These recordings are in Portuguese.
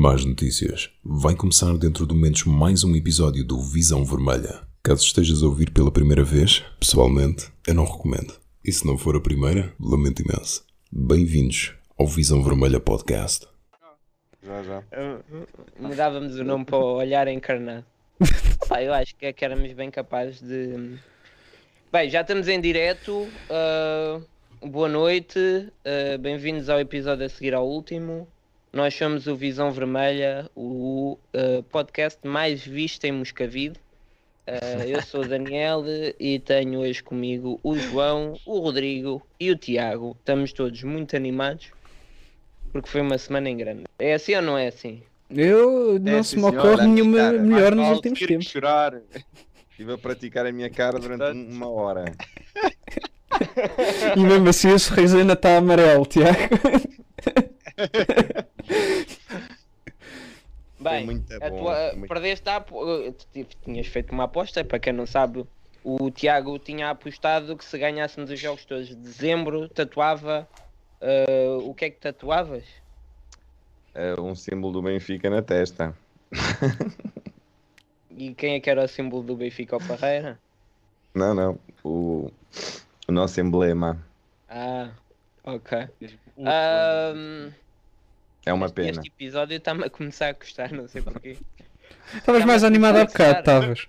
Más notícias. Vai começar dentro de momentos mais um episódio do Visão Vermelha. Caso estejas a ouvir pela primeira vez, pessoalmente, eu não recomendo. E se não for a primeira, lamento imenso. Bem-vindos ao Visão Vermelha Podcast. Já, já. Mudávamos o nome para o Olhar Encarnado. Pá, eu acho que é que éramos bem capazes de. Bem, já estamos em direto. ah, boa noite. ah, Bem-vindos ao episódio a seguir ao último. Nós somos o Visão Vermelha, o ah, podcast mais visto em Moscavide. Ah, eu sou o Daniel e tenho hoje comigo o João, o Rodrigo e o Tiago. Estamos todos muito animados porque foi uma semana em grande. É assim ou não é assim? Eu não É, se me ocorre nenhuma cara, melhor nos últimos tempos. chorar. Estive a praticar a minha cara durante um- uma hora. E mesmo assim o sorriso ainda está amarelo, Tiago. Bem, muito a bom, tua- muito- perdeste a eh, tinhas feito uma aposta, para quem não sabe, o Tiago tinha apostado que se ganhássemos os jogos todos de dezembro, tatuava. eh, o que é que tatuavas? É um símbolo do Benfica na testa. E quem é que era o símbolo do Benfica ao Parreira? Não, não. O, o nosso emblema. Ah, ok. Ahm, É uma este- pena. Este episódio está-me a começar a gostar, não sei porquê. Estavas mais animado há bocado, estavas.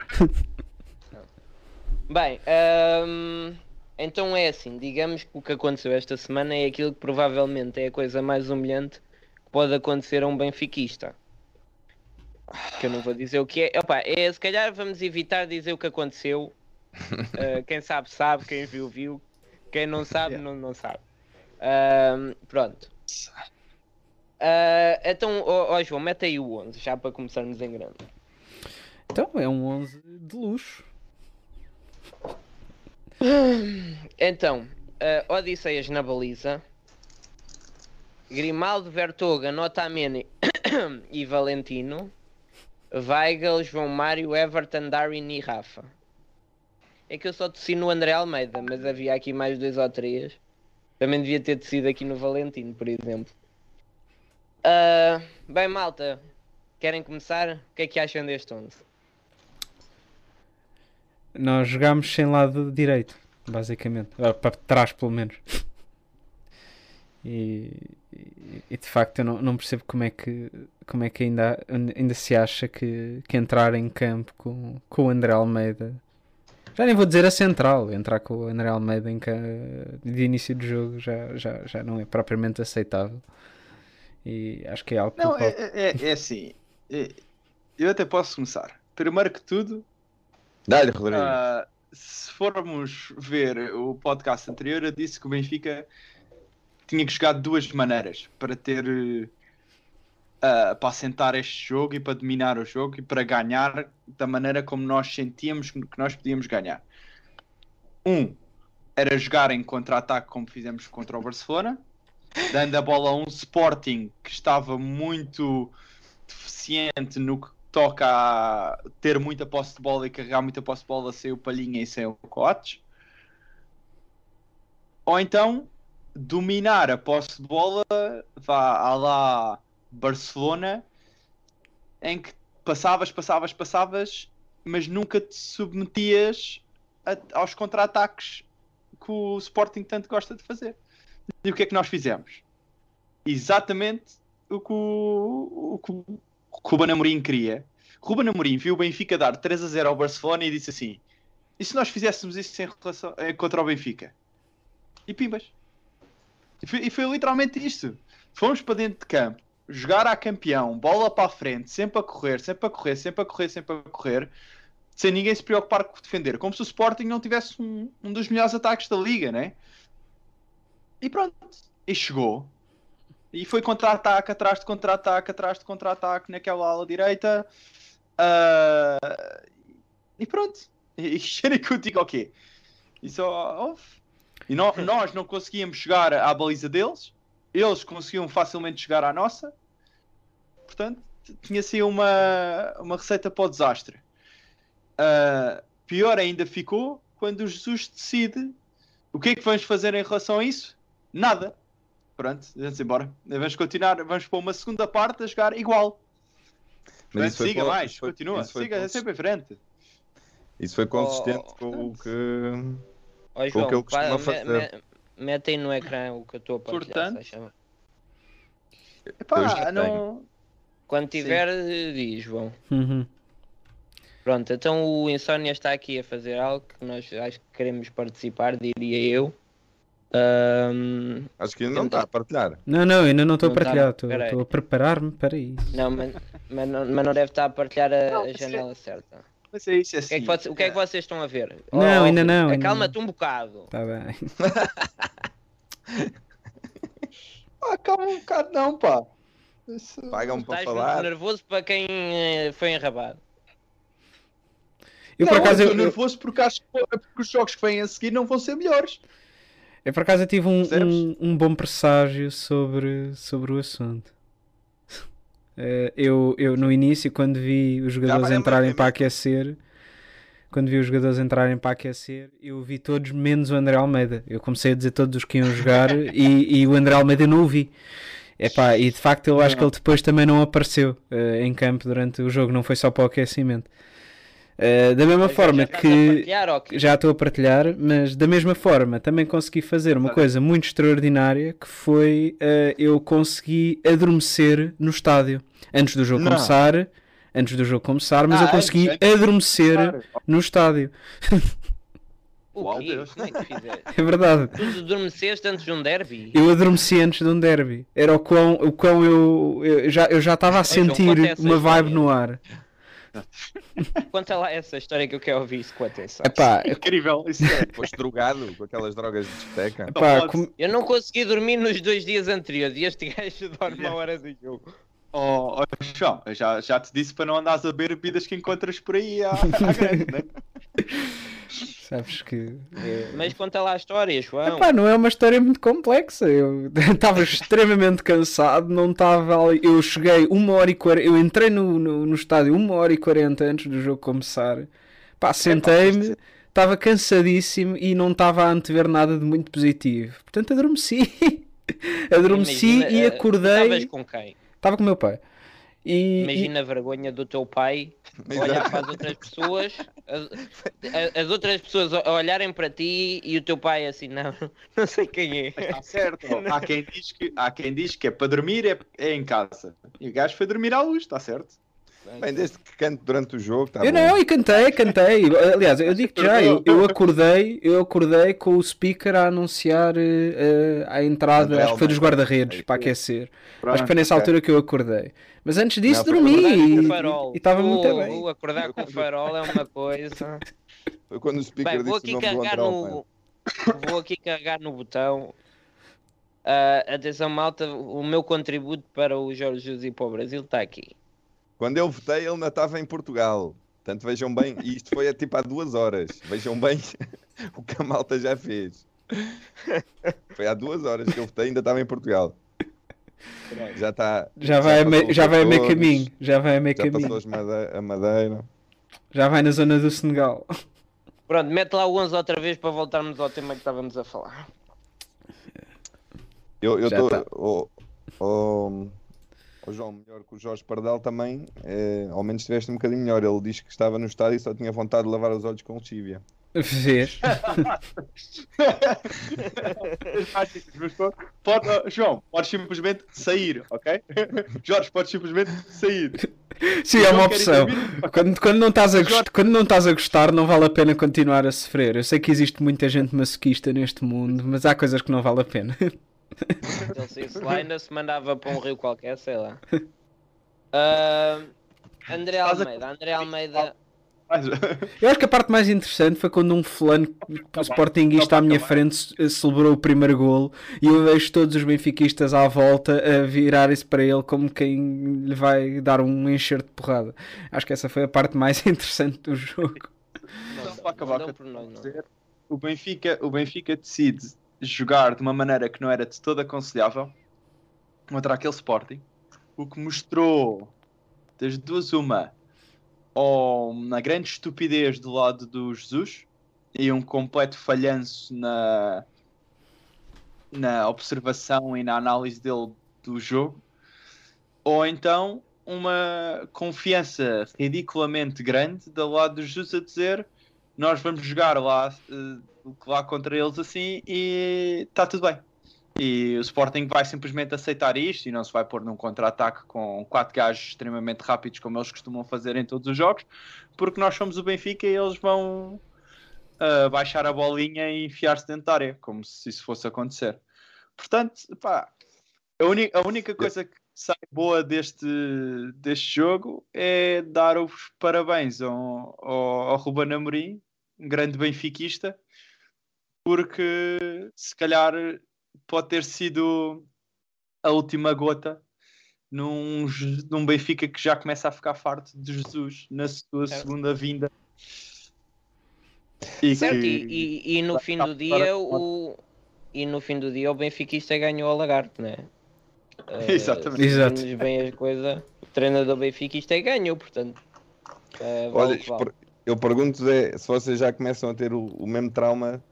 Bem, ahm, então é assim, digamos que o que aconteceu esta semana é aquilo que provavelmente é a coisa mais humilhante que pode acontecer a um benfiquista. Que eu não vou dizer o que é. Opa, é se calhar vamos evitar dizer o que aconteceu. Ah, quem sabe, sabe, quem viu, viu. Quem não sabe, não, não sabe. Ahm, pronto. Ah, então, ó ó, João, mete aí o 11, já para começarmos em grande. Então, é um 11 de luxo. Então, uh, Odisseias na baliza. Grimaldo, Vertoga, Notamene e Valentino. Weigel, João Mário, Everton, Darwin e Rafa. É que eu só tossi no André Almeida, mas havia aqui mais dois ou três. Também devia ter tossido aqui no Valentino, por exemplo. Ah, bem, malta, querem começar? O que é que acham deste 11? Nós jogámos sem lado direito, basicamente. Para trás, pelo menos. E, e- e de facto eu não, não percebo como é que, como é que ainda, ainda se acha que, que entrar em campo com, com o André Almeida. Já nem vou dizer a central, entrar com o André Almeida em ca- de início de jogo já, já, já não é propriamente aceitável. E acho que é algo que Não, o Paulo- é, é, é assim. é- eu até posso começar. Primeiro que tudo, Dá-lhe, Rodrigo. ah, se formos ver o podcast anterior, eu disse que o Benfica tinha que jogar de duas maneiras para ter ah, para assentar este jogo e para dominar o jogo e para ganhar da maneira como nós sentíamos que nós podíamos ganhar. Um era jogar em contra-ataque como fizemos contra o Barcelona, dando a bola a um Sporting que estava muito deficiente no que toca a ter muita posse de bola e carregar muita posse de bola sem o Palhinha e sem o Coates. Ou então dominar a posse de bola vá à lá Barcelona em que passavas, passavas, passavas, mas nunca te submetias a- aos contra-ataques que o Sporting tanto gosta de fazer. E o que é que nós fizemos? Exatamente o que o, o, o Ruben Amorim queria. Ruben Amorim viu o Benfica dar 3 a 0 ao Barcelona e disse assim: e se nós fizéssemos isso em relação, eh, contra o Benfica? E pimbas. E foi, e foi literalmente isto. Fomos para dentro de campo, jogar a campeão, bola para a frente, sempre a correr, sempre a correr, sempre a correr, sempre a correr, sem ninguém se preocupar com defender. Como se o Sporting não tivesse um, um dos melhores ataques da liga, né? E pronto. E chegou. E foi contra-ataque, atrás de contra-ataque, atrás de contra-ataque, naquela ala direita. Ah, E pronto. E cheira que eu digo o quê? E só houve. E nó- nós não conseguíamos chegar à baliza deles. Eles conseguiam facilmente chegar à nossa. Portanto, tinha sido uma, uma receita para o desastre. Ah, pior ainda ficou quando o Jesus decide o que é que vamos fazer em relação a isso? Nada. pronto, vamos embora. Vamos continuar, vamos para uma segunda parte a jogar igual. Mas foi siga co- mais, foi- continua, siga consist- sempre em frente. Isso foi consistente Oh, com o que. Ó Com o João, que pá, me- fazer. me- mete aí no ecrã o que eu estou a partilhar. Portanto. Eu Epá, não. Quando Sim. tiver, eh, diz, João. Uhum. Pronto, então o Insónia está aqui a fazer algo que nós acho que queremos participar, diria eu. Ahm, Acho que ainda não está a partilhar. Não, não, ainda não estou a tá, partilhar, estou estou a preparar-me para isso. não, mas, mas não, mas não deve estar a partilhar a, Não, a é- janela certa. Mas é isso, é O que, é assim. que voce- o que é que vocês estão a ver? Não, ainda não, Acalma-te um bocado. Está bem. Ah, calma um bocado, não, pá. Isso- Pagam para muito falar. nervoso para quem eh, foi enrabado. Eu não, por acaso eu estou nervoso porque acho que, porque os jogos que vêm a seguir não vão ser melhores. Eu por acaso eu tive um, um, um bom presságio sobre, sobre o assunto. Eh, eu, eu no início, quando vi os jogadores vai a entrarem para aquecer, quando vi os jogadores entrarem para aquecer, eu vi todos menos o André Almeida. Eu comecei a dizer todos os que iam jogar e, e o André Almeida não o vi. Epá, e de facto eu acho que ele depois também não apareceu eh, em campo durante o jogo, não foi só para o aquecimento. Eh, da mesma Mas forma já que já estou a partilhar, mas da mesma forma também consegui fazer uma coisa muito extraordinária que foi eh, eu consegui adormecer no estádio antes do jogo Não. começar, antes do jogo começar, mas Ah, eu consegui antes- antes adormecer no estádio. O Uau, quê? Deus. Como é que fizeste? É verdade. Tu adormeceste antes de um derby? Eu adormeci antes de um derby. Era o quão, o quão eu, eu já eu já estava a João, sentir essa uma vibe no ar. Conta lá essa história que eu quero ouvir isso com atenção. Epá, Incrível, isso é. Foste drogado com aquelas drogas de discoteca. epá, Eu não consegui dormir nos dois dias anteriores e este gajo dorme a hora do jogo. Oh, oh, João, já, já te disse para não andares a beber bebidas que encontras por aí à, à grande, né? sabes que é- Mas conta lá a história, João. Epá, não é uma história muito complexa. Eu estava extremamente cansado, não estava ali. Eu cheguei uma hora e quarenta. Eu entrei no, no, no estádio uma hora e quarenta antes do jogo começar. Pá, sentei-me, estava cansadíssimo e não estava a antever nada de muito positivo. Portanto, adormeci. adormeci Imagina, e eh, acordei. Estavas com quem? Estava com o meu pai. E, e- Imagina a vergonha do teu pai olhar para as outras pessoas, as, as outras pessoas a olharem para ti e o teu pai assim, não, não sei quem é. Está certo. Há quem diz que, há quem diz que é para dormir é, é em casa. E o gajo foi dormir à luz, está certo? Bem, desde que canto durante o jogo, está Eu bom. não, e cantei, cantei. Aliás, eu digo já, eu, eu acordei, eu acordei com o speaker a anunciar eh, a entrada, André acho que foi dos guarda-redes para aquecer. Pronto, acho que foi nessa ok. altura que eu acordei. Mas antes disso Não, dormi Acordar com e- o farol. e estava muito Uh, bem. uh, acordar com o farol é uma coisa. Foi quando o speaker Bem, vou disse o aqui carregar André Almeida. no. Vou aqui carregar no botão. Ah, atenção, malta, o meu contributo para o Jorge Jesus e para o Brasil está aqui. Quando eu votei, ele ainda estava em Portugal. Portanto, vejam bem, e isto foi tipo há duas horas. Vejam bem o que a malta já fez. Foi há duas horas que eu votei, ainda estava em Portugal. Já está. Já vai, a meio, passou já vai a meio caminho. Já vai a meio Já passou caminho. as made- a madeira. Já vai na zona do Senegal. Pronto, mete lá o 11 outra vez para voltarmos ao tema que estávamos a falar. Eu Já estou. tá. Oh, oh, oh, João, melhor que o Jorge Pardal também. eh, ao menos estiveste um bocadinho melhor. Ele disse que estava no estádio e só tinha vontade de lavar os olhos com lexívia. Vês? Pode- pode- João, podes simplesmente sair, ok? Jorge, podes simplesmente sair. Sim, é uma opção. Quando, quando, não estás a Jorge- gost- quando não estás a gostar, não vale a pena continuar a sofrer. Eu sei que existe muita gente masoquista neste mundo, mas há coisas que não vale a pena. Se ele saísse lá, ainda se mandava para um rio qualquer, sei lá. Ah, André Almeida, André Almeida. Eu acho que a parte mais interessante foi quando um fulano sportinguista à minha frente ce- celebrou o primeiro golo e eu vejo todos os benfiquistas à volta a virarem-se para ele como quem lhe vai dar um encher de porrada. Acho que essa foi a parte mais interessante do jogo. Não, não nós, não. dizer, o Benfica, o Benfica decide jogar de uma maneira que não era de todo aconselhável contra aquele Sporting, o que mostrou das duas uma ou uma grande estupidez do lado do Jesus e um completo falhanço na na observação e na análise dele do jogo, ou então uma confiança ridiculamente grande do lado do Jesus a dizer nós vamos jogar lá, uh, lá contra eles assim e está tudo bem. E o Sporting vai simplesmente aceitar isto e não se vai pôr num contra-ataque com quatro gajos extremamente rápidos como eles costumam fazer em todos os jogos, porque nós somos o Benfica e eles vão uh, baixar a bolinha e enfiar-se dentro da área, como se isso fosse acontecer. Portanto, pá, a, a única coisa que sai boa deste, deste jogo é dar os parabéns ao, ao, ao Ruben Amorim, um grande benfiquista, porque se calhar pode ter sido a última gota num, num Benfica que já começa a ficar farto de Jesus na sua certo. segunda vinda. E, certo, que... e, e, no fim do dia o e no fim do dia o benfiquista ganhou a lagarto, né? Uh, Exatamente. Exato. bem as coisas, o treinador benfiquista ganhou, portanto. Uh, Olha, vale. Eu pergunto é, se vocês já começam a ter o, o mesmo trauma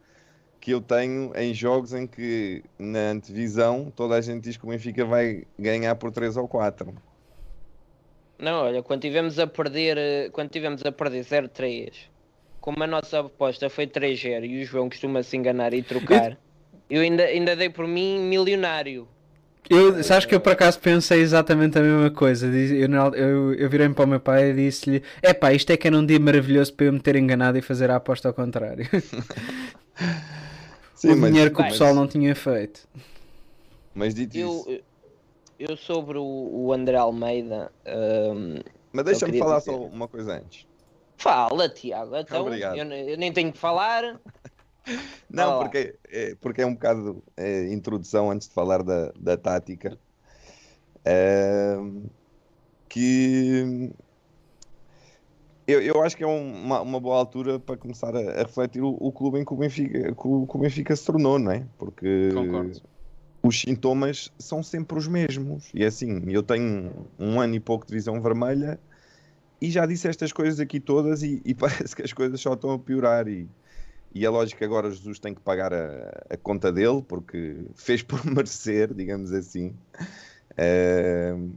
que eu tenho em jogos em que na antevisão toda a gente diz que o Benfica vai ganhar por 3 ou 4. Não, olha, quando tivemos a perder, eh, quando tivemos a perder 0-3, como a nossa aposta foi 3-0 e o João costuma se enganar e trocar, eu ainda, ainda dei por mim milionário. Eu, sabes que eu por acaso pensei exatamente a mesma coisa. Eu, eu, eu virei-me para o meu pai e disse-lhe: É pá, isto é que era um dia maravilhoso para eu me ter enganado e fazer a aposta ao contrário. Sim, o mas, dinheiro que o pessoal não tinha feito. Mas dito eu, isso. Eu sobre o, o André Almeida. Um, mas deixa-me falar dizer... só uma coisa antes. Fala, Tiago. Então, Obrigado. Eu, eu nem tenho que falar. Não, porque é, porque é um bocado é, introdução antes de falar da, da tática. É, que eu, eu acho que é uma, uma boa altura para começar a, a refletir o, o, clube em que o, Benfica, que o, que o Benfica se tornou, não é? Porque Concordo. os sintomas são sempre os mesmos. E é assim, eu tenho um ano e pouco de visão vermelha e já disse estas coisas aqui todas e, e parece que as coisas só estão a piorar. E, e é lógico que agora Jesus tem que pagar a, a conta dele, porque fez por merecer, digamos assim. Uh,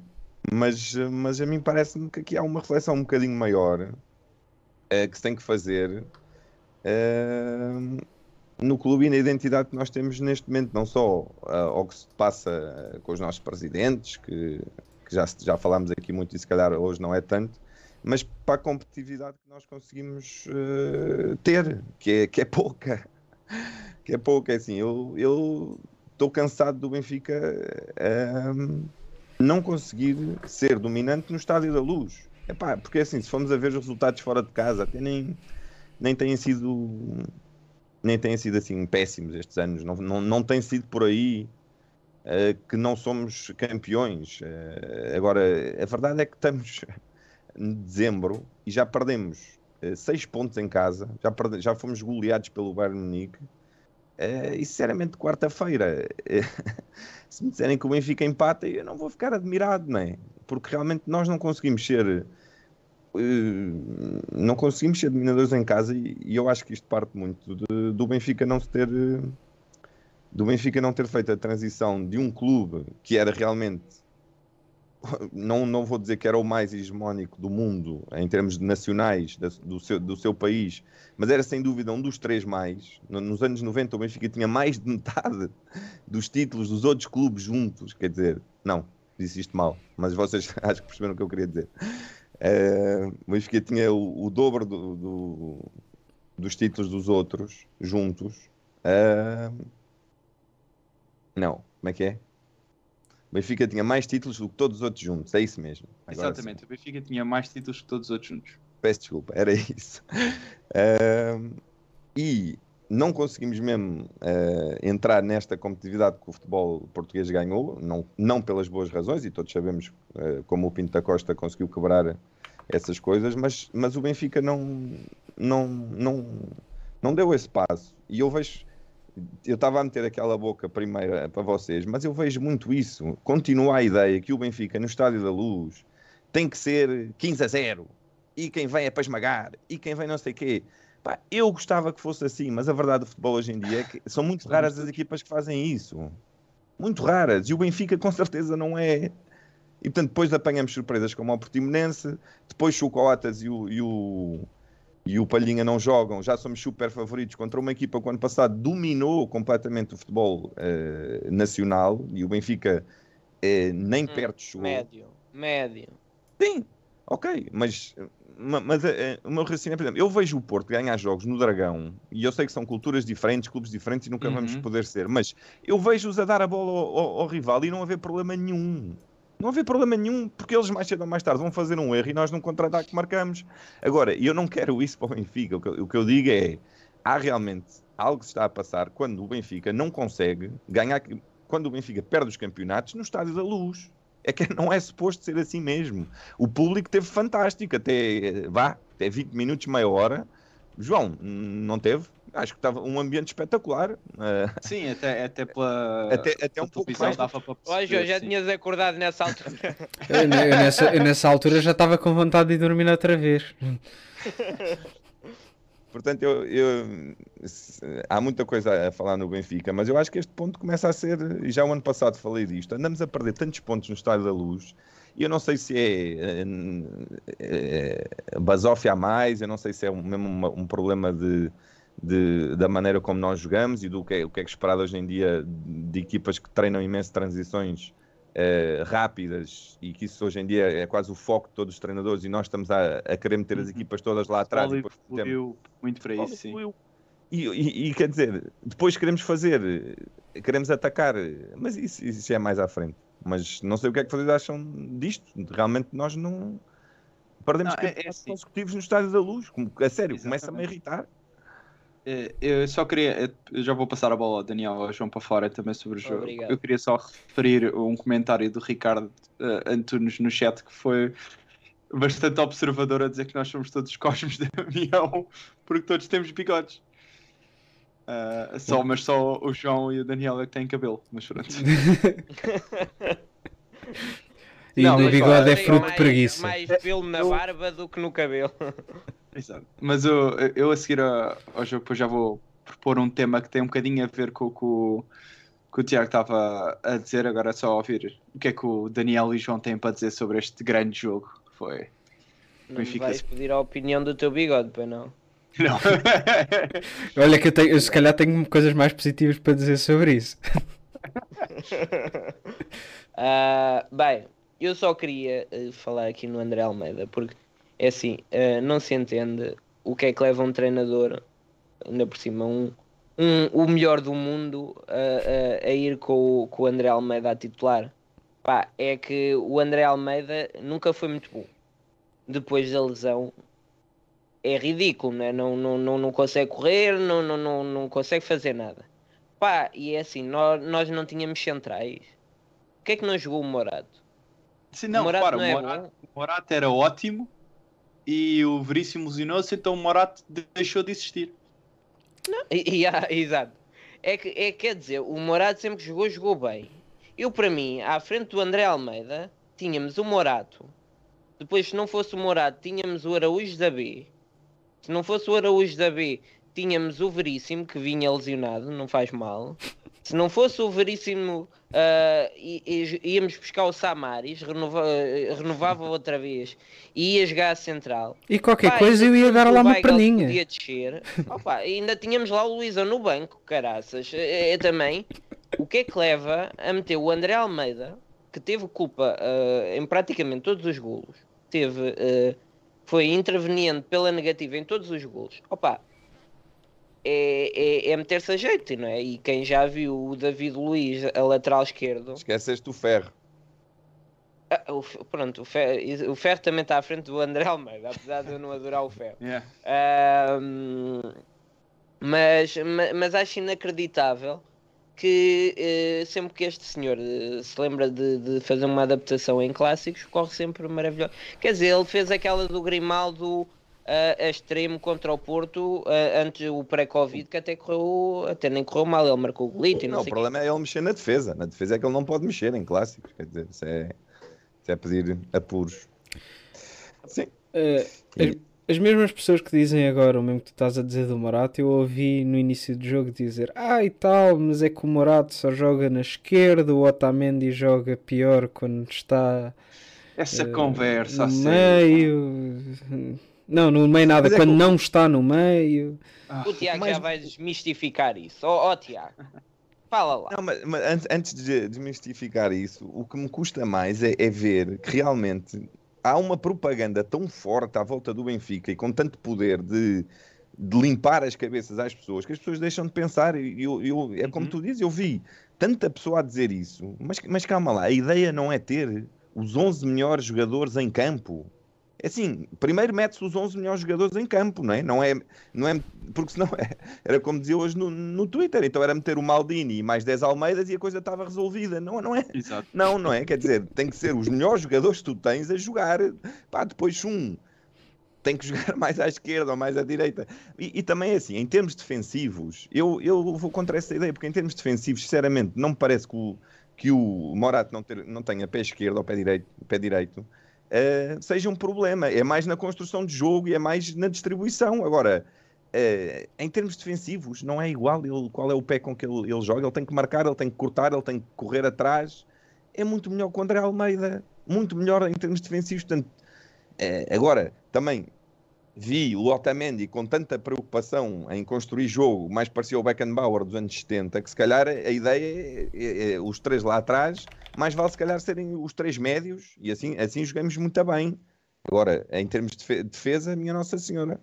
mas, mas a mim parece-me que aqui há uma reflexão um bocadinho maior uh, que se tem que fazer uh, no clube e na identidade que nós temos neste momento, não só uh, ao que se passa com os nossos presidentes, que, que já, já falámos aqui muito e se calhar hoje não é tanto, mas para a competitividade que nós conseguimos uh, ter, que é, que é pouca. Que é pouca, é assim, eu estou cansado do Benfica uh, não conseguir ser dominante no estádio da luz. Epá, porque assim, se formos a ver os resultados fora de casa, até nem, nem têm sido nem têm sido assim péssimos estes anos, não, não, não tem sido por aí uh, que não somos campeões. Uh, agora, a verdade é que estamos em dezembro e já perdemos 6 uh, pontos em casa, já, já fomos goleados pelo Bayern Munique. Uh, e sinceramente, quarta-feira, se me disserem que o Benfica empata, eu não vou ficar admirado, não é? Porque realmente nós não conseguimos ser. Não conseguimos ser dominadores em casa e, eu acho que isto parte muito do Benfica não ter do Benfica não ter feito a transição de um clube que era realmente não, não vou dizer que era o mais hegemónico do mundo em termos nacionais do seu, do seu país, mas era sem dúvida um dos três mais. Nos anos 90 o Benfica tinha mais de metade dos títulos dos outros clubes juntos, quer dizer, não, disse isto mal, mas vocês acho que perceberam o que eu queria dizer. Uh, o Benfica tinha o, o dobro do, do, dos títulos dos outros juntos. Uh, não, como é que é? O Benfica tinha mais títulos do que todos os outros juntos, é isso mesmo. Agora Exatamente, sim. o Benfica tinha mais títulos que todos os outros juntos. Peço desculpa, era isso. Uh, e não conseguimos mesmo uh, entrar nesta competitividade que o futebol português ganhou, não, não pelas boas razões, e todos sabemos uh, como o Pinto da Costa conseguiu quebrar essas coisas, mas, mas o Benfica não, não, não, não deu esse passo. E eu vejo eu estava a meter aquela boca primeira para vocês, mas eu vejo muito isso. Continua a ideia que o Benfica no Estádio da Luz tem que ser 15 a 0 e quem vem é para esmagar e quem vem não sei o quê. Pá, eu gostava que fosse assim, mas a verdade do futebol hoje em dia é que são muito raras as equipas que fazem isso. Muito raras. E o Benfica com certeza não é. E portanto, depois apanhamos surpresas como o Portimonense, depois o Coatas e o, e o, e o Palhinha não jogam, já somos super favoritos contra uma equipa que o ano passado dominou completamente o futebol eh, nacional e o Benfica eh, nem perto chegou. Médio, médio. Sim, ok, mas, ma- mas eh, o meu raciocínio é, por exemplo, eu vejo o Porto ganhar jogos no Dragão e eu sei que são culturas diferentes, clubes diferentes e nunca vamos Uhum. poder ser, mas eu vejo-os a dar a bola ao, ao- ao rival e não haver problema nenhum. Não haver problema nenhum, porque eles mais cedo ou mais tarde vão fazer um erro e nós num contra-ataque marcamos. Agora, eu não quero isso para o Benfica. O que, o que eu digo é, há realmente algo que está a passar quando o Benfica não consegue ganhar, quando o Benfica perde os campeonatos no Estádio da Luz. É que não é suposto ser assim mesmo. O público teve fantástico, até, vá, até 20 minutos, meia hora. João, não teve? Acho que estava um ambiente espetacular. Ah, Sim, até, até pela. Até- até um pouco mais. dava para perceber, já sim. tinhas acordado nessa altura. Eu, ne- eu nessa, eu nessa altura já estava com vontade de dormir outra vez. Portanto, eu, eu- há muita coisa a falar no Benfica, mas eu acho que este ponto começa a ser, e já o ano passado falei disto, andamos a perder tantos pontos no Estádio da Luz, e eu não sei se é, é, é basófia a mais, eu não sei se é um- mesmo uma- um problema de, de- da maneira como nós jogamos e do que é, o que é que esperado hoje em dia de equipas que treinam imenso transições eh, rápidas e que isso hoje em dia é quase o foco de todos os treinadores e nós estamos a, a querer meter as Uhum. equipas todas lá atrás e Paulo depois temos- muito para isso, sim. E, e- e, quer dizer, depois queremos fazer, queremos atacar, mas isso, isso é mais à frente. Mas não sei o que é que vocês acham disto. Realmente nós não perdemos Não, é- é assim. consecutivos no Estádio da Luz. A sério, começa-me a irritar. Eh, Eu só queria, eu já vou passar a bola ao Daniel ao João para fora também sobre o jogo. Obrigado. Eu queria só referir um comentário do Ricardo eh, Antunes no chat que foi bastante observador a dizer que nós somos todos cosmos de avião porque todos temos bigodes. Ah, só, mas só o João e o Daniel é que têm cabelo, mas pronto. E Não, no bigode é fruto mais, de preguiça. Mais pelo na barba do que no cabelo. Exato. Mas eu, eu a seguir ao jogo depois já vou propor um tema que tem um bocadinho a ver com o que o, Tiago estava a dizer, agora é só ouvir o que é que o Daniel e João têm para dizer sobre este grande jogo foi. Não Benfica- vais pedir a opinião do teu bigode, pois não? Não. Olha que eu, tenho, eu se calhar tenho coisas mais positivas para dizer sobre isso. Ah, bem, eu só queria eh, falar aqui no André Almeida, porque é assim, eh, não se entende o que é que leva um treinador, ainda por cima, um, um- o melhor do mundo, a, a- ir com, o- com o André Almeida a titular. Pá, é que o André Almeida nunca foi muito bom. Depois da lesão, é ridículo, né? não, não, não, não consegue correr, não, não, não, não consegue fazer nada. Pá, e é assim, nós, nós não tínhamos centrais. Por que é que não jogou o Morato? Sim, não, o Morato repara, não é era ótimo e o Veríssimo lesionou-se, então o Morato deixou de existir. E- e há- exato. É que, é, quer dizer, o Morato sempre que jogou, jogou bem. Eu, para mim, à frente do André Almeida, tínhamos o Morato. Depois, se não fosse o Morato, tínhamos o Araújo da B. Se não fosse o Araújo da B, tínhamos o Veríssimo, que vinha lesionado, não faz mal. Se não fosse o Veríssimo, ah, í- íamos buscar o Samaris, renova, eh, renovava outra vez e ia jogar a central. E qualquer Pá, coisa eu ia dar lá uma perninha. Podia descer. Opa, ainda tínhamos lá o Luizão no banco, caraças. É, é também o que é que leva a meter o André Almeida, que teve culpa ah, em praticamente todos os golos, teve, ah, foi interveniente pela negativa em todos os golos. Opa, é, é, é meter-se a jeito, não é? E quem já viu o David Luiz a lateral esquerdo, Esqueceste o ferro. ah, o pronto, o Ferro, o Ferro também está à frente do André Almeida, apesar de eu não adorar o Ferro. Yeah. Ahm, mas, ma- mas acho inacreditável que eh, sempre que este senhor eh, se lembra de, de fazer uma adaptação em clássicos, corre sempre maravilhoso. Quer dizer, ele fez aquela do Grimaldo ah, a extremo contra o Porto ah, antes o pré-Covid, que até correu, até nem correu mal, ele marcou o golito e não, Não, o sei o quê. problema é ele mexer na defesa. Na defesa é que ele não pode mexer em clássicos. Quer dizer, isso é, isso é pedir apuros. Sim. Eh, E- as mesmas pessoas que dizem agora o mesmo que tu estás a dizer do Morato, eu ouvi no início do jogo dizer ah e tal, mas é que o Morato só joga na esquerda, o Otamendi joga pior quando está Essa eh, conversa no a sério. meio. Não, no meio nada, Mas é quando não está no meio. Ah, O Tiago mais- já vai desmistificar isso. Ó ó, Tiago, fala lá. Não, mas, mas antes, antes de desmistificar isso, o que me custa mais é, é ver que realmente há uma propaganda tão forte à volta do Benfica e com tanto poder de, de limpar as cabeças às pessoas que as pessoas deixam de pensar. E Eu, eu- é como Uhum. tu dizes, eu vi tanta pessoa a dizer isso, mas, mas calma lá, a ideia não é ter os 11 melhores jogadores em campo. É assim, primeiro mete-se os 11 melhores jogadores em campo, não é? Não é, não é porque senão é, era como dizia hoje no, no Twitter, então era meter o Maldini e mais 10 Almeidas e a coisa estava resolvida. Não, não é? Exato. Não, não é? Quer dizer, tem que ser os melhores jogadores que tu tens a jogar. Pá, depois um tem que jogar mais à esquerda ou mais à direita. E, e também é assim, em termos defensivos, eu, eu vou contra essa ideia, porque em termos defensivos, sinceramente, não me parece que o, que o Morato não, ter, não tenha pé esquerdo ou pé direito, pé direito eh, seja um problema. É mais na construção de jogo e é mais na distribuição. Agora, eh, em termos defensivos, não é igual ele, qual é o pé com que ele, ele joga. Ele tem que marcar, ele tem que cortar, ele tem que correr atrás. É muito melhor que o André Almeida. Muito melhor em termos defensivos. Portanto, eh, agora, também vi o Otamendi com tanta preocupação em construir jogo, mais parecia o Beckenbauer dos anos 70, que se calhar a ideia é, é- é os três lá atrás, mais vale se calhar serem os três médios, e assim, assim jogamos muito bem. Agora, em termos de defe- defesa, minha Nossa Senhora.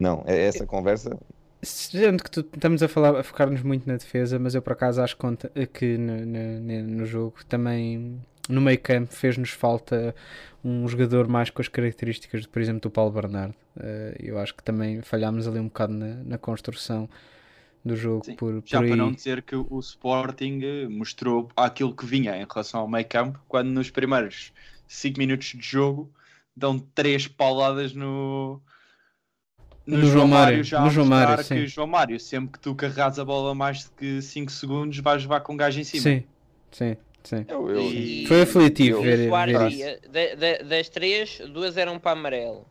Não, é essa conversa. Sendo que tu, estamos a falar a focar-nos muito na defesa, mas eu por acaso acho que no, no- no- no jogo também no meio campo fez-nos falta um jogador mais com as características, por exemplo, do Paulo Bernardo. Eh, eu acho que também falhámos ali um bocado na, na construção do jogo Sim, por, Já por para não dizer que o Sporting eh, mostrou aquilo que vinha em relação ao meio campo, quando nos primeiros 5 minutos de jogo dão três pauladas no, No João Mário, já no João mostrar Mário, que sim. João Mário, sempre que tu carregas a bola mais de que 5 segundos, vais levar com um gajo em cima. Sim, sim, sim. Eu, eu- E- Foi aflitivo eu- ver, ver das três, duas eram para amarelo.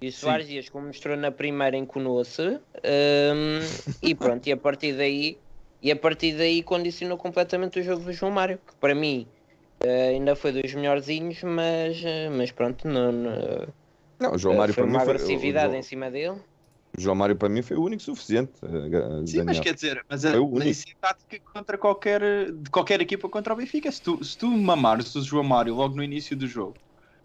E o Soares Dias, como mostrou na primeira, enconou-se. hum, e pronto, e a partir daí, e a partir daí condicionou completamente o jogo do João Mário, que para mim eh, ainda foi dos melhorzinhos, mas, eh, mas pronto, não, não- não, o João Mário foi para mim uma foi, o agressividade João- em cima dele. o João Mário para mim foi o único suficiente. eh, Sim, mas Daniel. quer dizer, mas, a, Foi o único. isso é tática contra qualquer, de qualquer equipa contra o Benfica. Se tu, se tu mamares o João Mário logo no início do jogo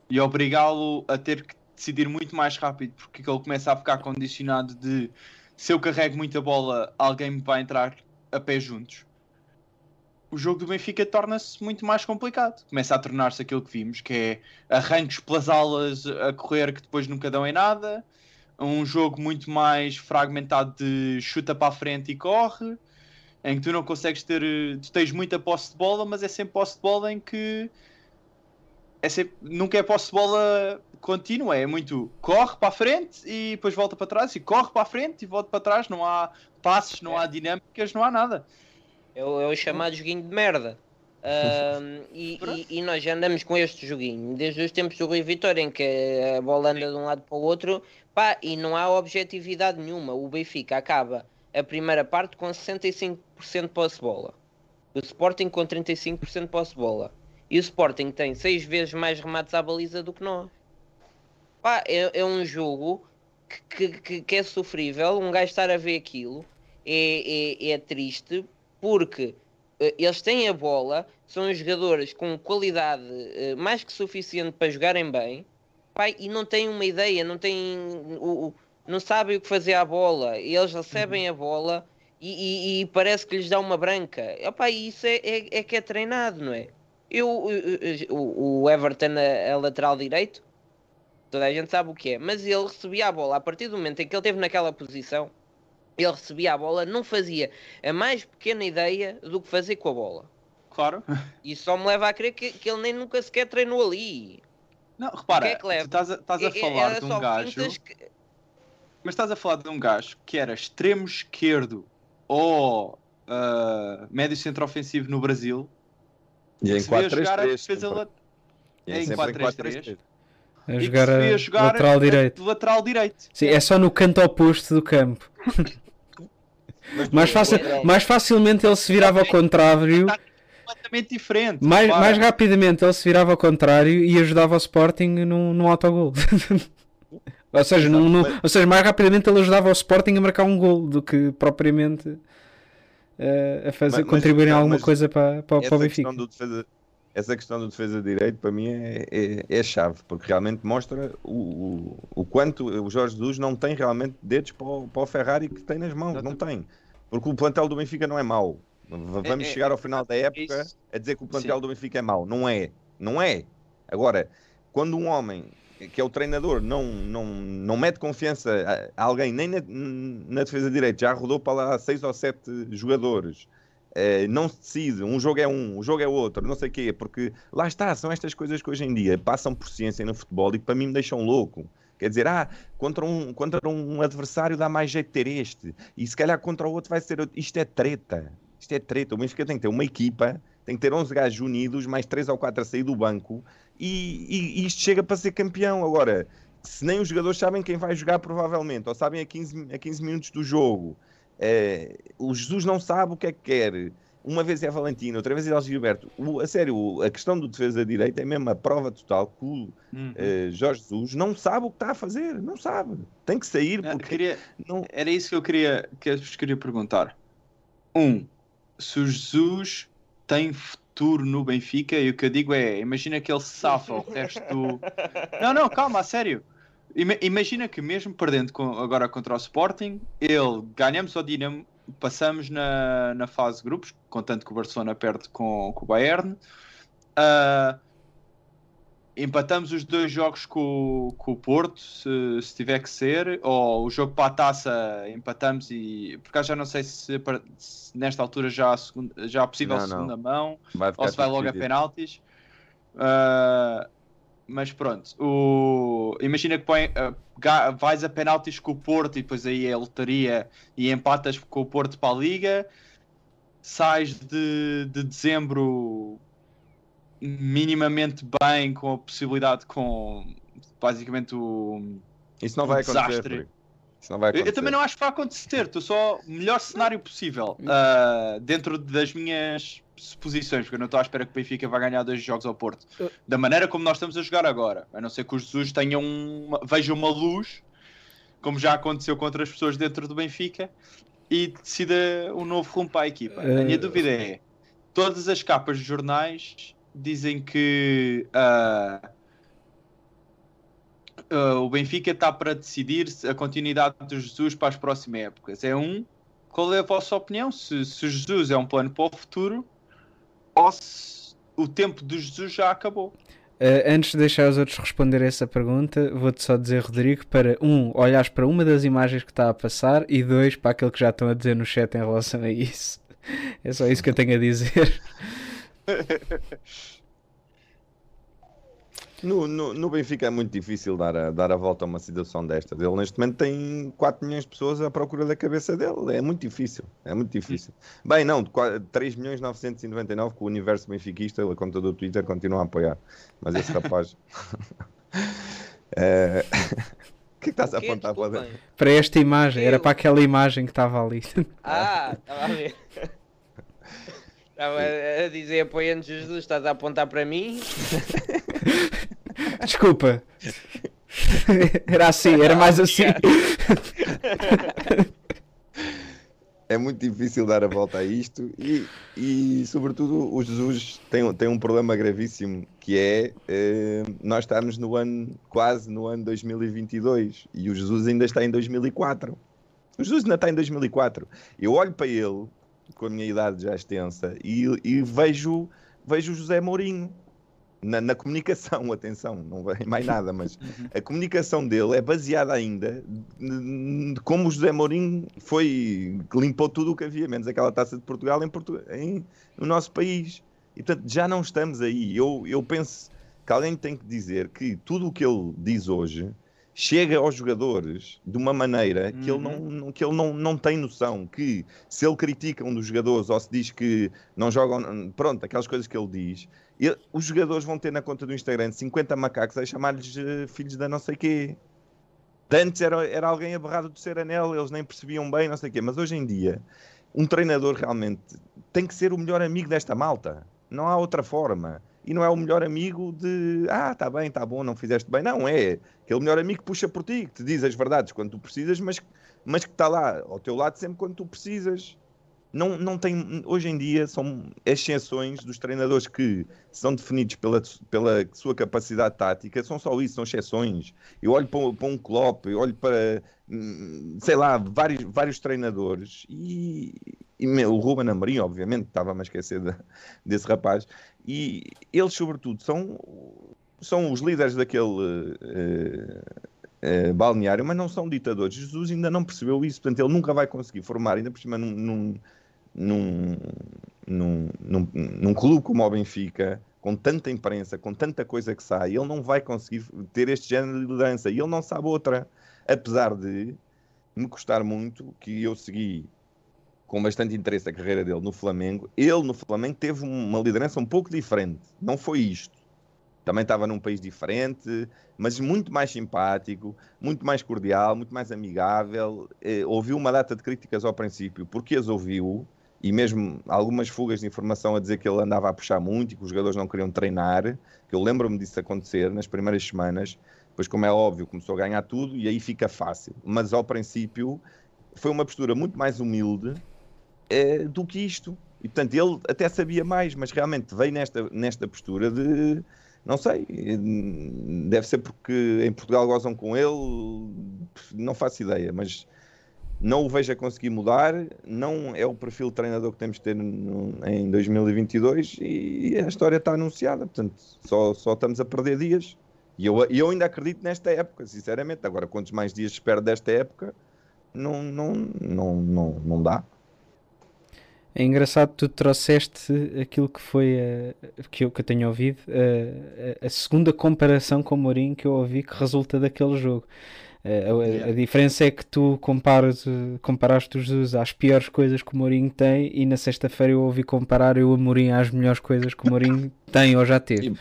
e obrigá-lo a ter que decidir muito mais rápido, porque ele começa a ficar condicionado de se eu carrego muita bola, alguém me vai entrar a pé juntos. O jogo do Benfica torna-se muito mais complicado. Começa a tornar-se aquilo que vimos, que é arranques pelas alas a correr que depois nunca dão em nada um jogo muito mais fragmentado de chuta para a frente e corre, em que tu não consegues ter. Tu tens muita posse de bola, mas é sempre posse de bola em que. É sempre, nunca é posse de bola contínua, é muito corre para a frente e depois volta para trás, e corre para a frente e volta para trás. Não há passes, não há dinâmicas, não há nada. É o, é o chamado joguinho de merda. E, e- e nós já andamos com este joguinho desde os tempos do Rui Vitória, em que a bola anda de um lado para o outro, pá, e não há objetividade nenhuma. O Benfica acaba a primeira parte com 65% de posse de bola, o Sporting com 35% de posse de bola, e o Sporting tem seis vezes mais remates à baliza do que nós. Pá, é, é um jogo que, que- que- é sofrível. Um gajo estar a ver aquilo é, é, é triste porque eh, eles têm a bola, são jogadores com qualidade eh, mais que suficiente para jogarem bem, pai, e não têm uma ideia, não têm o, o- não sabem o que fazer à bola. Eles recebem a bola e, e- e parece que lhes dá uma branca. Epá, isso é, é, é que é treinado, não é? Eu, eh, o, o Everton a, a lateral direito, toda a gente sabe o que é, mas ele recebia a bola a partir do momento em que ele esteve naquela posição. Ele recebia a bola, não fazia a mais pequena ideia do que fazer com a bola. Claro. E só me leva a crer que, que ele nem nunca sequer treinou ali. Não, repara, é que leva? tu estás a, estás a É- é- falar de um gajo. que- Mas estás a falar de um gajo que era extremo esquerdo ou ah, médio centro ofensivo no Brasil. E em que se vê a jogar a 4-3-3. defesa sempre. lat- E é em sempre 4-3-3. A e que jogar se a jogar lateral a- direito. lateral direito. Sim, é só no canto oposto do campo. Mas Mais, lateral. mais facilmente ele se virava ao contrário. Completamente diferente. Mais, mais rapidamente ele se virava ao contrário e ajudava o Sporting num, num autogol. ou, seja, num- num- mas- ou seja, mais rapidamente ele ajudava o Sporting a marcar um gol do que propriamente eh, a fazer Mas- mas- contribuir em não, alguma mas coisa para, para, para o Benfica. Essa questão do defesa de direito para mim é, é, é chave, porque realmente mostra o, o, o quanto o Jorge Jesus não tem realmente dedos para o, para o Ferrari que tem nas mãos, não tem. Porque o plantel do Benfica não é mau. V- Vamos É- é- chegar ao final da época isso. a dizer que o plantel Sim. do Benfica é mau. Não é. Não é. Agora, quando um homem que é o treinador não, não, não mete confiança a alguém, nem na, na defesa de direito, já rodou para lá seis ou sete jogadores, eh, não se decide, um jogo é um, um jogo é outro, não sei o quê, porque lá está, são estas coisas que hoje em dia passam por ciência no futebol e que para mim me deixam louco. Quer dizer, ah, contra um, contra um adversário dá mais jeito ter este, e se calhar contra o outro vai ser outro. Isto é treta. Isto é treta. O Benfica tem que ter uma equipa, tem que ter 11 gajos unidos, mais 3 ou 4 a sair do banco, e, e- e isto chega para ser campeão. Agora, se nem os jogadores sabem quem vai jogar, provavelmente, ou sabem a 15, a 15 minutos do jogo, eh, o Jesus não sabe o que é que quer. Uma vez é Valentino, outra vez é Gilberto. O, a sério, o- a questão do defesa direita é mesmo a prova total que o Uhum. eh, Jorge Jesus não sabe o que está a fazer. Não sabe. Tem que sair porque queria- não, Era isso que eu queria, que eu vos queria perguntar. Um, se o Jesus tem futuro no Benfica, e o que eu digo é, imagina que ele safa o resto do... Não, não, calma, a sério. Ima- Imagina que mesmo perdendo com- agora contra o Sporting, ele ganhamos ao Dinamo, passamos na, na fase de grupos, contanto que o Barcelona perde com, com o Bayern. Ah, empatamos os dois jogos com, o- com o Porto, se, se tiver que ser, ou o jogo para a taça empatamos e por acaso já não sei se, se nesta altura já há, segunda, já há possível Não, não. segunda mão vai ficar ou se vai logo a penaltis. Ah, mas pronto, o... imagina que põe, ga- vais a penaltis com o Porto e depois aí é lotaria e empatas com o Porto para a Liga, sais de, de dezembro minimamente bem com a possibilidade com basicamente o Isso não vai acontecer. desastre. Frederico. Isso não vai eu, acontecer. eu também não acho que vai acontecer, estou só o melhor cenário possível ah, dentro das minhas suposições, porque eu não estou à espera que o Benfica vá ganhar dois jogos ao Porto. Uh. Da maneira como nós estamos a jogar agora, a não ser que os Jesus tenham uma, vejam uma luz, como já aconteceu com outras pessoas dentro do Benfica, e decida um novo rumo para a equipa. A minha Uh. dúvida é: todas as capas de jornais dizem que. ah, Uh, o Benfica está para decidir a continuidade do Jesus para as próximas épocas. É um, qual é a vossa opinião? Se, se o Jesus é um plano para o futuro ou se o tempo do Jesus já acabou? Uh, antes de deixar os outros responder essa pergunta, vou-te só dizer, Rodrigo, para um, olhares para uma das imagens que está a passar e dois, para aquilo que já estão a dizer no chat em relação a isso. É só isso que eu tenho a dizer. No, no, no Benfica é muito difícil dar a, dar a volta a uma situação destas. Ele neste momento tem 4 milhões de pessoas à procura da cabeça dele. É muito difícil. É muito difícil. Bem, não, de qua- 3 milhões 999 que o universo benfiquista, a conta do Twitter, continua a apoiar. Mas esse rapaz. É, O que é que estás a apontar para dentro? Para esta imagem, era para aquela imagem que estava ali. Ah, estava a ver. Estava a dizer apoiando Jesus, estás a apontar para mim? Desculpa. Era assim, era mais assim. É muito difícil dar a volta a isto e, e sobretudo, o Jesus tem, tem um problema gravíssimo que é eh, nós estamos no ano, quase no ano 2022 e o Jesus ainda está em 2004. O Jesus ainda está em 2004. Eu olho para ele, com a minha idade já extensa, e, e vejo, vejo o José Mourinho na, na comunicação, atenção, não vai mais nada, mas a comunicação dele é baseada ainda de como o José Mourinho foi, que limpou tudo o que havia, menos aquela taça de Portugal em, Portu- em- no nosso país. E portanto já não estamos aí. Eu, eu penso que alguém tem que dizer que tudo o que ele diz hoje chega aos jogadores de uma maneira que ele, Uhum. não, que ele não, não tem noção que se ele critica um dos jogadores ou se diz que não jogam, pronto, aquelas coisas que ele diz, os jogadores vão ter na conta do Instagram 50 macacos a chamar-lhes eh, filhos da não sei quê. Antes era, era alguém aberrado de ser anel, eles nem percebiam bem, não sei o quê, mas hoje em dia um treinador realmente tem que ser o melhor amigo desta malta. Não há outra forma. E não é o melhor amigo de ah, tá bem, tá bom, não fizeste bem. Não, é aquele melhor amigo que puxa por ti, que te diz as verdades quando tu precisas, mas, mas que está lá ao teu lado sempre quando tu precisas. Não, não tem, hoje em dia são exceções dos treinadores que são definidos pela, pela sua capacidade tática, são só isso, são exceções. Eu olho para, para um Klopp, eu olho para, hum, sei lá, vários, vários treinadores e, e meu, o Ruben Amorim, obviamente, estava-me a esquecer de- desse rapaz, e eles, sobretudo, são, são os líderes daquele eh, balneário, mas não são ditadores. Jesus ainda não percebeu isso, portanto, ele nunca vai conseguir formar, ainda por cima, num, num, num, num, num, num clube como o Benfica, com tanta imprensa, com tanta coisa que sai, ele não vai conseguir ter este género de liderança e ele não sabe outra. Apesar de me custar muito, que eu segui com bastante interesse a carreira dele no Flamengo, ele no Flamengo teve uma liderança um pouco diferente. Não foi isto. Também estava num país diferente, mas muito mais simpático, muito mais cordial, muito mais amigável. Eh, ouviu uma data de críticas ao princípio, porque as ouviu, e mesmo algumas fugas de informação a dizer que ele andava a puxar muito e que os jogadores não queriam treinar, que eu lembro-me disso acontecer nas primeiras semanas, depois, como é óbvio, começou a ganhar tudo e aí fica fácil. Mas ao princípio foi uma postura muito mais humilde eh, do que isto. E portanto, ele até sabia mais, mas realmente veio nesta, nesta postura de. Não sei, deve ser porque em Portugal gozam com ele, não faço ideia, mas não o vejo a conseguir mudar, não é o perfil de treinador que temos de ter no- em 2022 e a história está anunciada, portanto só, só estamos a perder dias. E eu, eu ainda acredito nesta época, sinceramente. Agora, quantos mais dias espero desta época, não, não, não, não, não dá. É engraçado que tu trouxeste aquilo que foi que, eu, que eu tenho ouvido, a- a segunda comparação com o Mourinho que eu ouvi que resulta daquele jogo. Eh, a, diferença é que tu comparas, comparaste os Jesus às piores coisas que o Mourinho tem e na sexta-feira eu ouvi comparar o Mourinho às melhores coisas que o Mourinho tem ou já teve.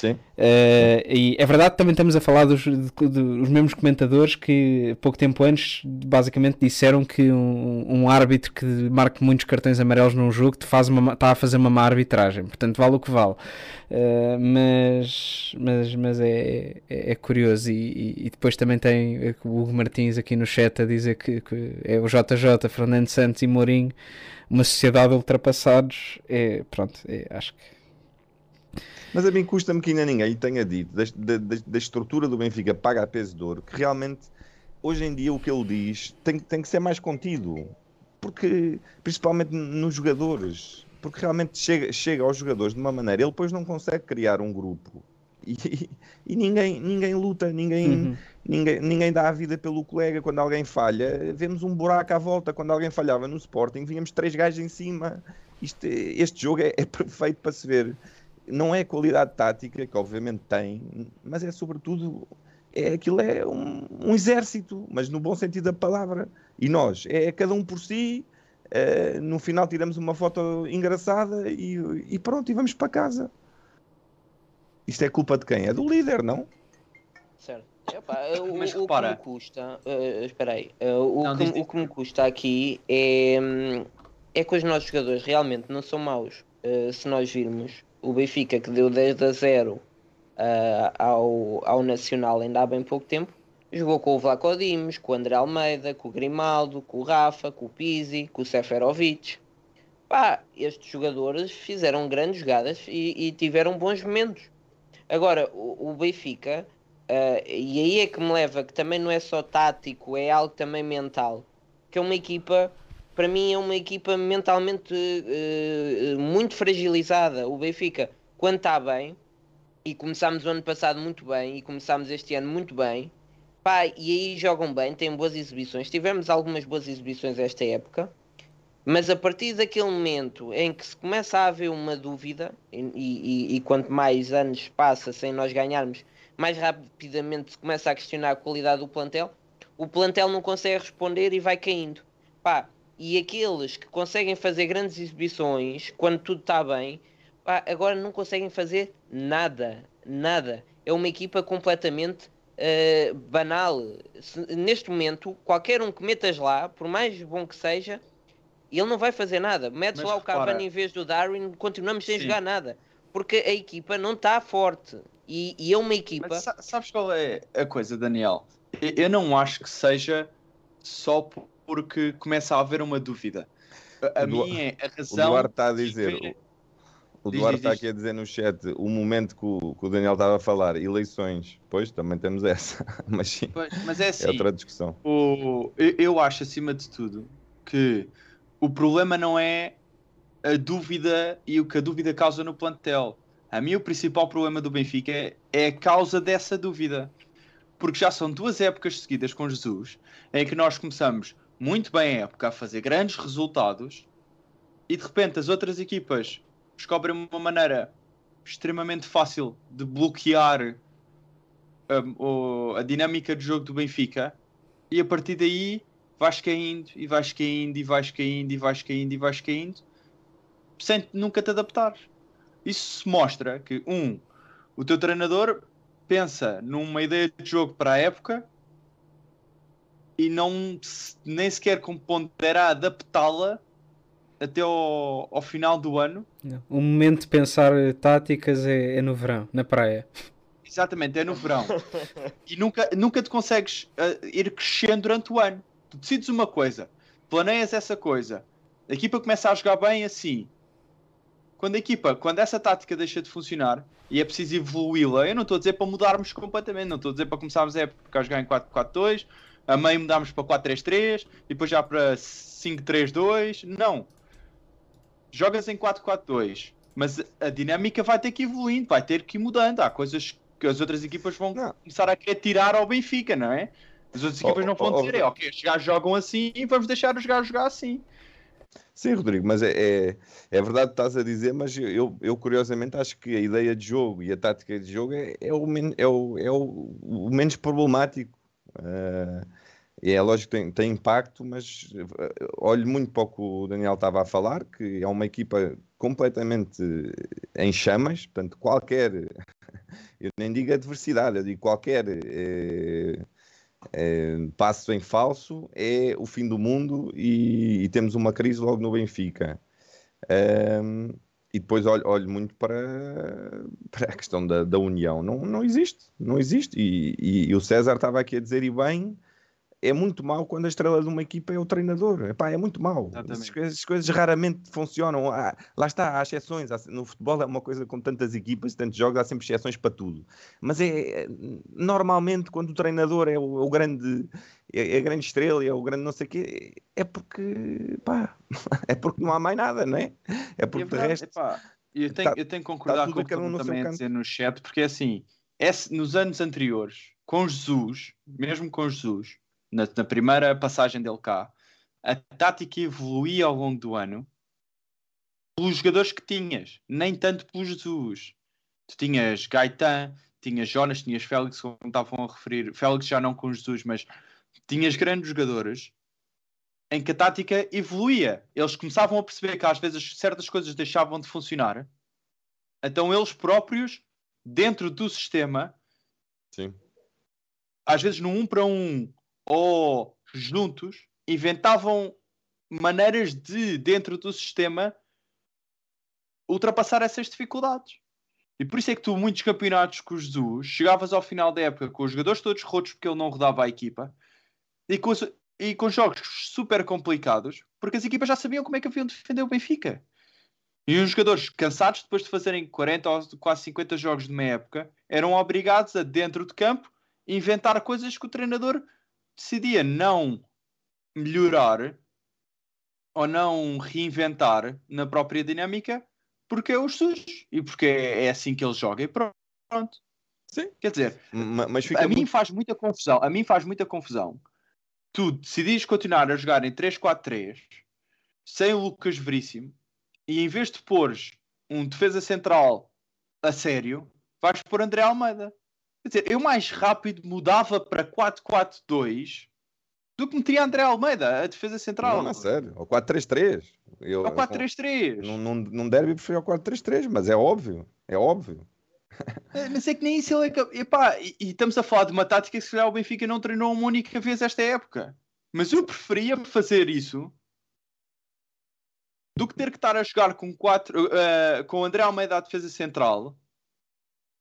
Sim. Eh, e é verdade que também estamos a falar dos, dos mesmos comentadores que pouco tempo antes basicamente disseram que um, um árbitro que marque muitos cartões amarelos num jogo te faz uma, está a fazer uma má arbitragem, portanto vale o que vale. Eh, mas mas, mas é, é, é curioso e, e- e depois também tem o Hugo Martins aqui no chat a dizer que, que é o JJ, Fernando Santos e Mourinho uma sociedade de ultrapassados é, pronto, é, acho que Mas a mim custa-me que ainda ninguém tenha dito da, da- da- estrutura do Benfica paga a peso de ouro, que realmente hoje em dia o que ele diz tem, tem que ser mais contido. Porque, principalmente nos jogadores, porque realmente chega, chega aos jogadores de uma maneira, ele depois não consegue criar um grupo. E, e ninguém, ninguém luta, ninguém, Uhum. ninguém, ninguém dá a vida pelo colega. Quando alguém falha, vemos um buraco à volta. Quando alguém falhava no Sporting, víamos três gajos em cima. Isto este jogo é, é perfeito para se ver. Não é qualidade tática, que obviamente tem, mas é sobretudo. É, aquilo é um, um exército, mas no bom sentido da palavra. E nós, é cada um por si. eh, no final tiramos uma foto engraçada e, e pronto, e vamos para casa. Isto é culpa de quem? É do líder, não? Certo. Epá, o, Mas o repara. que me custa, eh, espera aí, eh, o, Não, que, diz, diz. o que me custa aqui é, hum, é que os nossos jogadores realmente não são maus. Eh, se nós virmos o Benfica que deu 10 a 0 ah, ao, ao Nacional ainda há bem pouco tempo, jogou com o Vlaco Dimos, com o André Almeida, com o Grimaldo, com o Rafa, com o Pizzi, com o Seferovic. Pá, estes jogadores fizeram grandes jogadas e, e tiveram bons momentos. Agora, o, o Benfica, ah, e aí é que me leva, que também não é só tático, é algo também mental, que é uma equipa, para mim é uma equipa mentalmente eh, muito fragilizada. O Benfica, quando está bem, e começámos o ano passado muito bem, e começámos este ano muito bem, pá, e aí jogam bem, têm boas exibições. Tivemos algumas boas exibições esta época, mas a partir daquele momento em que se começa a haver uma dúvida, e, e- e quanto mais anos passa sem nós ganharmos, mais rapidamente se começa a questionar a qualidade do plantel, o plantel não consegue responder e vai caindo. Pá, e aqueles que conseguem fazer grandes exibições quando tudo está bem, pá, agora não conseguem fazer nada, nada. É uma equipa completamente uh, banal. Se, neste momento, qualquer um que metas lá, por mais bom que seja, ele não vai fazer nada. Metes Mas lá o Cavani em vez do Darwin, continuamos sem Sim. jogar nada. Porque a equipa não está forte. E, e é uma equipa. Mas sa- sabes qual é a coisa, Daniel? Eu- Eu não acho que seja só por- porque começa a haver uma dúvida. A, a O Du- mim é a O razão. Duarte está a dizer. ver- O, o Diz, Duarte diz, está aqui a dizer no chat o momento que o, que o Daniel estava a falar, eleições. Pois, também temos essa. Mas sim, Pois, Mas é é assim. outra discussão. O, eu, eu acho, acima de tudo, que o problema não é a dúvida e o que a dúvida causa no plantel. A mim, o principal problema do Benfica é, é a causa dessa dúvida. Porque já são duas épocas seguidas com Jesus em que nós começamos muito bem a época a fazer grandes resultados e de repente as outras equipas descobrem uma maneira extremamente fácil de bloquear um, a dinâmica de jogo do Benfica e a partir daí vais caindo e vais caindo e vais caindo e vais caindo e vais caindo sem nunca te adaptar. Isso mostra que, um, o teu treinador pensa numa ideia de jogo para a época e não nem sequer pondera adaptá-la até ao, ao final do ano. O momento de pensar táticas é, é no verão, na praia. Exatamente, é no verão. e nunca, nunca te consegues ah, ir crescendo durante o ano. Tu decides uma coisa, planeias essa coisa, a equipa começa a jogar bem assim. Quando a equipa, quando essa tática deixa de funcionar e é preciso evoluí-la, eu não estou a dizer para mudarmos completamente, não estou a dizer para começarmos a época a jogar em 4-4-2, a meio mudarmos para 4-3-3 e depois já para 5-3-2. Não. Jogas em 4-4-2, mas a dinâmica vai ter que ir evoluindo, vai ter que ir mudando. Há coisas que as outras equipas vão Não. começar a querer tirar ao Benfica, não é? As outras equipas Oh, não vão oh, dizer, é, ok, os gajos jogam assim e vamos deixar os gajos jogar assim. Sim, Rodrigo, mas é, é, é verdade que estás a dizer, mas eu, eu curiosamente acho que a ideia de jogo e a tática de jogo é, é, o, men- é, o, é o, o menos problemático. Eh, e é lógico que tem, tem impacto, mas eh, olho muito para o que o Daniel estava a falar, que é uma equipa completamente em chamas, portanto, qualquer, eu nem digo adversidade, eu digo qualquer eh, eh, passo em falso é o fim do mundo e, e temos uma crise logo no Benfica. Ahm, e depois olho, olho muito para, para a questão da, da união. Não, não existe, não existe. E, e- e o César estava aqui a dizer, e bem, é muito mau quando a estrela de uma equipa é o treinador. Epá, é muito mau. Exatamente. Essas coisas, essas coisas raramente funcionam. Há- lá está, há exceções. Há- no futebol é uma coisa com tantas equipas, tantos jogos, há sempre exceções para tudo. Mas é normalmente quando o treinador é o, é o grande é, é a grande estrela, é o grande não sei o quê, é porque pá, é porque não há mais nada, não é? É E porque é de verdade, resto epá, eu, tenho, tá- eu tenho que concordar com o que um também a dizer no chat, porque é assim, esse- nos anos anteriores, com Jesus, mesmo com Jesus, na, na primeira passagem dele cá, a tática evoluía ao longo do ano pelos jogadores que tinhas, nem tanto pelo Jesus. Tu tinhas Gaetan, tinhas Jonas, tinhas Félix, como estavam a referir, Félix já não com Jesus, mas tinhas grandes jogadores em que a tática evoluía. Eles começavam a perceber que às vezes certas coisas deixavam de funcionar. Então eles próprios, dentro do sistema, Sim. às vezes no um para um ou juntos, inventavam maneiras de, dentro do sistema, ultrapassar essas dificuldades. E por isso é que tu, muitos campeonatos com o Jesus, chegavas ao final da época com os jogadores todos rotos porque ele não rodava a equipa e com, e com jogos super complicados porque as equipas já sabiam como é que haviam de defender o Benfica. E os jogadores cansados depois de fazerem 40 ou quase 50 jogos de uma época eram obrigados a, dentro de campo, inventar coisas que o treinador decidia não melhorar ou não reinventar na própria dinâmica porque é os sujos e porque é, assim que ele joga e pronto. Sim. Quer dizer, Ma- mas a mim muito- faz muita confusão. A mim faz muita confusão. Tu decidires continuar a jogar em 3-4-3 sem o Lucas Veríssimo e em vez de pôres um defesa central a sério, vais pôr André Almeida. Quer dizer, eu mais rápido mudava para 4-4-2 do que metia André Almeida, a defesa central. Não, é sério. Ou 4-3-3. Eu- Ou 4-3-3. Num, num, num derby prefiro ao 4-3-3, mas é óbvio. É óbvio. É, Mas é que nem isso ele é cap- Epá, e, e estamos a falar de uma tática que se calhar o Benfica não treinou uma única vez esta época. Mas eu preferia fazer isso do que ter que estar a jogar com quatro eh, com o André Almeida à defesa central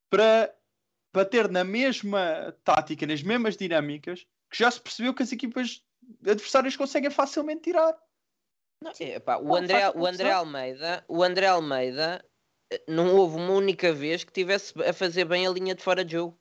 para bater na mesma tática, nas mesmas dinâmicas, que já se percebeu que as equipas adversárias conseguem facilmente tirar. Não, é, pá, o, Não, André, o André. Almeida, o André Almeida eh, não houve uma única vez que tivesse a fazer bem a linha de fora de jogo.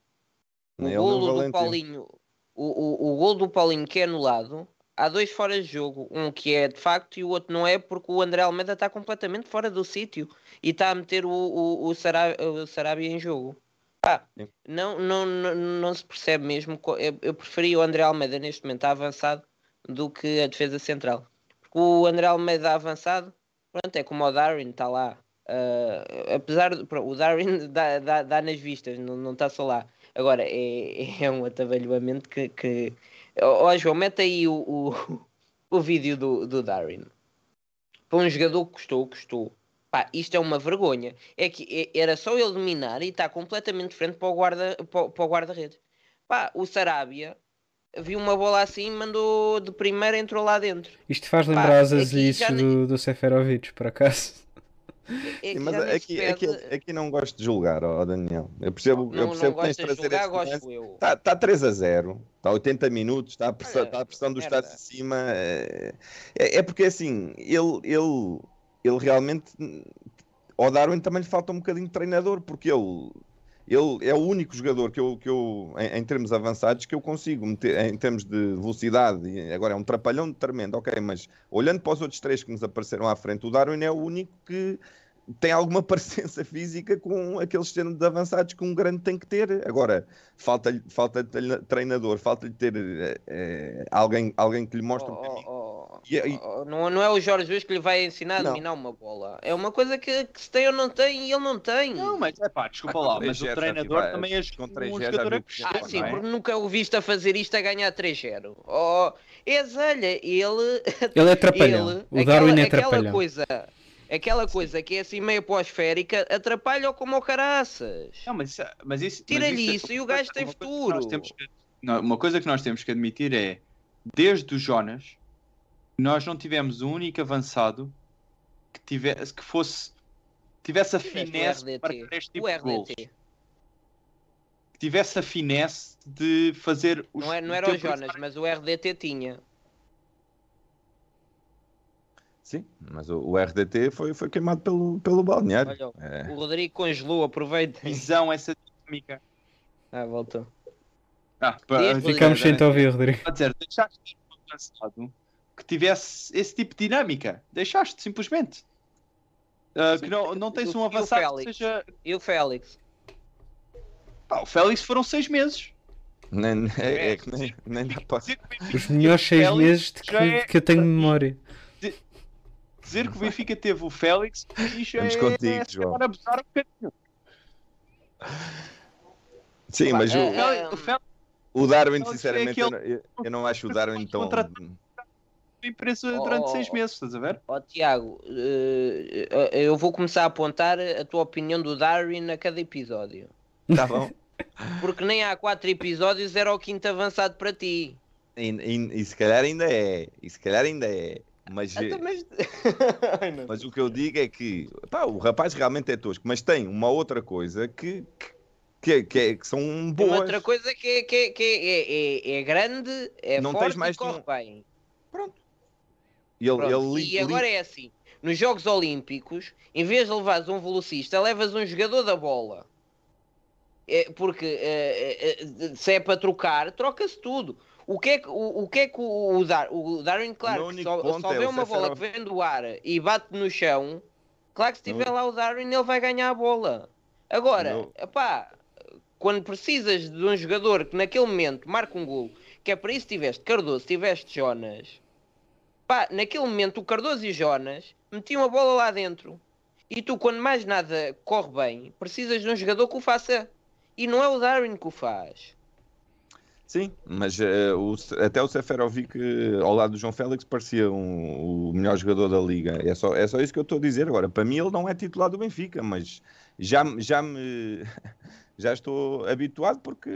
O golo do. Paulinho, o, o, o golo do Paulinho que é anulado, há dois fora de jogo, um que é de facto e o outro não é, porque o André Almeida está completamente fora do sítio e está a meter o, o, o, Sará- o Sarabia em jogo. Pá, não, não, não, não se percebe mesmo. Eu, eu preferia o André Almeida neste momento avançado do que a defesa central. Porque o André Almeida avançado, pronto, é como o Darwin, está lá. Ah, apesar de. pronto, o Darwin dá, dá, dá nas vistas, não não está só lá. Agora, é, é um atabalhoamento que. que... Ó ó, João, mete aí o, o, o vídeo do, do Darwin. Para um jogador que custou, custou. Pá, isto é uma vergonha. É que é- era só ele dominar e está completamente de frente para o guarda, para, o- para o guarda-redes. Pá, o Sarabia viu uma bola assim, mandou de primeira, entrou lá dentro. Isto faz lembrar as aqui já nem- do, do Seferovic, por acaso. É Sim, que mas aqui, aqui, pede- aqui não gosto de julgar, ó Daniel. Eu percebo, eu não, percebo não que tens de gosto de trazer julgar, gosto eu. Está tá 3 a 0, está 80 minutos, está a pressão, Olha, tá a pressão do merda. Estado de cima. É, é é porque assim, ele, ele, ele realmente. Ao Darwin também lhe falta um bocadinho de treinador, porque ele, ele é o único jogador que eu, que eu em, em termos avançados, que eu consigo meter em termos de velocidade. e Agora é um trapalhão tremendo, ok, mas olhando para os outros três que nos apareceram à frente, o Darwin é o único que tem alguma parecença física com aqueles género de avançados que um grande tem que ter. Agora, falta-lhe falta treinador, falta-lhe ter eh, alguém, alguém que lhe mostre um Oh, caminho. oh, oh, E- não, não é o Jorge Jesus que lhe vai ensinar a dominar uma bola. É uma coisa que, que se tem ou não tem e ele não tem. Não, mas é pá, desculpa Ah, lá, mas o 3G já treinador tive- também é com 3G um jogador a Ah, sim, é? porque nunca o viste a fazer isto a ganhar 3-0. Oh, és, olha, ele. Ele é trapalhão. ele- o Darwin é aquela trapalhão. coisa, aquela coisa que é assim meio pós-férica atrapalha-o como o caraças. Não, mas, isso- mas isso. Tira-lhe mas é isso e o gajo tem uma coisa que futuro. nós temos que- não, uma coisa que nós temos que admitir é, desde o Jonas, nós não tivemos um único avançado que, tivesse, que fosse tivesse a finesse para marcar este tipo O de gols. RDT. Que tivesse a finesse de fazer os Não, é, não era o Jonas, mas o RDT tinha. Sim, mas o, o RDT foi, foi queimado pelo, pelo balneário. Olha, É. o Rodrigo congelou, aproveita. visão, essa dinâmica. Ah, voltou. Ah, dizer- Ficamos sem te ouvir, Rodrigo. a dizer, deixaste de um avançado que tivesse esse tipo de dinâmica. Deixaste, simplesmente. Ah, que não, não tens E um e o avançado que Félix? seja. E o Félix? Pá, o Félix foram seis meses. Nem, é, é que nem, nem dá para. Dizer que o Benfica, Os melhores seis Félix meses de já que, é- que eu tenho memória. dizer que o Benfica teve o Félix isso Estamos é, contigo, é, João. abusar um bocadinho. Sim, mas é, o, O Félix- o o Darwin, é sinceramente, eu, não- eu, eu não acho o Darwin tão. Preso Oh, durante oh, seis oh. meses, estás a ver? Ó Tiago, eh, eu vou começar a apontar a tua opinião do Darwin a cada episódio. Tá bom. Porque nem há quatro episódios era o quinto avançado para ti. E, e- e se calhar ainda é. E se calhar ainda é. Mas, Então, mas... Ai, não. mas o que eu digo é que pá, o rapaz realmente é tosco, mas tem uma outra coisa que, que, que, é- que são Tem boas. outra coisa que, é, que, é, que é, é, é grande, é Não forte tens mais e corre nenhum- bem. E ele, ele e agora é assim: nos Jogos Olímpicos, em vez de levares um velocista, levas um jogador da bola. É, porque eh, eh, se é para trocar, troca-se tudo. O que é que o, o, que é que o, Dar, o Darwin, único só, só é vê uma bola que vem do ar e bate no chão, claro que se tiver No- lá o Darwin, ele vai ganhar a bola. Agora, epá, quando precisas de um jogador que naquele momento marca um gol, que é para isso tiveste Cardoso, tiveste Jonas, pá, naquele momento o Cardoso e Jonas metiam a bola lá dentro. E tu, quando mais nada corre bem, precisas de um jogador que o faça. E não é o Darwin que o faz. Sim, mas eh, o- até o Seferovic eh, ao lado do João Félix parecia um- o melhor jogador da liga. É só, é só isso que eu estou a dizer agora. Para mim ele não é titular do Benfica, mas já, já me já estou habituado porque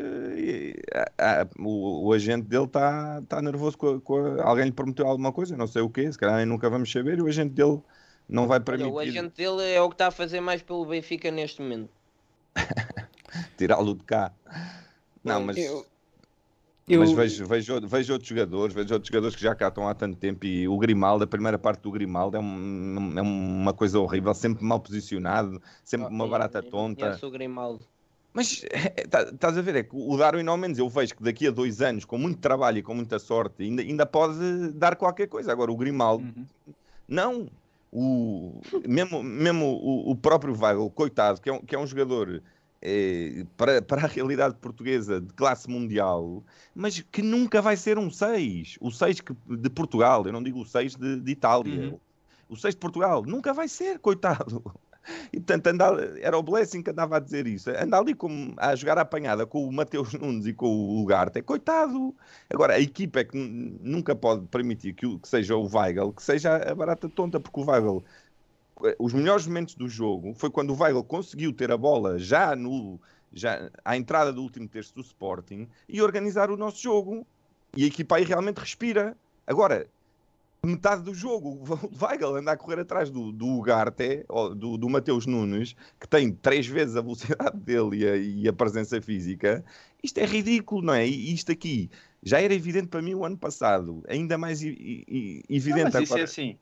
a- a- o, o agente dele está tá nervoso com, a- com a- alguém lhe prometeu alguma coisa, não sei o quê, se calhar nunca vamos saber, e o agente dele não vai Olha, permitir o agente dele é o que está a fazer mais pelo Benfica neste momento. tirá-lo de cá. Não, mas. Eu- Mas eu- vejo, vejo, vejo outros jogadores, vejo outros jogadores que já cá estão há tanto tempo e o Grimaldo, a primeira parte do Grimaldo é, um- é uma coisa horrível, sempre mal posicionado, sempre uma Ah, barata eu tonta. conheço o Grimaldo. Mas é, tá- estás a ver, é que o Darwin ao menos eu vejo que daqui a dois anos, com muito trabalho e com muita sorte, ainda, ainda pode dar qualquer coisa. Agora o Grimaldo, Uhum. não. O, mesmo mesmo o, o próprio Weigl, coitado, que é um, que é um jogador eh, para, para a realidade portuguesa de classe mundial, mas que nunca vai ser um 6. O 6 que- de Portugal, eu não digo o 6 de, de Itália. Uhum. O 6 de Portugal nunca vai ser, coitado. E portanto, anda, era o Blessing que andava a dizer isso. Anda ali a jogar a apanhada com o Mateus Nunes e com o Ugarte. É coitado. Agora, a equipa é que nunca pode permitir que, o- que seja o Weigl, que seja a barata tonta, porque o Weigl, eh, os melhores momentos do jogo foi quando o Weigl conseguiu ter a bola já no já à entrada do último terço do Sporting e organizar o nosso jogo. E a equipa aí realmente respira. Agora, metade do jogo, o Weigl anda a correr atrás do, do Ugarte, ou do, do Mateus Nunes, que tem três vezes a velocidade dele e a, e a presença física. Isto é ridículo, não é? E isto aqui já era evidente para mim o ano passado, ainda mais i- i- Não, evidente mas isso é agora. assim.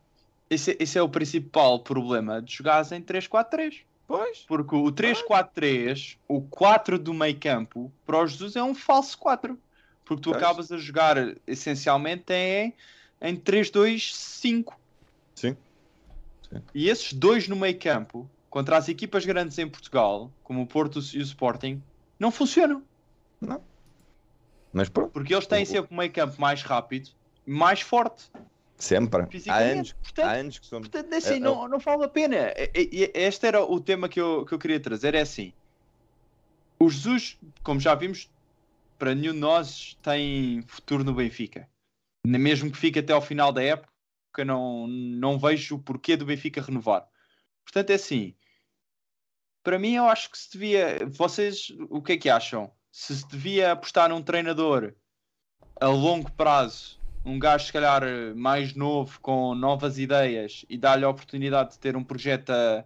Esse, esse é o principal problema de jogares em 3-4-3. Pois, Porque o 3-4-3, o 4 do meio campo, para o Jesus é um falso 4. Porque tu Pois. acabas a jogar essencialmente em, em 3-2-5. Sim. Sim. E esses dois no meio campo, contra as equipas grandes em Portugal, como o Porto e o Sporting, não funcionam. mas pronto, Porque eles têm sempre um meio campo mais rápido e mais forte. sempre. Há anos, Portanto, há anos que somos. Portanto, é assim, É, não, não vale a pena. E Este era o tema que eu, que eu queria trazer. É assim: o Jesus, como já vimos, para nenhum de nós tem futuro no Benfica. Mesmo que fique até ao final da época, não, não vejo o porquê do Benfica renovar. Portanto, é assim: para mim, eu acho que se devia. Vocês, o que é que acham? Se se devia apostar num treinador a longo prazo um gajo se calhar mais novo, com novas ideias e dar-lhe a oportunidade de ter um projeto a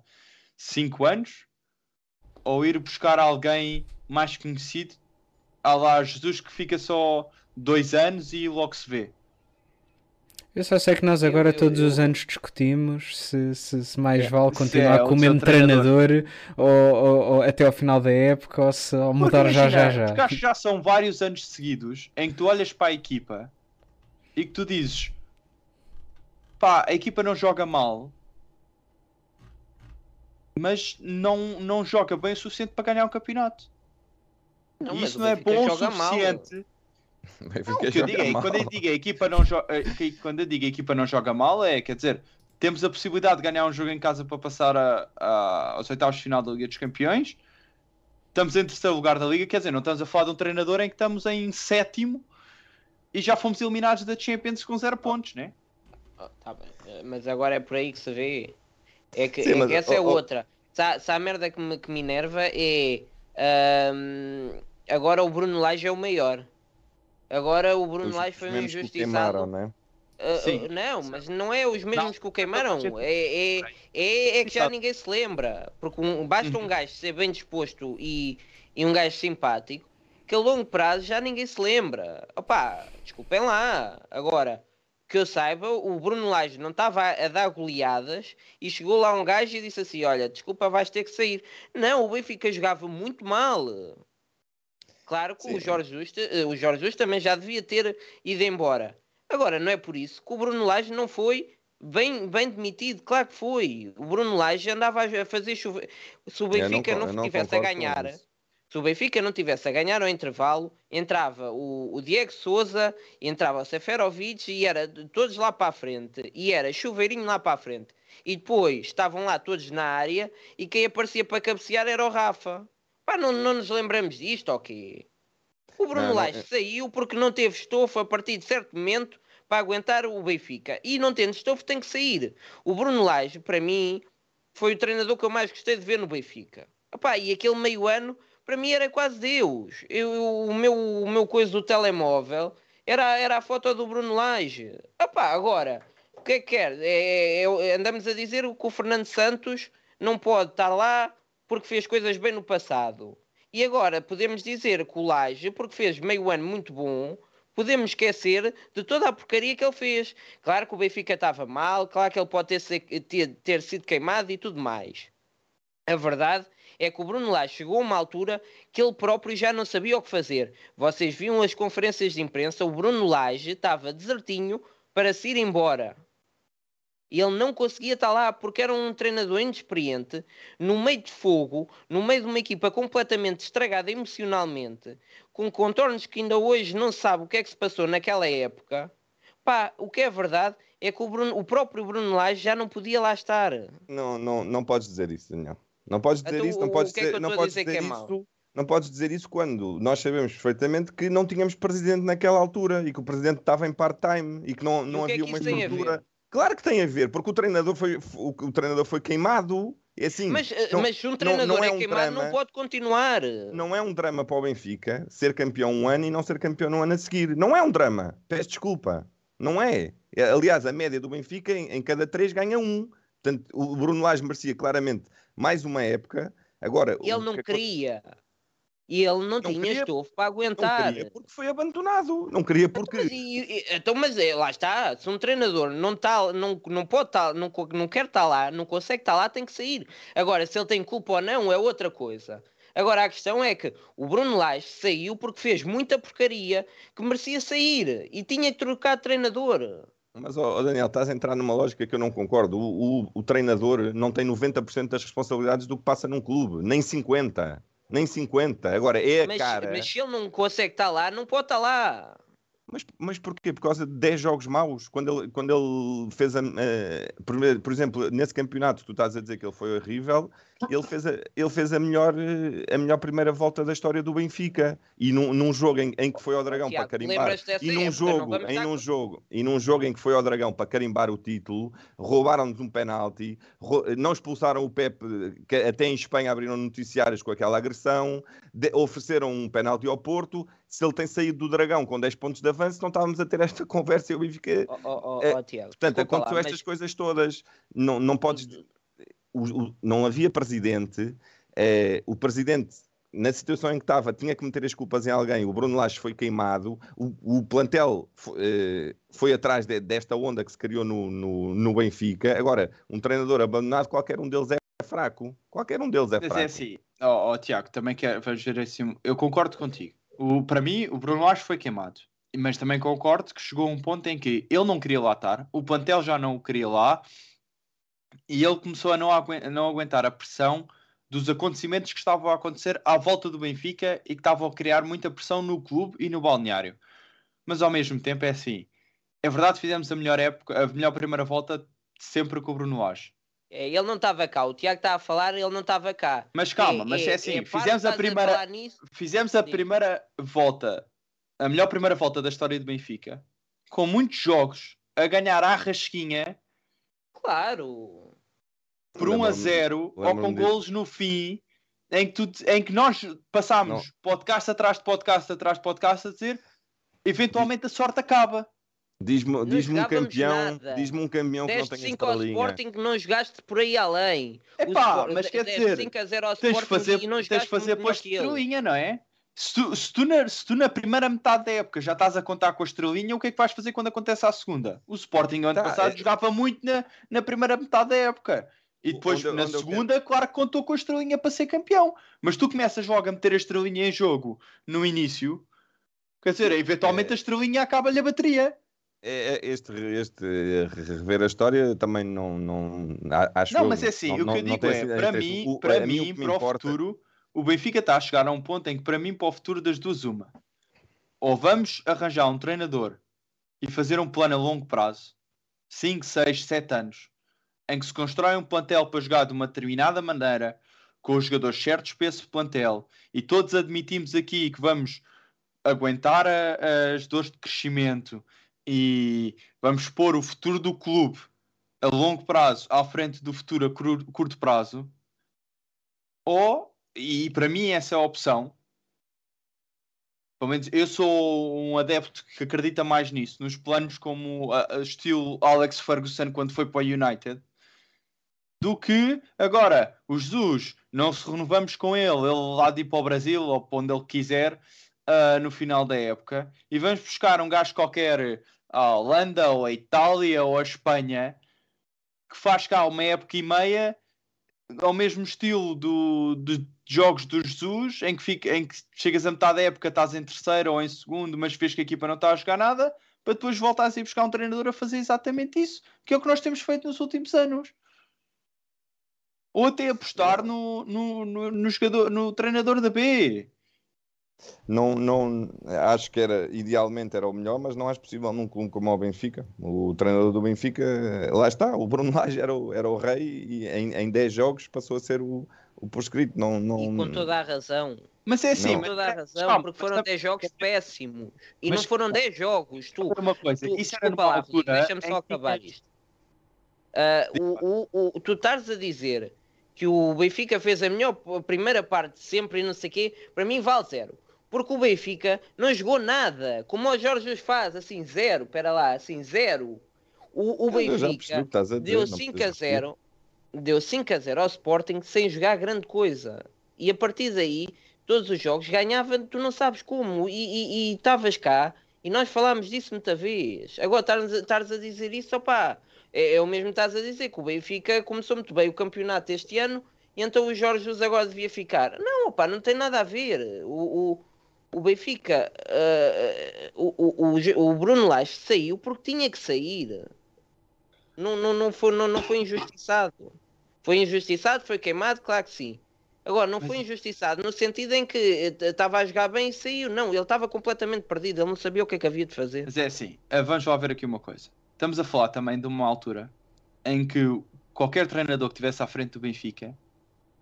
5 anos, ou ir buscar alguém mais conhecido, a lá Jesus que fica só 2 anos e logo se vê. Eu só sei que nós Eu- agora eu- todos os eu- anos discutimos se, se, se mais É, vale continuar é com o o mesmo treinador. treinador ou, ou- ou até ao final da época ou se ou mudar já já já. Porque acho que já são vários anos seguidos em que tu olhas para a equipa e que tu dizes pá, a equipa não joga mal, mas não, não joga bem o suficiente para ganhar um campeonato. Não, E isso o não é bom o joga mal. Não, que eu digo é, quando eu digo a equipa não joga, quando eu digo a equipa não joga mal, é quer dizer, temos a possibilidade de ganhar um jogo em casa para passar a, a, aos oitavos de final da Liga dos Campeões. Estamos em terceiro lugar da Liga, quer dizer, não estamos a falar de um treinador em que estamos em sétimo e já fomos eliminados da Champions com zero pontos, né? Oh, tá bem. Eh, Mas agora é por aí que se vê. É que, Sim, é mas, que essa é oh, oh. outra. Se há, se há merda que me, que me enerva é. ahm, agora o Bruno Lage é o maior. Agora o Bruno Os- Lage foi um mesmos que o injustiçado. queimaram, né? Sim. ah, não, mas não é os mesmos Não, que o queimaram. É, é, é, é que já ninguém se lembra. Porque um, basta um Uhum. gajo ser bem disposto e, e um gajo simpático que a longo prazo já ninguém se lembra. Opá, desculpem lá. Agora, que eu saiba, o Bruno Lage não estava a, a dar goleadas e chegou lá um gajo e disse assim: Olha, desculpa, vais ter que sair. Não, o Benfica jogava muito mal. Claro que Sim. o Jorge Justa, eh, o Jorge Justa também já devia ter ido embora. Agora, não é por isso que o Bruno Lage não foi bem, bem demitido. Claro que foi. O Bruno Lage andava a fazer chover. Se o não Benfica não, não estivesse a ganhar, se o Benfica não tivesse a ganhar ao intervalo, entrava o, o Diego Souza, entrava o Seferovic e era todos lá para a frente. E era chuveirinho lá para a frente. E depois estavam lá todos na área e quem aparecia para cabecear era o Rafa. Pá, não, não nos lembramos disto, ok? O Bruno Não, não, Lage é- saiu porque não teve estofo a partir de certo momento para aguentar o Benfica. E não tendo estofo tem que sair. O Bruno Lage, para mim, foi o treinador que eu mais gostei de ver no Benfica. Epá, e aquele meio ano, para mim era quase Deus. Eu, o, meu, o meu coisa do telemóvel era, era a foto do Bruno Lage. Epá, agora, o que é que quer? É, é- é- andamos a dizer que o Fernando Santos não pode estar lá porque fez coisas bem no passado. E agora podemos dizer que o Laje, porque fez meio ano muito bom, podemos esquecer de toda a porcaria que ele fez. Claro que o Benfica estava mal, claro que ele pode ter, ter- ter sido queimado e tudo mais. A verdade é que o Bruno Lage chegou a uma altura que ele próprio já não sabia o que fazer. Vocês viam as conferências de imprensa, o Bruno Lage estava desertinho para se ir embora. E ele não conseguia estar lá porque era um treinador inexperiente, no meio de fogo, no meio de uma equipa completamente estragada emocionalmente, com contornos que ainda hoje não se sabe o que é que se passou naquela época. Pá, o que é verdade é que o, Bruno- o próprio Bruno Lage já não podia lá estar. Não, não, não podes dizer isso, Daniel. Não podes dizer Então, isso, não podes é que dizer, eu não podes dizer dizer, é isso. Não podes dizer isso quando nós sabemos perfeitamente que não tínhamos presidente naquela altura e que o presidente estava em part-time e que não, não é havia que uma estrutura. Claro que tem a ver, porque o treinador foi, o, treinador foi queimado. É assim, Mas, eh, não- mas se um não- treinador não é é, um queimado, não drama. pode continuar. não é um drama para o Benfica ser campeão um ano e não ser campeão no ano a seguir. Não é um drama. Peço desculpa. Não é. É, Aliás, a média do Benfica em, em cada três ganha um. Portanto, o Bruno Lage merecia claramente mais uma época. Agora, Ele não que queria. E ele não, tinha queria- estofo para Não aguentar. queria porque foi abandonado. Não queria Mas, porque. e- e- então, mas é, lá está, se um treinador não, tá, não, não pode estar, não, co- não quer estar lá, não consegue estar lá, tem que sair. Agora, se ele tem culpa ou não, é outra coisa. Agora, a questão é que o Bruno Lage saiu porque fez muita porcaria que merecia sair e tinha que trocar de treinador. Mas, ó, Daniel, estás a entrar numa lógica que eu não concordo. O, o- o treinador não tem 90% das responsabilidades do que passa num clube. Nem 50%. Nem 50%. Agora, é a Mas, cara. mas se ele não consegue estar lá, não pode estar lá. Mas, mas porquê? Por causa de 10 jogos maus? Quando ele, quando ele fez a. eh, por, por exemplo, nesse campeonato, tu estás a dizer que ele foi horrível, ele fez a, ele fez a, melhor, eh, a melhor primeira volta da história do Benfica. E num, num jogo em, em que foi ao Dragão Tiago, para carimbar. E num, época, jogo, em num jogo, e num jogo em que foi ao Dragão para carimbar o título, roubaram-nos um penalti, rou- não expulsaram o Pepe, que até em Espanha abriram noticiários com aquela agressão, de- ofereceram um penalti ao Porto. Se ele tem saído do Dragão com 10 pontos de avanço, não estávamos a ter esta conversa. Eu Benfica. Ó, ó, ó, É, ó, Tiago, Portanto, desculpa lá, aconteceu mas- estas coisas todas. Não, não podes. O- o- não havia presidente. eh, o presidente, na situação em que estava, tinha que meter as culpas em alguém. O Bruno Lage foi queimado. O, o plantel fo- eh, foi atrás de- desta onda que se criou no, no, no Benfica. Agora, um treinador abandonado, qualquer um deles é fraco. Qualquer um deles é Mas fraco. é assim, ó ó, Tiago, também quero ver assim. Eu concordo contigo. O, para mim, o Bruno Lage foi queimado. Mas também concordo que chegou um ponto em que ele não queria lá estar, o plantel já não o queria lá, e ele começou a não, a não aguentar a pressão dos acontecimentos que estavam a acontecer à volta do Benfica e que estavam a criar muita pressão no clube e no balneário. Mas ao mesmo tempo é assim. É verdade fizemos a melhor época, a melhor primeira volta sempre com o Bruno Lage. É, ele não estava cá, o Tiago está a falar, ele não estava cá. Mas calma, mas é, assim, parte fizemos a primeira, nisso, fizemos a Sim. primeira volta, a melhor primeira volta da história do Benfica, com muitos jogos a ganhar à rasquinha claro. Por 1 a Lembro-me- 0 ou com golos no fim, em que, tu- em que nós passámos podcast atrás de podcast atrás de podcast a dizer eventualmente a sorte acaba. Diz-me diz um campeão, nada. diz um campeão que não Deste tenha 5 ao estrelinha. Sporting que não jogaste por aí além. Epá, mas quer dizer, 5 a 0 ao Tens de Sporting fazer, e não tens de fazer estrelinha, não é? Se tu, se, tu na, se tu na primeira metade da época já estás a contar com a estrelinha, o que é que vais fazer quando acontece à segunda? O Sporting ano Tá, passado é- jogava muito na, na primeira metade da época. E depois Onde- na onde segunda, claro que contou com a estrelinha para ser campeão. Mas tu começas logo a meter a estrelinha em jogo no início, quer dizer, eventualmente É. a estrelinha acaba-lhe a bateria. É, é, Este, este rever a história também não, não acho Não, mas é assim, não- o que eu digo é, para mim, O- para mim para o importa- futuro, o Benfica está a chegar a um ponto em que para mim, para o futuro das duas uma. Ou vamos arranjar um treinador e fazer um plano a longo prazo, 5, 6, 7 anos, em que se constrói um plantel para jogar de uma determinada maneira, com os jogadores certos para esse plantel. E todos admitimos aqui que vamos aguentar a- as dores de crescimento e vamos pôr o futuro do clube a longo prazo à frente do futuro a curto prazo, ou, e para mim essa é a opção, pelo menos eu sou um adepto que acredita mais nisso, nos planos como a estilo Alex Ferguson quando foi para o United, do que agora o Jesus, não se renovamos com ele, ele lá de ir para o Brasil ou para onde ele quiser ah, no final da época, e vamos buscar um gajo qualquer à Holanda ou à Itália ou à Espanha que faz cá uma época e meia ao mesmo estilo do, de jogos do Jesus, em que, fica, em que chegas a metade da época, estás em terceiro ou em segundo, mas vês que a equipa não está a jogar nada, para depois voltares a ir buscar um treinador a fazer exatamente isso, que é o que nós temos feito nos últimos anos. Ou até apostar no, no, no, no jogador, no treinador da B. Não, não, acho que era, idealmente era o melhor, mas não acho possível num clube como o Benfica. O treinador do Benfica, lá está, o Bruno Lage era o, era o rei e em, em 10 jogos passou a ser o, o proscrito. Não, não, E com toda a razão. Mas é assim, Não. Com toda a razão, Calma, porque foram mas- 10 jogos péssimos. E Mas- não foram 10 jogos, tu. Uma coisa, tu isso desculpa lá. Deixa-me só acabar isto. Ah, o, o, o- tu estás a dizer que o Benfica fez a melhor primeira parte de sempre e não sei o quê, para mim vale zero. Porque o Benfica não jogou nada, como o Jorge faz, assim, zero, espera lá, assim, zero. O, o percebi Benfica deu não 5 a precisas repetir. 0 deu 5 a 0 ao Sporting sem jogar grande coisa e a partir daí todos os jogos ganhava tu não sabes como e- estavas cá e nós falámos disso muita vez agora estares a dizer isso opá, é, é o mesmo que estás a dizer que o Benfica começou muito bem o campeonato este ano e então o Jorge Jesus agora devia ficar não opá, não tem nada a ver o, o, o Benfica o, o, o, o Bruno Lage saiu porque tinha que sair não, não, não, foi, não, não foi injustiçado. Foi injustiçado, foi queimado, claro que sim. Agora, não foi injustiçado no sentido em que eh, estava a jogar bem e saiu. Não, ele estava completamente perdido, ele não sabia o que é que havia de fazer. Mas é assim, eh, vamos lá ver aqui uma coisa. Estamos a falar também de uma altura em que qualquer treinador que estivesse à frente do Benfica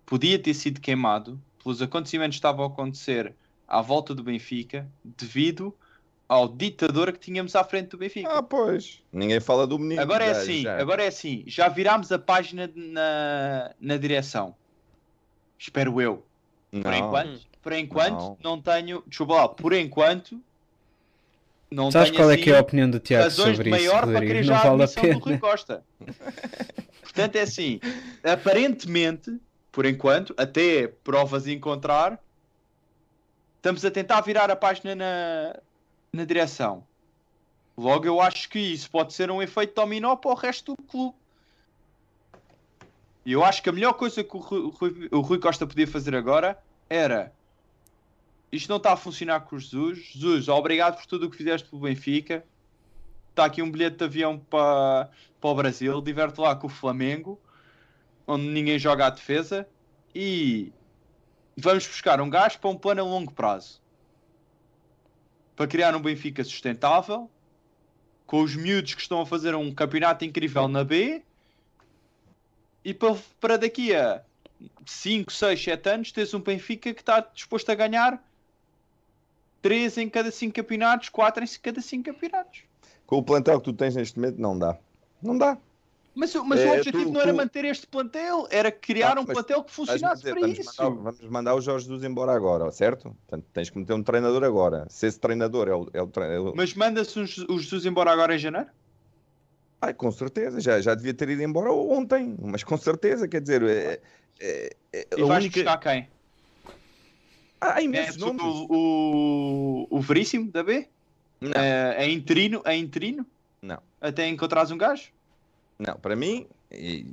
podia ter sido queimado pelos acontecimentos que estavam a acontecer à volta do Benfica devido ao ditador que tínhamos à frente do Benfica. Ah, pois. Ninguém fala do menino. Agora é já- assim, já. agora é assim, já virámos a página na, na direção. Espero eu. Por Não. enquanto, por enquanto Não. não. tenho, desculpa lá, por enquanto não Sabes qual é assim, que é a opinião do Tiago sobre isso, Rodrigo? Não vale a admissão do Rui pena. Costa. Portanto, é assim, aparentemente, por enquanto, até provas encontrar, estamos a tentar virar a página na, na direção. Logo, eu acho que isso pode ser um efeito dominó para o resto do clube. E eu acho que a melhor coisa que o Rui- o Rui Costa podia fazer agora era isto não está a funcionar com o Jesus. Jesus, obrigado por tudo o que fizeste pelo Benfica. Está aqui um bilhete de avião para, para o Brasil. Diverte lá com o Flamengo, onde ninguém joga à defesa. E vamos buscar um gajo para um plano a longo prazo para criar um Benfica sustentável, com os miúdos que estão a fazer um campeonato incrível na B. E para, para daqui a 5, 6, 7 anos, tens um Benfica que está disposto a ganhar 3 em cada 5 campeonatos, 4 em cada 5 campeonatos. Com o plantel que tu tens neste momento, não dá. Não dá. Mas, o- mas É, o objetivo tu- não era tu- manter este plantel, era criar Ah, um plantel que funcionasse dizer, para vamos, isso. mandar, vamos mandar o Jorge Jesus embora agora, certo? Portanto, tens que meter um treinador agora. Se esse treinador é o, é o treinador. Mas manda-se os- o Jesus embora agora em janeiro? Ai, com certeza, já, já devia ter ido embora ontem, mas com certeza, quer dizer, é, é, é, E a vais única- buscar quem? Ah, há imensos Metes nomes. o, o, o Veríssimo da B? Não, É, é interino? É interino? Não. Até encontrares um gajo? não, para mim, e-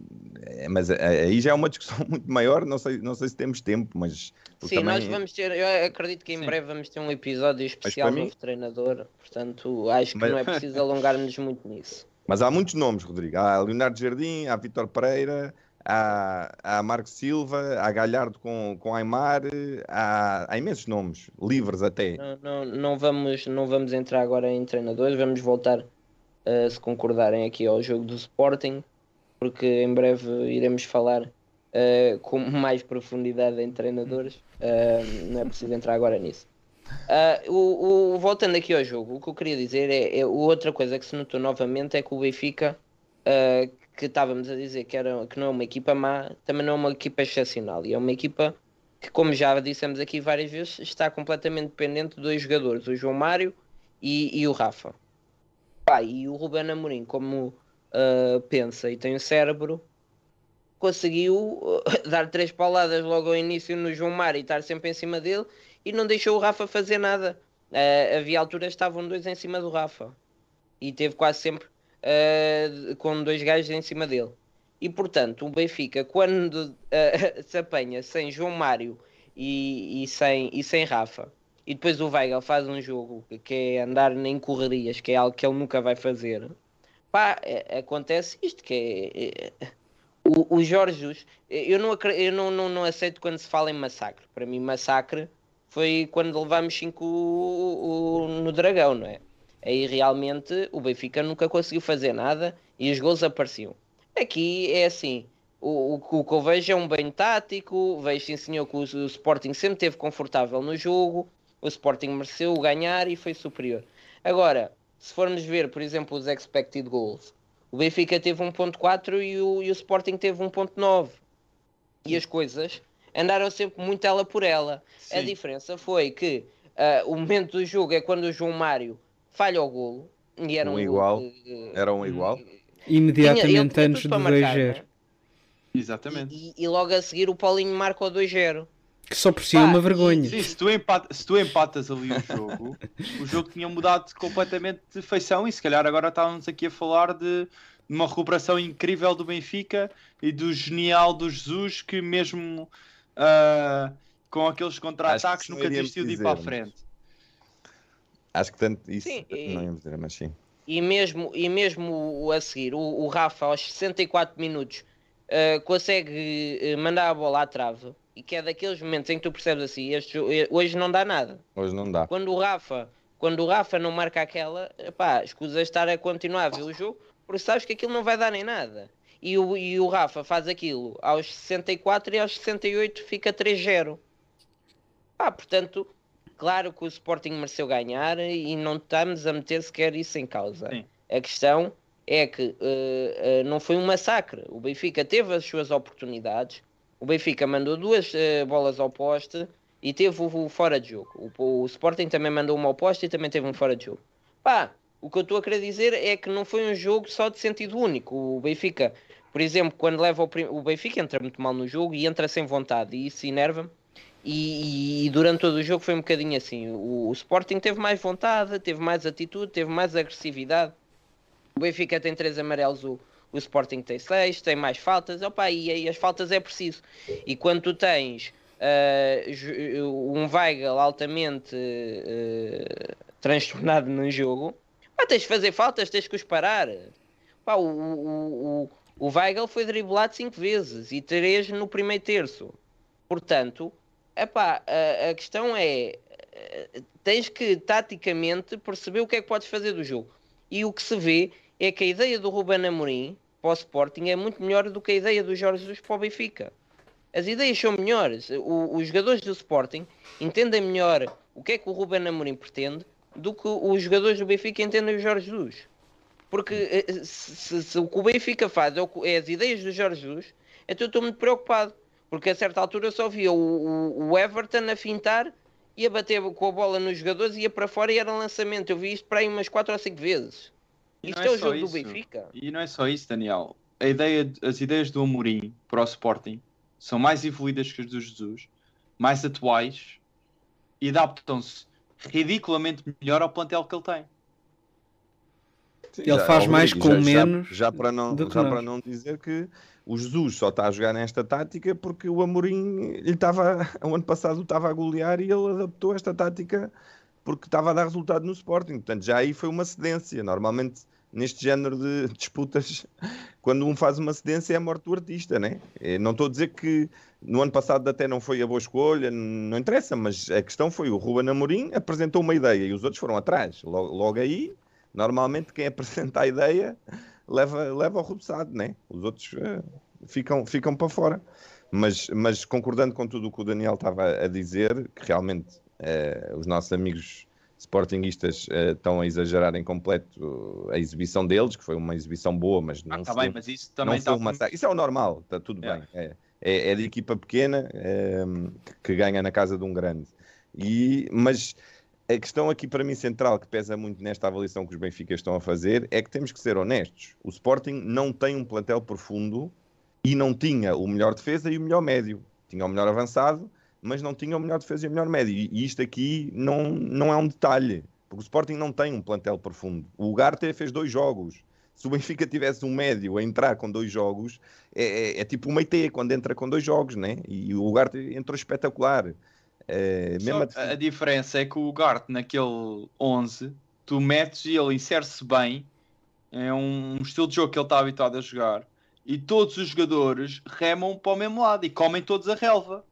é, mas a- aí já é uma discussão muito maior, não sei, não sei se temos tempo, mas Sim, nós vamos ter, eu acredito que em Sim. breve vamos ter um episódio especial para mim- novo treinador, portanto acho que Mas- não é preciso alongar-nos muito nisso. Mas há muitos nomes, Rodrigo. Há Leonardo Jardim, há Vitor Pereira, há, há Marco Silva, há Galhardo com, com Aymar, há, há imensos nomes, livres até. Não, não, não, vamos, não vamos entrar agora em treinadores, vamos voltar a se concordarem aqui ao jogo do Sporting, porque em breve iremos falar uh, com mais profundidade em treinadores. Uh, não é preciso entrar agora nisso. Uh, o, o, voltando aqui ao jogo, o que eu queria dizer é, é outra coisa que se notou novamente é que o Benfica, uh, que estávamos a dizer que, era, que não é uma equipa má, também não é uma equipa excepcional. E é uma equipa que, como já dissemos aqui várias vezes, está completamente dependente de dois jogadores, o João Mário e, e o Rafa. Pá, e o Ruben Amorim, como uh, pensa e tem o cérebro, conseguiu dar três pauladas logo ao início no João Mário e estar sempre em cima dele e não deixou o Rafa fazer nada. Uh, havia alturas estavam dois em cima do Rafa e teve quase sempre uh, com dois gajos em cima dele. E portanto, o Benfica, quando uh, se apanha sem João Mário e, e, sem, e sem Rafa, e depois o Weigl faz um jogo que é andar em correrias, que é algo que ele nunca vai fazer, pá, é, acontece isto que é, é o, o Jorge eu, não, eu não, não, não aceito quando se fala em massacre. Para mim, massacre foi quando levámos 5 no Dragão, não é? Aí realmente o Benfica nunca conseguiu fazer nada e os gols apareciam. Aqui é assim, o, o, o que eu vejo é um bem tático, vejo sim senhor que o, o Sporting sempre esteve confortável no jogo, o Sporting mereceu ganhar e foi superior. Agora, se formos ver, por exemplo, os expected goals, o Benfica teve 1.4 e o, e o Sporting teve 1.9. E as coisas andaram sempre muito ela por ela. Sim. A diferença foi que uh, o momento do jogo é quando o João Mário falha o golo. E era um, um igual. Golo, uh, era um igual. Imediatamente tinha, antes do 2-0. É? Exatamente. E, e, logo a seguir o Paulinho marca o 2-0. Que só por si é uma vergonha. Sim, se tu, empata, se tu empatas ali o jogo, o jogo tinha mudado completamente de feição e se calhar agora estávamos aqui a falar de uma recuperação incrível do Benfica e do genial do Jesus que mesmo uh, com aqueles contra-ataques nunca desistiu de ir para a frente. Acho que tanto isso sim, e, não íamos dizer, mas sim. E mesmo, e mesmo a seguir, o, o Rafa aos 64 minutos uh, consegue eh, mandar a bola à trave e que é daqueles momentos em que tu percebes assim, este, hoje não dá nada. Hoje não dá. Quando o Rafa, quando o Rafa não marca aquela, pá, escusa estar a continuar a ver o jogo, porque sabes que aquilo não vai dar nem nada. E o, e o Rafa faz aquilo aos 64 e aos 68 fica 3-0. Pá, portanto, claro que o Sporting mereceu ganhar e não estamos a meter sequer isso em causa. Sim. A questão é que uh, uh, não foi um massacre. O Benfica teve as suas oportunidades. O Benfica mandou duas uh, bolas ao poste e teve o, o fora de jogo. O, o, Sporting também mandou uma ao poste e também teve um fora de jogo. Pá, o que eu estou a querer dizer é que não foi um jogo só de sentido único. O Benfica, por exemplo, quando leva o, prim... o Benfica entra muito mal no jogo e entra sem vontade e isso enerva-me e, e, durante todo o jogo foi um bocadinho assim. O, o, Sporting teve mais vontade, teve mais atitude, teve mais agressividade. O Benfica tem três amarelos, o, o Sporting tem seis, tem mais faltas. Opa, e, e as faltas é preciso. E quando tu tens uh, um Weigl altamente uh, transtornado no jogo, pá, tens de fazer faltas, tens que os parar. Pá, o, o, o, o Weigl foi driblado cinco vezes e três no primeiro terço. Portanto, Epá, a, a questão é eh, tens que taticamente perceber o que é que podes fazer do jogo. E o que se vê é que a ideia do Ruben Amorim para o Sporting é muito melhor do que a ideia do Jorge Jesus para o Benfica. As ideias são melhores. O, os jogadores do Sporting entendem melhor o que é que o Ruben Amorim pretende do que os jogadores do Benfica entendem o Jorge Jesus. Porque eh, se, se, se o que o Benfica faz é, é as ideias do Jorge Jesus, então eu estou muito preocupado. Porque a certa altura eu só via o, o, o Everton a fintar e a bater com a bola nos jogadores, ia para fora e era lançamento. Eu vi isto para aí umas 4 ou 5 vezes. E isto é, é, o jogo isso. do Benfica. E não é só isso, Daniel. A ideia, as ideias do Amorim para o Sporting são mais evoluídas que as do Jesus, mais atuais e adaptam-se ridiculamente melhor ao plantel que ele tem. Sim, ele faz mais com já, menos. Já, já para não, já para não dizer que o Jesus só está a jogar nesta tática porque o Amorim ele estava, o ano passado estava a golear e ele adaptou esta tática porque estava a dar resultado no Sporting. Portanto, já aí foi uma cedência. Normalmente, neste género de disputas, quando um faz uma cedência é a morte do artista, né? Não estou a dizer que no ano passado até não foi a boa escolha, não interessa, mas a questão foi o Ruben Amorim apresentou uma ideia e os outros foram atrás. Logo, logo aí, normalmente quem apresenta a ideia leva, leva ao rubeçado, né? Os outros uh, ficam, ficam para fora. Mas, mas concordando com tudo o que o Daniel estava a dizer, que realmente eh, os nossos amigos sportinguistas eh, estão a exagerar em completo a exibição deles, que foi uma exibição boa, mas Ah, não tá foi, bem, mas isso também não foi está uma Isso é o normal, está tudo É. bem. É, é, é de equipa pequena que, que ganha na casa de um grande. E, mas a questão aqui para mim central, que pesa muito nesta avaliação que os Benfica estão a fazer, é que temos que ser honestos. O Sporting não tem um plantel profundo e não tinha o melhor defesa e o melhor médio. Tinha o melhor avançado, mas não tinha o melhor defesa e o melhor médio. E, isto aqui não, não é um detalhe, porque o Sporting não tem um plantel profundo. O Ugarte fez dois jogos. Se o Benfica tivesse um médio a entrar com dois jogos, é, é- é tipo o Meite quando entra com dois jogos, né? E o Ugarte entrou espetacular. É, Só mesmo a a, defesa- diferença é que o Gart naquele 11, tu metes e ele insere-se bem, é um estilo de jogo que ele está habituado a jogar, e todos os jogadores remam para o mesmo lado e comem todos a relva.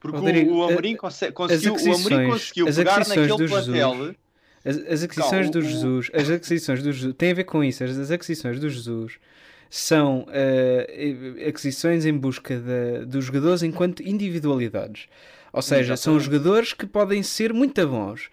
Porque o- Rodrigo, o, a- Amorim conse- conseguiu, o Amorim conseguiu as pegar naquele do Jesus- plantel. As, as aquisições Não, do o- Jesus, as aquisições do Jesus, tem a ver com isso, as, as aquisições do Jesus são eh, aquisições em busca da- dos jogadores enquanto individualidades. Ou seja, são Exatamente. jogadores que podem ser muito bons,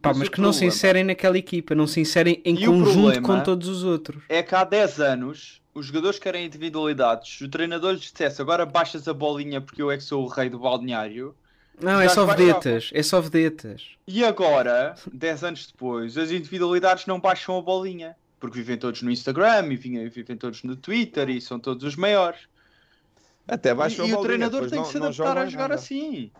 pá, Mas mas, que não se inserem naquela equipa, não se inserem em E conjunto com todos os outros. É que há 10 anos os jogadores querem individualidades. O treinador lhes dissesse agora baixas a bolinha porque eu é que sou o rei do balneário. Não, é só vedetas, é só vedetas. E agora, 10 anos depois, as individualidades não baixam a bolinha. Porque vivem todos no Instagram e vivem, todos no Twitter e são todos os maiores. até E, baixou a e o treinador tem não- que se adaptar a jogar nada. assim.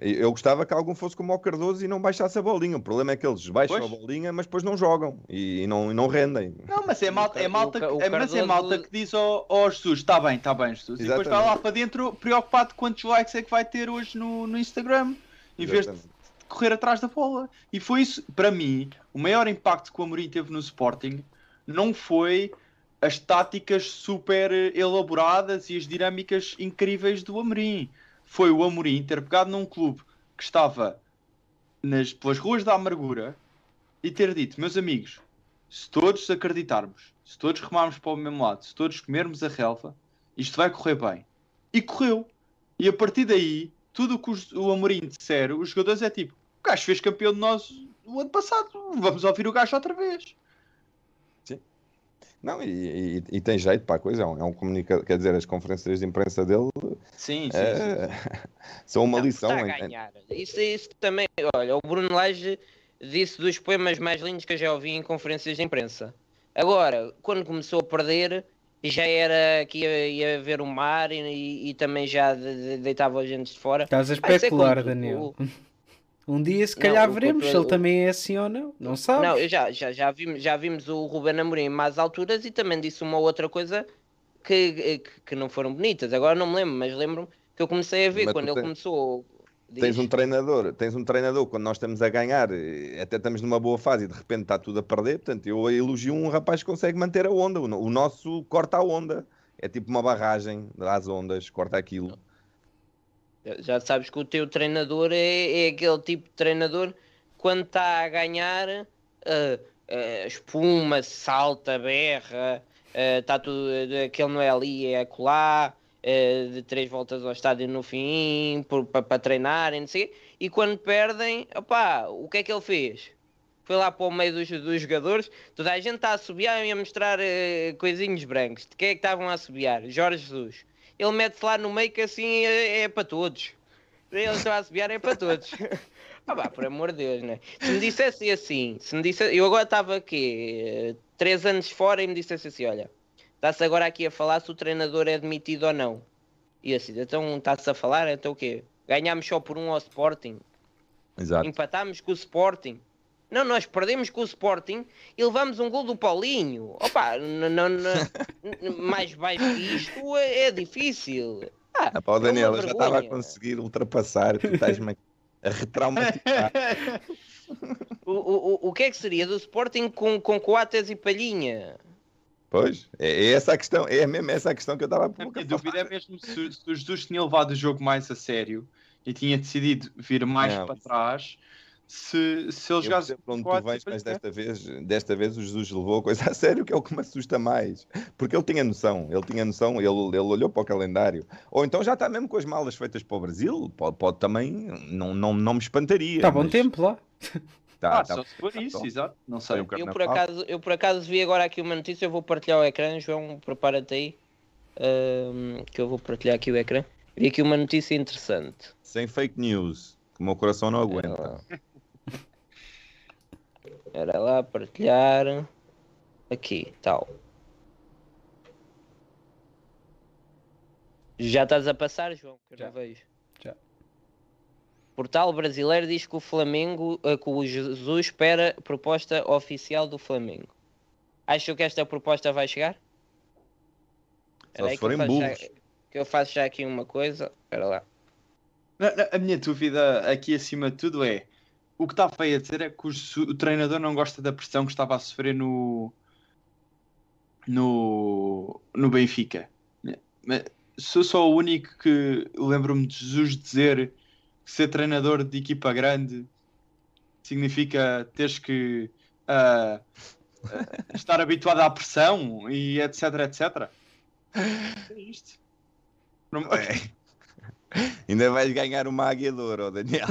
Eu gostava que algum fosse como o Cardoso e não baixasse a bolinha. O problema é que eles baixam Pois. a bolinha, mas depois não jogam e, e não, e não rendem. Não, mas é malta, é malta, o é, mas é malta que diz ao, ao Jesus: está bem, está bem, Jesus. E depois vai Exatamente. lá para dentro preocupado quantos likes é que vai ter hoje no, no Instagram. Em vez de Exatamente. Correr atrás da bola. E foi isso, para mim, o maior impacto que o Amorim teve no Sporting não foi as táticas super elaboradas e as dinâmicas incríveis do Amorim. Foi o Amorim ter pegado num clube que estava nas, pelas ruas da amargura e ter dito, meus amigos, se todos acreditarmos, se todos remarmos para o mesmo lado, se todos comermos a relva, isto vai correr bem. E correu. E a partir daí, tudo o que os- o Amorim disser, os jogadores é tipo, o gajo fez campeão de nós o ano passado, vamos ouvir o gajo outra vez. Não, e, e- e tem jeito para a coisa. É um, é um comunicador. Quer dizer, as conferências de imprensa dele Sim, sim, sim. é, são uma Não, lição. Está a em- em- ganhar. Isso, isso também. Olha, o Bruno Lage disse dos poemas mais lindos que eu já ouvi em conferências de imprensa. Agora, quando começou a perder, já era que ia, ia ver o mar e, e- e também já de- de- deitava os gentes de fora. Estás a Ah, é especular, como tu- Daniel. o- Um dia, se Não, calhar, o- veremos o- se ele o- também é assim ou não. Não sabes? Não, já, já, já, vimos, já vimos o Ruben Amorim em más alturas e também disse uma outra coisa que, que, que não foram bonitas. Agora não me lembro, mas lembro-me que eu comecei a ver Mas quando ele tens- começou. Tens diz- um treinador, tens um treinador quando nós estamos a ganhar, eh, até estamos numa boa fase e de repente está tudo a perder. Portanto, eu elogio um rapaz que consegue manter a onda. O no- o nosso corta a onda. É tipo uma barragem às ondas, corta aquilo. Já sabes que o teu treinador é, é aquele tipo de treinador quando está a ganhar, ah, ah, espuma, salta, berra, está tudo, aquele não é ali, é acolá, ah, de três voltas ao estádio no fim, para treinar e não sei. E quando perdem, opá, o que é que ele fez? Foi lá para o meio dos, dos jogadores, toda a gente está a assobiar e a mostrar eh, coisinhos brancos. De quem é que estavam a assobiar? Jorge Jesus. Ele mete-se lá no meio que assim é, é para todos. Ele está a assobiar é para todos. ah pá, por amor de Deus, né? Se me dissesse assim, se me dissesse, eu agora estava aqui, eh, três anos fora e me dissesse assim, olha, está-se agora aqui a falar se o treinador é demitido ou não. E assim, então está-se a falar, então o quê? Ganhámos só por um ao Sporting? Exato. Empatámos com o Sporting. Não, nós perdemos com o Sporting e levamos um gol do Paulinho. Opa, n- n- n- mais baixo que isto é, é difícil. Ah, Ah, pá, é Daniel, eu já estava a conseguir ultrapassar, tu estás-me a retraumatizar. O, o, o- o que é que seria do Sporting com, com Coates e Palhinha? Pois, é, é essa a questão, é mesmo essa a questão que eu estava a A pouco a minha dúvida é mesmo se, se o Jesus tinha levado o jogo mais a sério e tinha decidido vir mais Não, para trás Se, se ele jogasse onde tu mas desta vez, desta vez o Jesus levou a coisa a sério, que é o que me assusta mais. Porque ele tinha noção, ele tinha noção, ele, ele olhou para o calendário. Ou então já está mesmo com as malas feitas para o Brasil, pode, pode também, não, não, não me espantaria. Está bom mas tempo lá. Tá, Ah, tá- só se for tá isso, exato. Não sei. um Eu por, acaso, eu por acaso vi agora aqui uma notícia, eu vou partilhar o ecrã, João, prepara-te aí, ahm, que eu vou partilhar aqui o ecrã. Vi aqui uma notícia interessante. Sem fake news, que o meu coração não aguenta. Era lá, partilhar. Aqui, tal. Já estás a passar, João? Que eu já Já. vejo. Portal brasileiro diz que o Flamengo, eh, que o Jesus espera proposta oficial do Flamengo. Acham que esta proposta vai chegar? Só se que eu forem faço já- burros. que eu faço já aqui uma coisa. Espera lá. Não, não, a minha dúvida aqui acima de tudo é o que está feio a dizer é que o, o treinador não gosta da pressão que estava a sofrer no no, no Benfica. Mas sou só o único que lembro-me de Jesus dizer que ser treinador de equipa grande significa teres que ah, estar habituado à pressão e etc, etc. É isto. Não- Ué. Ainda vais ganhar uma águia de ouro, Daniel.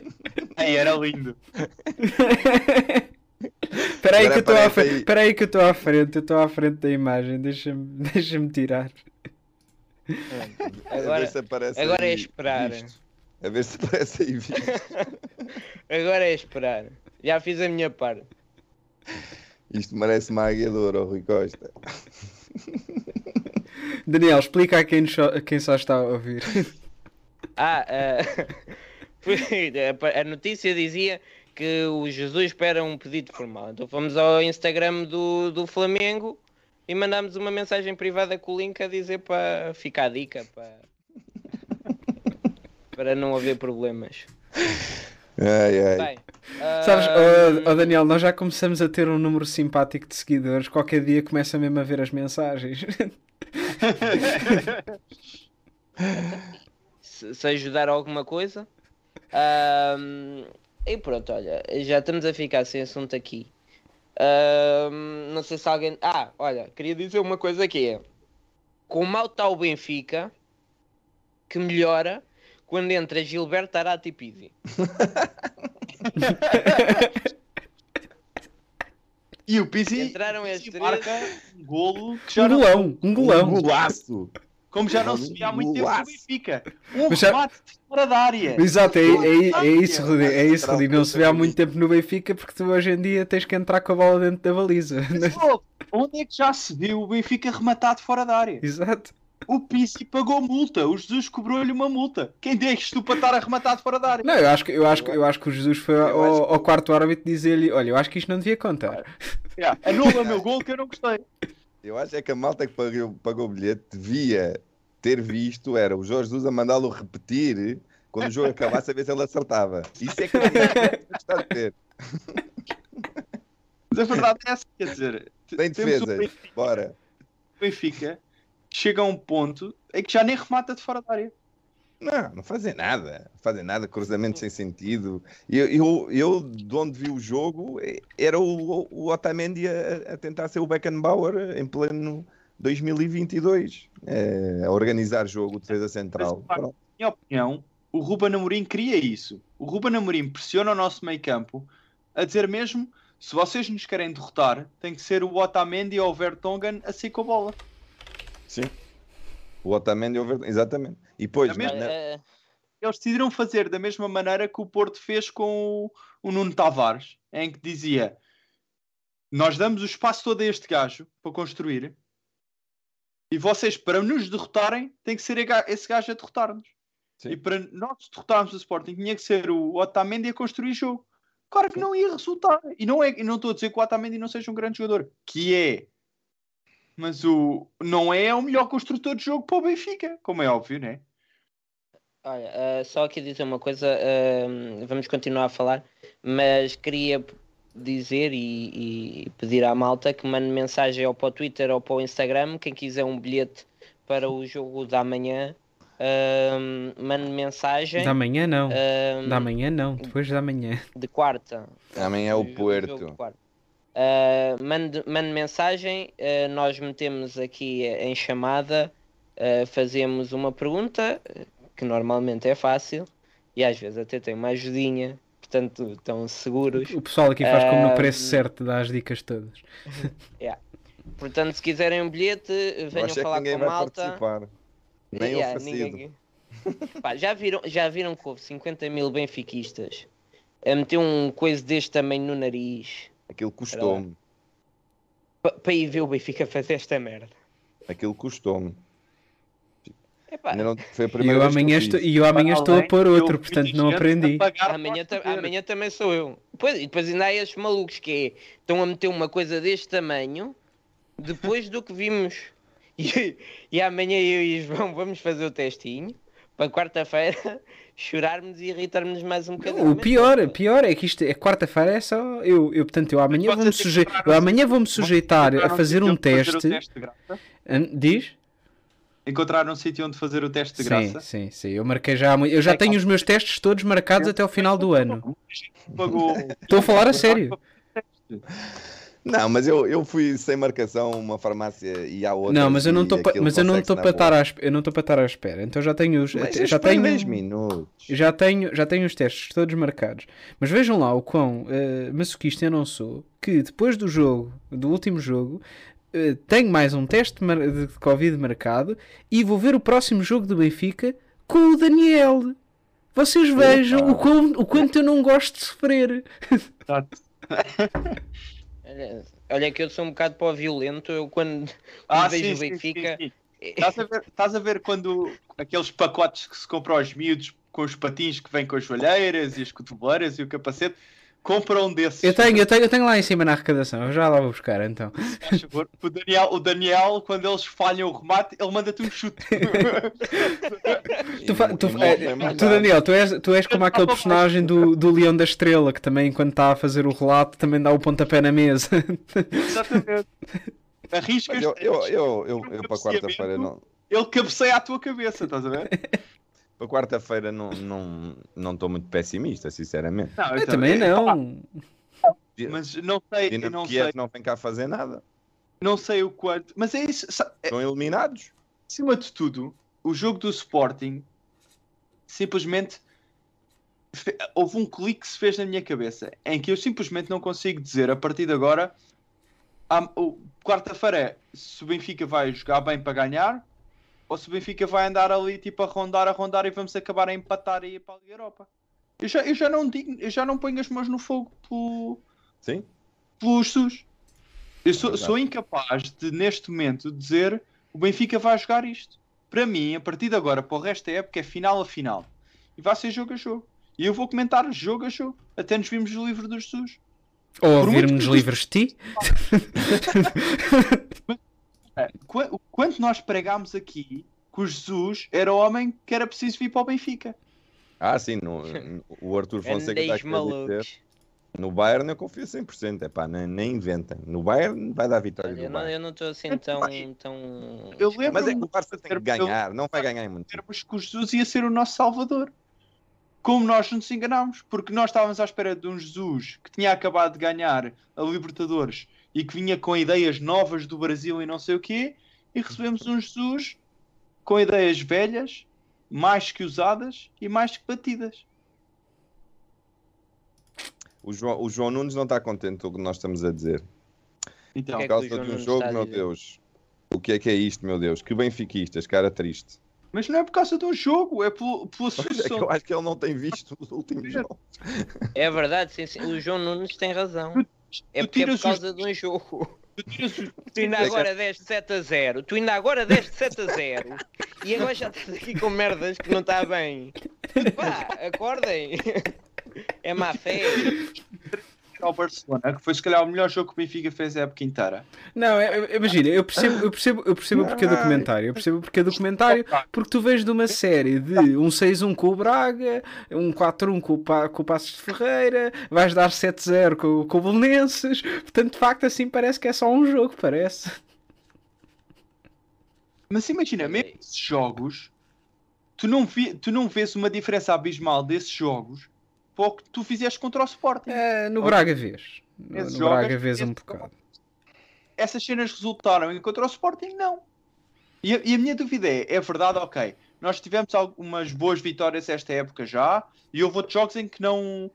Era lindo. Espera aí que eu estou à aparece frente. aí. Espera aí que eu estou à frente. Eu estou à frente da imagem. Deixa-me deixa tirar. Agora- agora é esperar. visto. A ver se aparece aí visto. Agora é esperar. Já fiz a minha parte. Isto merece uma águia ó, Rui Costa. Daniel, explica a quem, só- a quem só está a ouvir. Ah, a- a notícia dizia que o Jesus espera um pedido formal. Então fomos ao Instagram do, do Flamengo e mandámos uma mensagem privada com o link a dizer para ficar a dica para, para não haver problemas. Ai, ai. Bem, Sabes, ahm, oh, oh, Daniel, nós já começamos a ter um número simpático de seguidores. Qualquer dia começa mesmo a ver as mensagens. se, se ajudar alguma coisa. E pronto, olha, já estamos a ficar sem assunto aqui. Não sei se alguém. Ah, olha, queria dizer uma coisa que é. Com mal está o Benfica, que melhora quando entra Gilberto Arati e Pizzi. E o Pizzi, Entraram estes três. marca um golo que já Um não, golão, um golão. Um golaço! como já não se via há muito tempo no. Benfica. Um Mas já- remate fora da área. Exato, é, é, é isso, Rudi. É isso, Rudi. Não se vê há muito tempo no Benfica porque tu hoje em dia tens que entrar com a bola dentro da baliza. Mas, oh, Onde é que já se viu o Benfica rematado fora da área? Exato. O Pizzi pagou multa. O Jesus cobrou-lhe uma multa. Quem deixas tu para estar arrematado fora da área? Não, eu acho que, eu acho, que- eu acho que o Jesus foi ao, ao quarto árbitro dizer-lhe: Olha, eu acho que isto não devia contar. Yeah, Anula o meu gol que eu não gostei. Eu acho é que a malta que pagou, pagou o bilhete devia ter visto, era o Jorge Jesus a mandá-lo repetir quando o jogo acabasse a ver se ele acertava. Isso é que eu gostar de ver. Mas a verdade é essa. Quer dizer, Tem um defesas. Bora. Benfica chega a um ponto em que já nem remata de fora da área. Não, não fazem nada. Não fazem nada, cruzamentos sem sentido. Eu, eu, eu, de onde vi o jogo, era o, o Otamendi a, a tentar ser o Beckenbauer em pleno 2022. eh, a organizar jogo de defesa central. Mas, Pronto. minha opinião, o Ruben Amorim queria isso. O Ruben Amorim pressiona o nosso meio campo a dizer mesmo, se vocês nos querem derrotar, tem que ser o Otamendi ou o Vertonghen a sair com a bola. Sim. O Otamendi, over- exatamente. E depois, É mesmo? na- Eh, Eles decidiram fazer da mesma maneira que o Porto fez com o, o Nuno Tavares, em que dizia nós damos o espaço todo a este gajo para construir e vocês, para nos derrotarem, tem que ser esse gajo a derrotar-nos. Sim. E para nós derrotarmos o Sporting, tinha que ser o Otamendi a construir jogo. Claro que não ia resultar. E não, é, e não estou a dizer que o Otamendi não seja um grande jogador, que é. Mas o, não é o melhor construtor de jogo para o Benfica, como é óbvio, né? Olha, eh, só aqui dizer uma coisa, eh, vamos continuar a falar, mas queria dizer e, e pedir à malta que mande mensagem ou para o Twitter ou para o Instagram, quem quiser um bilhete para o jogo da manhã, ahm, mande mensagem. Da manhã não. Da manhã não. Depois da manhã. de quarta. Amanhã é o jogo Ah, mande, mande mensagem, ah, nós metemos aqui em chamada, ah, fazemos uma pergunta, que normalmente é fácil, e às vezes até tem uma ajudinha, portanto estão seguros. O pessoal aqui faz como no preço certo, dá as dicas todas. Portanto, se quiserem um bilhete, venham é que falar com a malta. participar. Nem Yeah, oferecido. ninguém- Pá, já, viram, já viram que houve 50 mil benfiquistas a meter um coisa deste tamanho no nariz Aquilo custou-me. para ir ver o Benfica fazer esta merda? Aquilo custou-me. Não- Foi a E primeira eu vez que amanhã, eu estou, e eu amanhã estou a pôr eu outro, portanto não aprendi. amanhã, amanhã também sou eu. Pois, e depois ainda há esses malucos que é, estão a meter uma coisa deste tamanho depois do que vimos. E, e amanhã eu e João vamos fazer o testinho para quarta-feira chorarmos e irritarmos mais um bocadinho. O pior, pronto. pior é que isto é quarta-feira é só eu, eu portanto eu amanhã vou-me suje... eu amanhã vou-me sujeitar a fazer um teste. o teste Diz? Encontrar um sítio onde fazer o teste de Sim, graça. sim, sim. Eu marquei já Eu já tenho os meus testes todos marcados até ao final do ano. Estou a falar a sério. Não, mas eu, eu fui sem marcação a uma farmácia e há outra. Não, mas eu não estou mas eu não estou para estar à espera. Eu não estou para estar à espera. Então já tenho os Mas já tenho 10 minutos. já tenho já tenho os testes todos marcados. Mas vejam lá o quão eh, masoquista eu não sou, que depois do jogo, do último jogo, eh, tenho mais um teste de Covid marcado e vou ver o próximo jogo do Benfica com o Daniel. Vocês vejam o, quão, o quanto eu não gosto de sofrer. Olha, olha que eu sou um bocado para o violento, eu quando Ah, vejo sim, o Benfica. sim, sim. Estás a, ver, estás a ver quando aqueles pacotes que se compram aos miúdos com os patins que vêm com as joelheiras e as cotoveleiras e o capacete? Compra um desses. Eu tenho, eu tenho, eu tenho lá em cima na arrecadação. Eu já lá vou buscar então. Faz favor. O Daniel, o Daniel, quando eles falham o remate, ele manda-te um chute. Tu, fa- tu, eh, é tu, nada. Daniel, tu és, tu és como aquele personagem do, do Leão da Estrela que também, quando está a fazer o relato, também dá o pontapé na mesa. Exatamente. Arriscas, eu, eu, eu, eu, eu para quarta-feira não. ele cabeceia à tua cabeça, estás a ver? Para quarta-feira não estou não, não estou muito pessimista, sinceramente. Não, Eu também não. Mas não sei, eu Dinamo não Kiev sei, não vem cá fazer nada. não sei o quanto. Mas é isso. é- Estão eliminados. acima de tudo, o jogo do Sporting simplesmente fe- houve um clique que se fez na minha cabeça em que eu simplesmente não consigo dizer a partir de agora quarta-feira é se o Benfica vai jogar bem para ganhar ou se o Benfica vai andar ali tipo a rondar, a rondar e vamos acabar a empatar e ir para a Liga Europa. Eu já, eu já não digo, eu já não ponho as mãos no fogo pelo, Sim? pelo Jesus. Eu sou, sou incapaz de, neste momento, dizer o Benfica vai jogar isto. Para mim, a partir de agora, para o resto da época, é final a final. E vai ser jogo a jogo. E eu vou comentar jogo a jogo. Até nos vimos o livro do Jesus. Ou ouvirmos livros de ti. Qu- o quanto nós pregámos aqui que o Jesus era o homem que era preciso vir para o Benfica. Ah, sim. No, o Arthur Fonseca está a dizer. No Bayern eu confio 100%. É pá, nem, nem inventem. No Bayern vai dar vitória Olha, do eu não- eu não estou assim tão. tão... Eu lembro Mas é que o Barça tem que ganhar. Não vai ganhar em muito. Éramos que o Jesus ia ser o nosso salvador. Como nós nos enganámos, porque nós estávamos à espera de um Jesus que tinha acabado de ganhar a Libertadores e que vinha com ideias novas do Brasil e não sei o quê, e recebemos um Jesus com ideias velhas, mais que usadas e mais que batidas. O João, o João Nunes não está contente com o que nós estamos a dizer. Então, que Por é causa João de um jogo, meu? Deus. O que é que é isto, meu Deus? Que benfiquistas, cara triste. mas não é por causa de um jogo, é pelo- pela Mas é que solução. eu acho que ele não tem visto os últimos jogos. É verdade, sim, sim. O João Nunes tem razão. É Tu porque é tiras por os- causa de um jogo. Tu ainda agora deste 7 a 0. Tu ainda agora deste 7 a 0. E agora já estás aqui com merdas que não está bem. Pá, acordem. É má fé. Ao Barcelona, que foi se calhar o melhor jogo que o Benfica fez a época inteira. Não, é- é- imagina, eu percebo, eu percebo, eu percebo o porquê do comentário. Eu percebo o porquê do comentário, porque tu vês de uma série de um 6-1 com o Braga, um 4-1 com o, com o Passos de Ferreira, vais dar 7-0 com, com o Belenenses, portanto, de facto, assim parece que é só um jogo, parece. Mas imagina, mesmo esses jogos, tu não, vi, tu não vês uma diferença abismal desses jogos para o que tu fizeste contra o Sporting. É, no Braga vês. No, no jogos- Braga vês um bocado. Essas cenas resultaram em contra o Sporting? Não. E, a- e a minha dúvida é, é verdade, ok, nós tivemos algumas boas vitórias esta época já, e houve outros jogos em que não,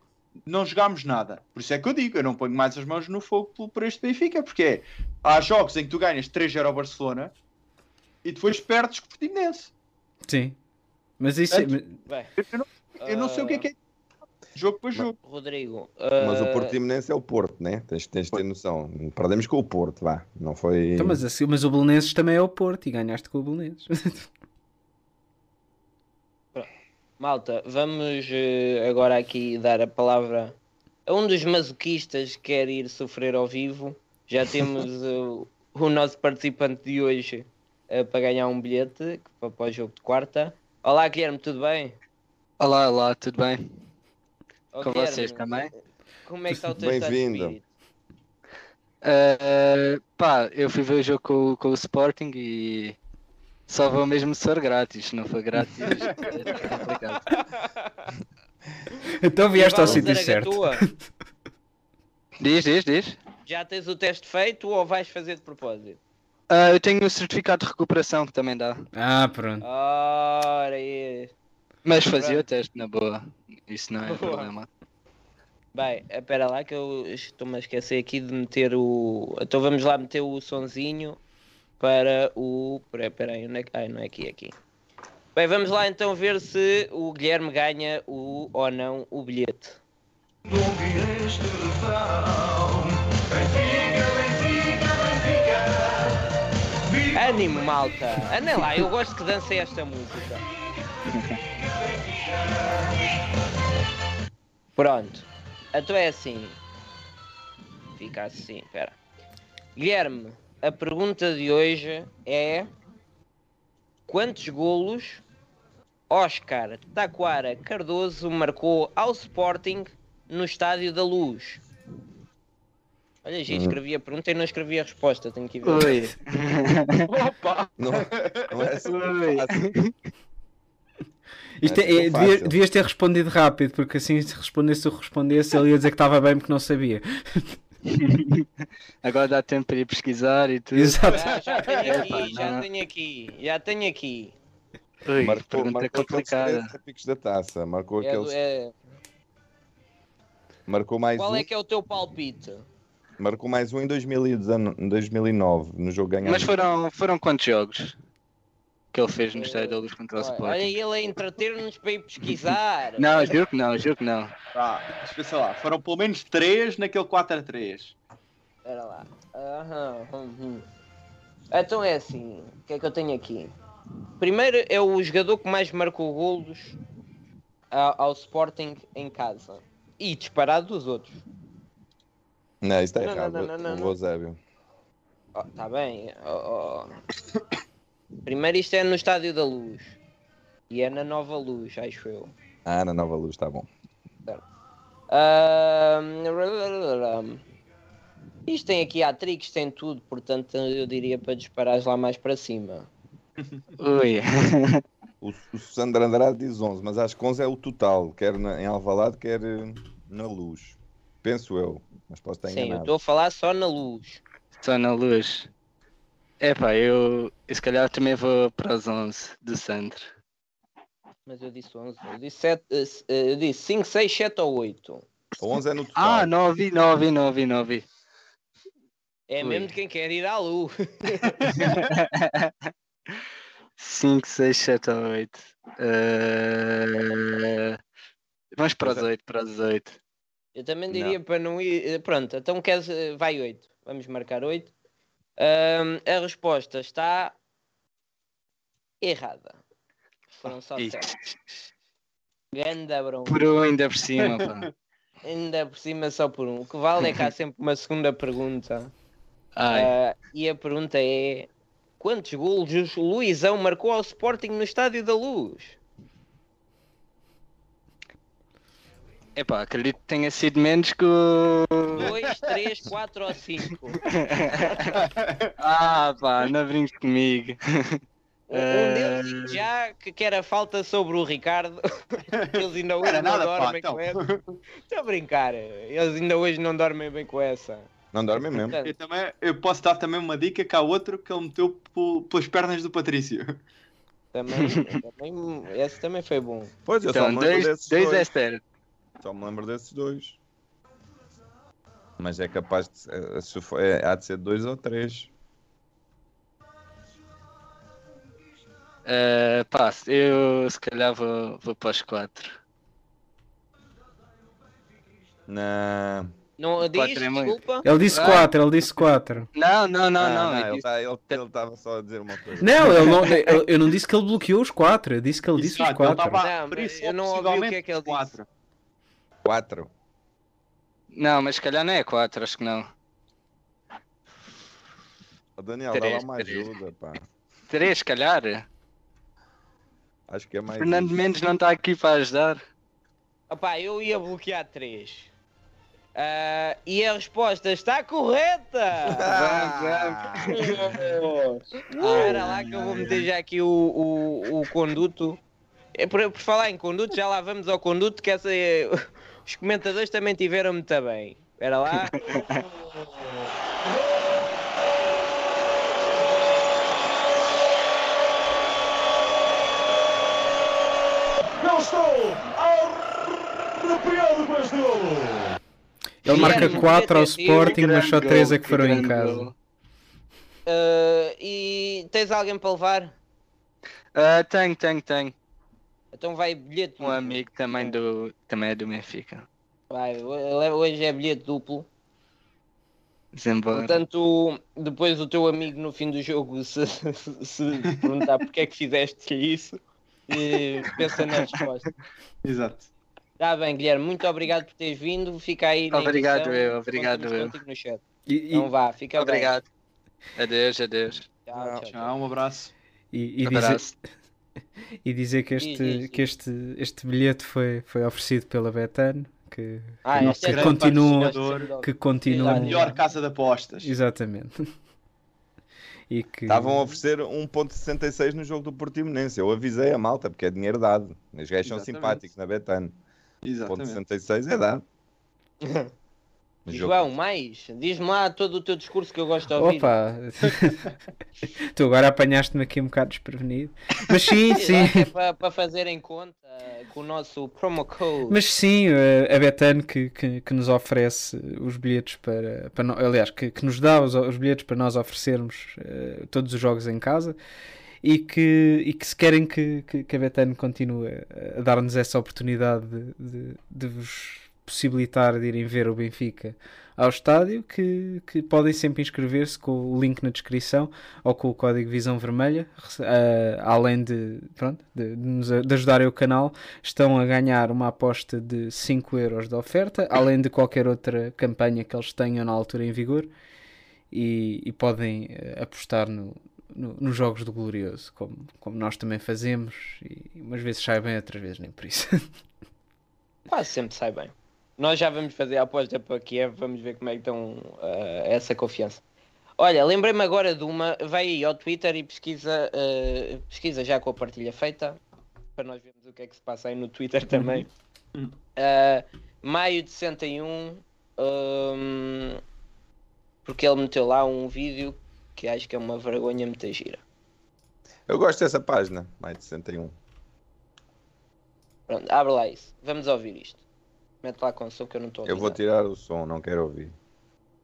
não jogámos nada. Por isso é que eu digo, eu não ponho mais as mãos no fogo por, por este Benfica, porque é, há jogos em que tu ganhas 3-0 ao Barcelona, e depois perdes com o Portimonense. Sim. Mas isso. é- Portanto, Bem, Eu não, eu não sei o que é que é jogo para jogo. Rodrigo. Mas o ah, Portimonense é o Porto, né? Tens, tens de ter noção. Perdemos com o Porto, vá. Não foi. Então, mas, assim, mas o Belenenses também é o Porto e ganhaste com o Belenenses. Malta, vamos eh, agora aqui dar a palavra a um dos masoquistas que quer ir sofrer ao vivo. Já temos eh, o nosso participante de hoje eh, para ganhar um bilhete para, para o jogo de quarta. Olá, Guilherme, tudo bem? Olá, olá, tudo bem? Com Guilherme, vocês também? Como é que está o teu Bem-vindo. Eh, pá, eu fui ver o jogo com, o- com o Sporting e só vou mesmo se for grátis. Se não for grátis, é complicado. então vieste ao sítio certo. Diz, diz, diz. Já tens o teste feito ou vais fazer de propósito? Ah, eu tenho o certificado de recuperação que também dá. Ah, pronto. Ora, é. Mas fazia o teste na boa. Isso não é Boa. problema. Bem, espera lá que eu estou-me a esquecer aqui de meter o. Então vamos lá meter o sonzinho para o. Espera espera aí, onde é que. Ai, não é aqui, é aqui. Bem, vamos lá então ver se o Guilherme ganha o ou não o bilhete. Ânimo, malta! Andem lá, eu gosto que dancem esta música. Pronto. Então é assim. Fica assim, espera. Guilherme, a pergunta de hoje é quantos golos Oscar Taquara Cardoso marcou ao Sporting no Estádio da Luz? Olha, já escrevi a pergunta e não escrevi a resposta, tenho que ver. Oi. Opa! Não, não é assim. Isto É é- é- devia- fácil. devias ter respondido rápido, porque assim se respondesse eu respondesse, ele ia dizer que estava bem porque não sabia. Agora dá tempo para ir pesquisar e tudo. Exato. Ah, já tenho aqui, já tenho aqui, já tenho aqui. Ui, Marcou, marcou aqueles complicada. épicos da taça. Marcou, É aqueles, é- marcou mais Qual um. é que é o teu palpite? Marcou mais um em 2019, em 2009, no jogo ganhado. Mas foram, foram quantos jogos que ele fez no Estádio da Luz contra o Olha Sporting? ele a entreter-nos para ir pesquisar. Não, juro que não, juro que não. Tá, deixa lá. Foram pelo menos 3 naquele 4 a 3. Espera lá. Aham, hum, hum. Então é assim, o que é que eu tenho aqui? Primeiro é o jogador que mais marcou golos ao, ao Sporting em casa. E disparado dos outros. Não, isso está Não, não, errado. não, não, não, o. Eusébio. Oh, tá bem. oh, oh. Primeiro isto é no Estádio da Luz. E é na Nova Luz, acho eu. Ah, na Nova Luz, está bom. Isto tem aqui atrix, tem tudo, portanto eu diria para disparares lá mais para cima. Ui. O, o Sandro Andrade diz 11, mas acho que 11 é o total, quer na- em Alvalade, quer eh, na Luz. Penso eu, mas posso estar Sim, eu enganado. estou a falar só na luz. Só na luz. Epá, eu, eu se calhar também vou para os 11 do Sandro. Mas eu disse 11. Eu disse, 7, eu disse 5, 6, 7 ou 8. 11 é no total. Ah, 9, 9, 9, 9. É Ui. mesmo de quem quer ir à luz. 5, 6, 7 ou 8. Eh, Vamos para é- 8, para os 8. Eu também Não. diria para não ir. eh, Pronto, então queres. eh, Vai 8. Vamos marcar 8. Ahm, a resposta está errada. Foram só 7. Ganda bronca. Por um ainda por cima, pá. Ainda por cima só por um. O que vale é que há sempre uma segunda pergunta. Ah, e a pergunta é: quantos golos o Luizão marcou ao Sporting no Estádio da Luz? Epá, acredito que tenha sido menos que o. 2, 3, 4 ou 5? ah, pá, não brinques comigo. Um, um deles digo já que, que era falta sobre o Ricardo. Eles ainda hoje Era não nada, pá, dormem então. com essa. Estou a brincar. Eles ainda hoje não dormem bem com essa. Não dormem mesmo. Eu, também, eu posso dar também uma dica que há outro que ele meteu pe- pelas pernas do Patrício. também, também, esse também foi bom. Pois, eu só Então, 2 desses 2 dois. é zero. Só me lembro desses dois. Mas é capaz de ser, se for, é, há de ser dois ou três. Uh, pá, eu se calhar vou, vou para os 4. Na... Não, diz, Quatro é desculpa. Ele disse Ah. 4, ele disse 4. Não, não, não, Ah, não. eu ele disse- tá- estava só a dizer uma coisa. Não, ele não- eu, eu não disse que ele bloqueou os 4, eu disse que ele disse os Exato, ele 4. estava- Não, por isso, eu não ouvi o que é que ele disse. Quatro. Quatro. Não, mas se calhar não é 4, acho que não. Ô, Daniel, dá lá Três, uma três. ajuda, pá. 3, se calhar. Acho que é mais. Fernando isso. Mendes não está aqui para ajudar. Opá, eu ia bloquear três. Ah, e a resposta está correta! Ah, Espera lá que eu vou meter já aqui o, o, o conduto. É por, por falar em conduto, já lá vamos ao conduto, que essa é- os comentadores também tiveram muito bem. Espera lá. Eu estou arrepiado com este golo. Ele marca Guilherme, 4 ao detetive, Sporting, mas só grande 3 gol, é que foram em casa. Ah, e tens alguém para levar? Ah, tenho, tenho, tenho. Então vai bilhete Um duplo. amigo também, do, também é do Benfica. Vai, ho- hoje é bilhete duplo. Desembora. Portanto, depois o teu amigo no fim do jogo se, se perguntar porque é que fizeste isso, eh, pensa na resposta. Exato. Está bem, Guilherme, muito obrigado por teres vindo. Fica aí na Obrigado edição, eu, obrigado eu. contigo no chat. E, e- Então vá, fica bem. Obrigado. Adeus, adeus. Tchau, tchau, tchau. Tchau, um abraço. e- e dizer, Abraço. e dizer que este, diz, diz. que este, este bilhete foi, foi oferecido pela Betano, que, Ah, que, é que continua, que A continua. Exato. melhor casa de apostas. Exatamente. E que... Estavam a oferecer 1.66 no jogo do Portimonense. Eu avisei a malta, porque é dinheiro dado. Os gajos são simpáticos na Betano. Exatamente. 1.66 é dado. João, mais? Diz-me lá todo o teu discurso que eu gosto de ouvir. Opa! tu agora apanhaste-me aqui um bocado desprevenido. Mas sim, sim. É para, para fazer em conta com o nosso promo code. Mas sim, eh, a Betano que, que, que nos oferece os bilhetes para. para no- aliás, que, que nos dá os, os bilhetes para nós oferecermos eh, todos os jogos em casa e que, e que se querem que, que, que a Betano continue a, a dar-nos essa oportunidade de, de, de vos possibilitar de irem ver o Benfica ao estádio, que, que podem sempre inscrever-se com o link na descrição ou com o código Visão Vermelha, eh, além de, pronto, de, de nos ajudarem o canal estão a ganhar uma aposta de 5 euros de oferta, além de qualquer outra campanha que eles tenham na altura em vigor, e, e podem eh, apostar no, no- nos jogos do Glorioso, como, como nós também fazemos, e umas vezes sai bem, outras vezes nem por isso. Quase sempre sai bem. Nós já vamos fazer a aposta para Kiev, vamos ver como é que estão ah, essa confiança. Olha, lembrei-me agora de uma. Vai aí ao Twitter e pesquisa, ah, pesquisa já com a partilha feita, para nós vermos o que é que se passa aí no Twitter também. Ah, maio de 61, hum, porque ele meteu lá um vídeo que acho que é uma vergonha muita gira. Eu gosto dessa página, mais de 61. Pronto, abre lá isso. Vamos ouvir isto. Mete lá com o som que eu não estou a Eu vou tirar o som, não quero ouvir.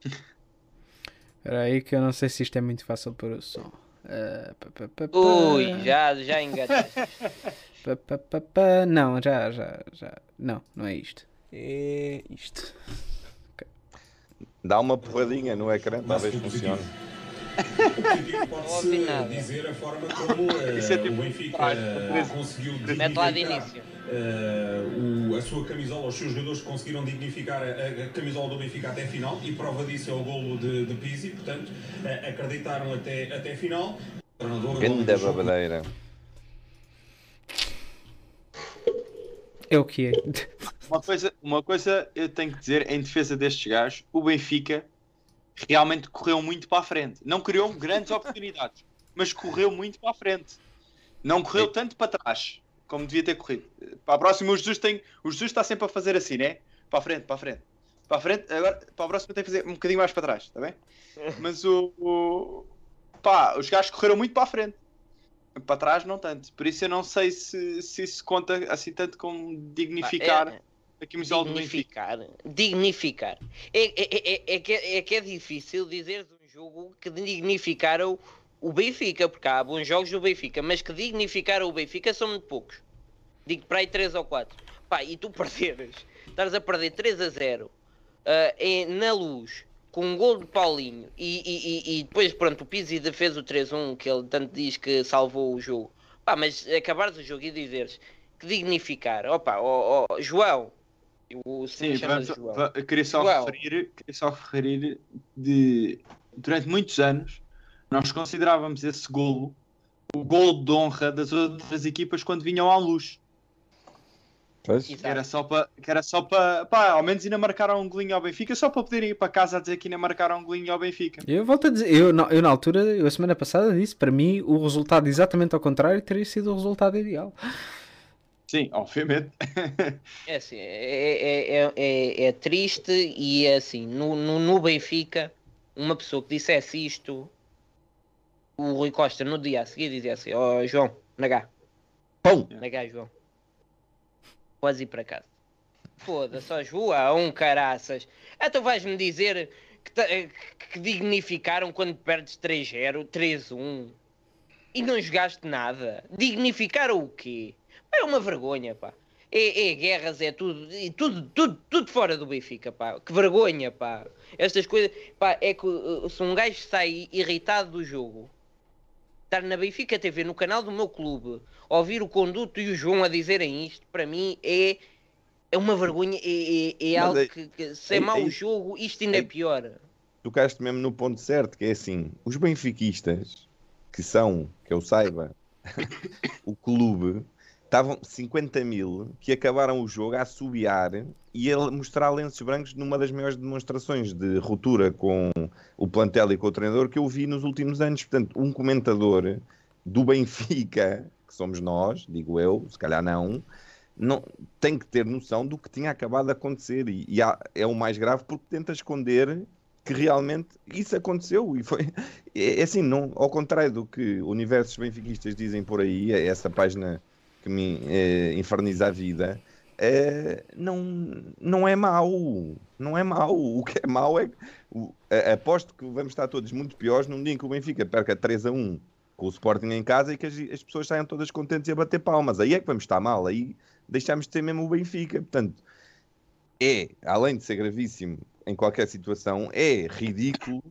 Espera aí que eu não sei se isto é muito fácil para o som. Ah, pá, pá, pá, pá. Ui, já, já engataste. Não, já, já, já. Não, não é isto. É isto. Dá uma porradinha no ecrã, talvez funcione. Não ouvi nada. dizer a forma como eh, Isso é tipo o Benfica eh, conseguiu Mete lá de início. Eh, o- a sua camisola, os seus jogadores conseguiram dignificar a, a camisola do Benfica até a final e prova disso é o golo de, de Pizzi, portanto eh, acreditaram até, até a final. Jogo, babadeira. É o que é. Uma coisa, uma coisa eu tenho que dizer em defesa destes gajos: o Benfica realmente correu muito para a frente. Não criou grandes oportunidades, mas correu muito para a frente. Não correu tanto para trás como devia ter corrido. Para a próxima, o Jesus, tem, o Jesus está sempre a fazer assim, né? Para a frente, para a frente. Para a frente, agora para a próxima tem que fazer um bocadinho mais para trás, está bem? Mas o, o- Pá, os gajos correram muito para a frente. Para trás, não tanto. Por isso eu não sei se, se isso conta assim tanto como dignificar É, a camisola do Benfica. dignificar. Dignificar. É, é, é, é, que, é que é difícil dizeres um jogo que dignificaram o Benfica, porque há bons jogos do Benfica, mas que dignificaram o Benfica são muito poucos. Digo para aí 3 ou 4. Pá, e tu perderes, estás a perder 3 a 0 ah, em- na luz, com um gol de Paulinho, e, e, e, e depois, pronto, o Pizzi fez o 3-1, que ele tanto diz que salvou o jogo. Pá, mas acabares o jogo e dizeres que dignificar, opa, ó, ó, João, o Sim, vamos- João. queria só, João. referir, queria só referir de durante muitos anos nós considerávamos esse golo o golo de honra das outras equipas quando vinham à luz. Pois? Que era só para, que era só para, pá, ao menos ainda marcaram um golinho ao Benfica, só para poderem ir para casa a dizer que ainda marcaram um golinho ao Benfica. Eu volto a dizer, eu, na- eu na altura, eu a semana passada disse, para mim o resultado exatamente ao contrário teria sido o resultado ideal. Sim, obviamente. É assim, é, é, é, é, é triste e é assim, no, no, no Benfica, uma pessoa que dissesse isto, o Rui Costa no dia a seguir dizia assim, ó João, Nagá, Pão! Nagá João, podes ir para casa. Foda-se, ó João, caraças. Então vais-me dizer que, que- dignificaram quando perdes 3-0, 3-1 e não jogaste nada. Dignificaram o quê? É uma vergonha, pá. É, é guerras, é tudo, e tudo, tudo, tudo fora do Benfica, pá. Que vergonha, pá. Estas coisas, pá, é que uh, se um gajo sai irritado do jogo, estar na Benfica TV, no canal do meu clube, ouvir o Conduto e o João a dizerem isto, para mim é, é uma vergonha, é, é, é algo é- que, que se é é- mau o jogo, isto ainda é, é- pior. tocaste mesmo no ponto certo, que é assim, os benfiquistas, que são, que eu saiba, o clube, estavam 50 mil que acabaram o jogo a assobiar e a mostrar lenços brancos numa das maiores demonstrações de ruptura com o plantel e com o treinador que eu vi nos últimos anos. Portanto, um comentador do Benfica, que somos nós, digo eu, se calhar não, não tem que ter noção do que tinha acabado de acontecer e, e há- é o mais grave porque tenta esconder que realmente isso aconteceu e foi é, é assim, não, ao contrário do que universos benfiquistas dizem por aí, é essa página que me eh, inferniza a vida, eh, não, não é mau, não é mau. O que é mau é o- aposto que vamos estar todos muito piores num dia em que o Benfica perca 3 a 1 com o Sporting em casa e que as, as pessoas saiam todas contentes e a bater palmas. Aí é que vamos estar mal, aí deixamos de ter mesmo o Benfica. Portanto, é, além de ser gravíssimo em qualquer situação, é ridículo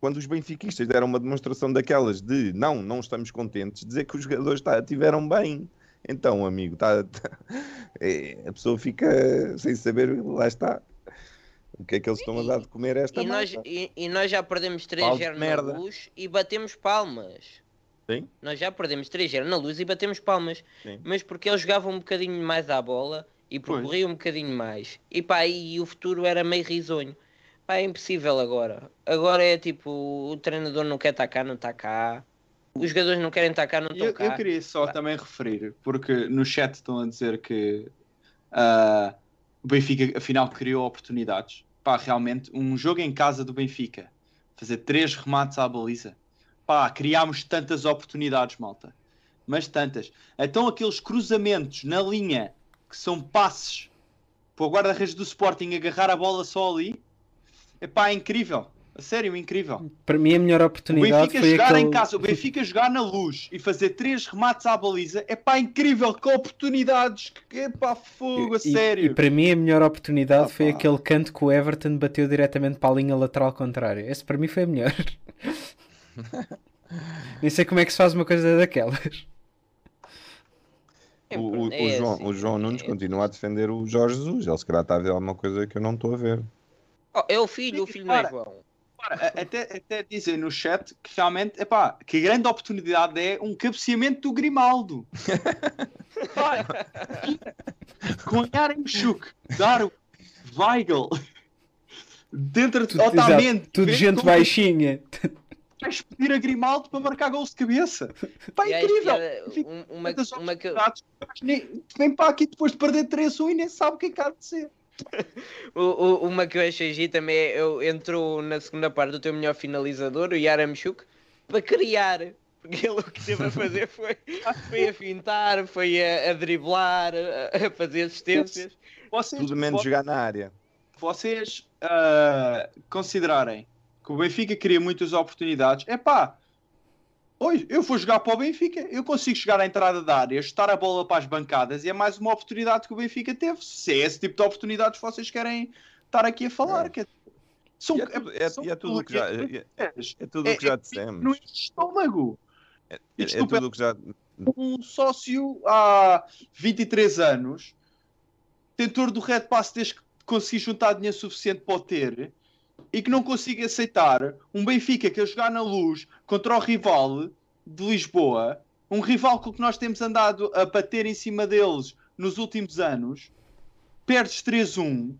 quando os benfiquistas deram uma demonstração daquelas de não, não estamos contentes, dizer que os jogadores tá, tiveram bem. Então, amigo, tá, tá- é, a pessoa fica sem saber, lá está. O que é que eles estão a dar de comer esta E nós, e, e nós já perdemos Pau de 3-0 na luz e batemos palmas. Sim? Nós já perdemos 3-0 na luz e batemos palmas. Sim. Mas porque eles jogavam um bocadinho mais à bola e percorriam um bocadinho mais. E pá, e o futuro era meio risonho. Pá, é impossível agora. Agora é tipo, o treinador não quer estar cá, não está cá. Os jogadores não querem estar cá, não estão Eu, cá. eu queria só também referir, porque no chat estão a dizer que ah, o Benfica afinal criou oportunidades. Pá, realmente, um jogo em casa do Benfica, fazer três remates à baliza. Pá, criámos tantas oportunidades, malta. Mas tantas. Então aqueles cruzamentos na linha, que são passes para o guarda-redes do Sporting agarrar a bola só ali, é pá, é incrível. A sério, incrível. Para mim a melhor O oportunidade Benfica foi jogar aquele... em casa, o Benfica jogar na luz e fazer três remates à baliza é pá incrível, que oportunidades, que é pá fogo, a E- sério. E, para mim a melhor oportunidade Ah, foi pá. aquele canto que o Everton bateu diretamente para a linha lateral contrária. Esse para mim foi a melhor. Nem sei como é que se faz uma coisa daquelas. É, O, o- é o João, assim, o João Nunes é- continua a defender o Jorge Jesus. Ele se calhar está a ver alguma coisa que eu não estou a ver. Oh, é o filho, o filho não é Para. João. Até, até dizem no chat que realmente, epá, que a grande oportunidade é um cabeceamento do Grimaldo. Pá, com Yaremchuk, Darwin, Weigl, dentro de Otamendi. tudo gente como- baixinha. vais pedir a Grimaldo para marcar gols de cabeça. Pá, é incrível. um- uma, uma que, oportunidades, nem- Vem para aqui depois de perder 3-1 e nem sabe o que é que há de ser. o- o- uma que eu achei giro também é, eu, entrou na segunda parte do teu melhor finalizador, o Yaramchuk, para criar. Porque ele o que teve a fazer foi, foi a fintar, foi a, a driblar, a, a fazer assistências. Vocês, Tudo menos jogar na área. vocês ah, considerarem que o Benfica cria muitas oportunidades, é pá, oi, eu vou jogar para o Benfica, eu consigo chegar à entrada da área, chutar a bola para as bancadas e é mais uma oportunidade que o Benfica teve. Se é esse tipo de oportunidades que vocês querem estar aqui a falar, É. são, é tudo- é- são é tudo o que já- é- é, É tudo o que já dissemos. no estômago. É, é tudo o que já. um sócio há 23 anos, tentor do Red Pass desde que consegui juntar dinheiro suficiente para o ter, e que não consiga aceitar um Benfica que a jogar na luz contra o rival de Lisboa, um rival com o que nós temos andado a bater em cima deles nos últimos anos, perdes 3-1,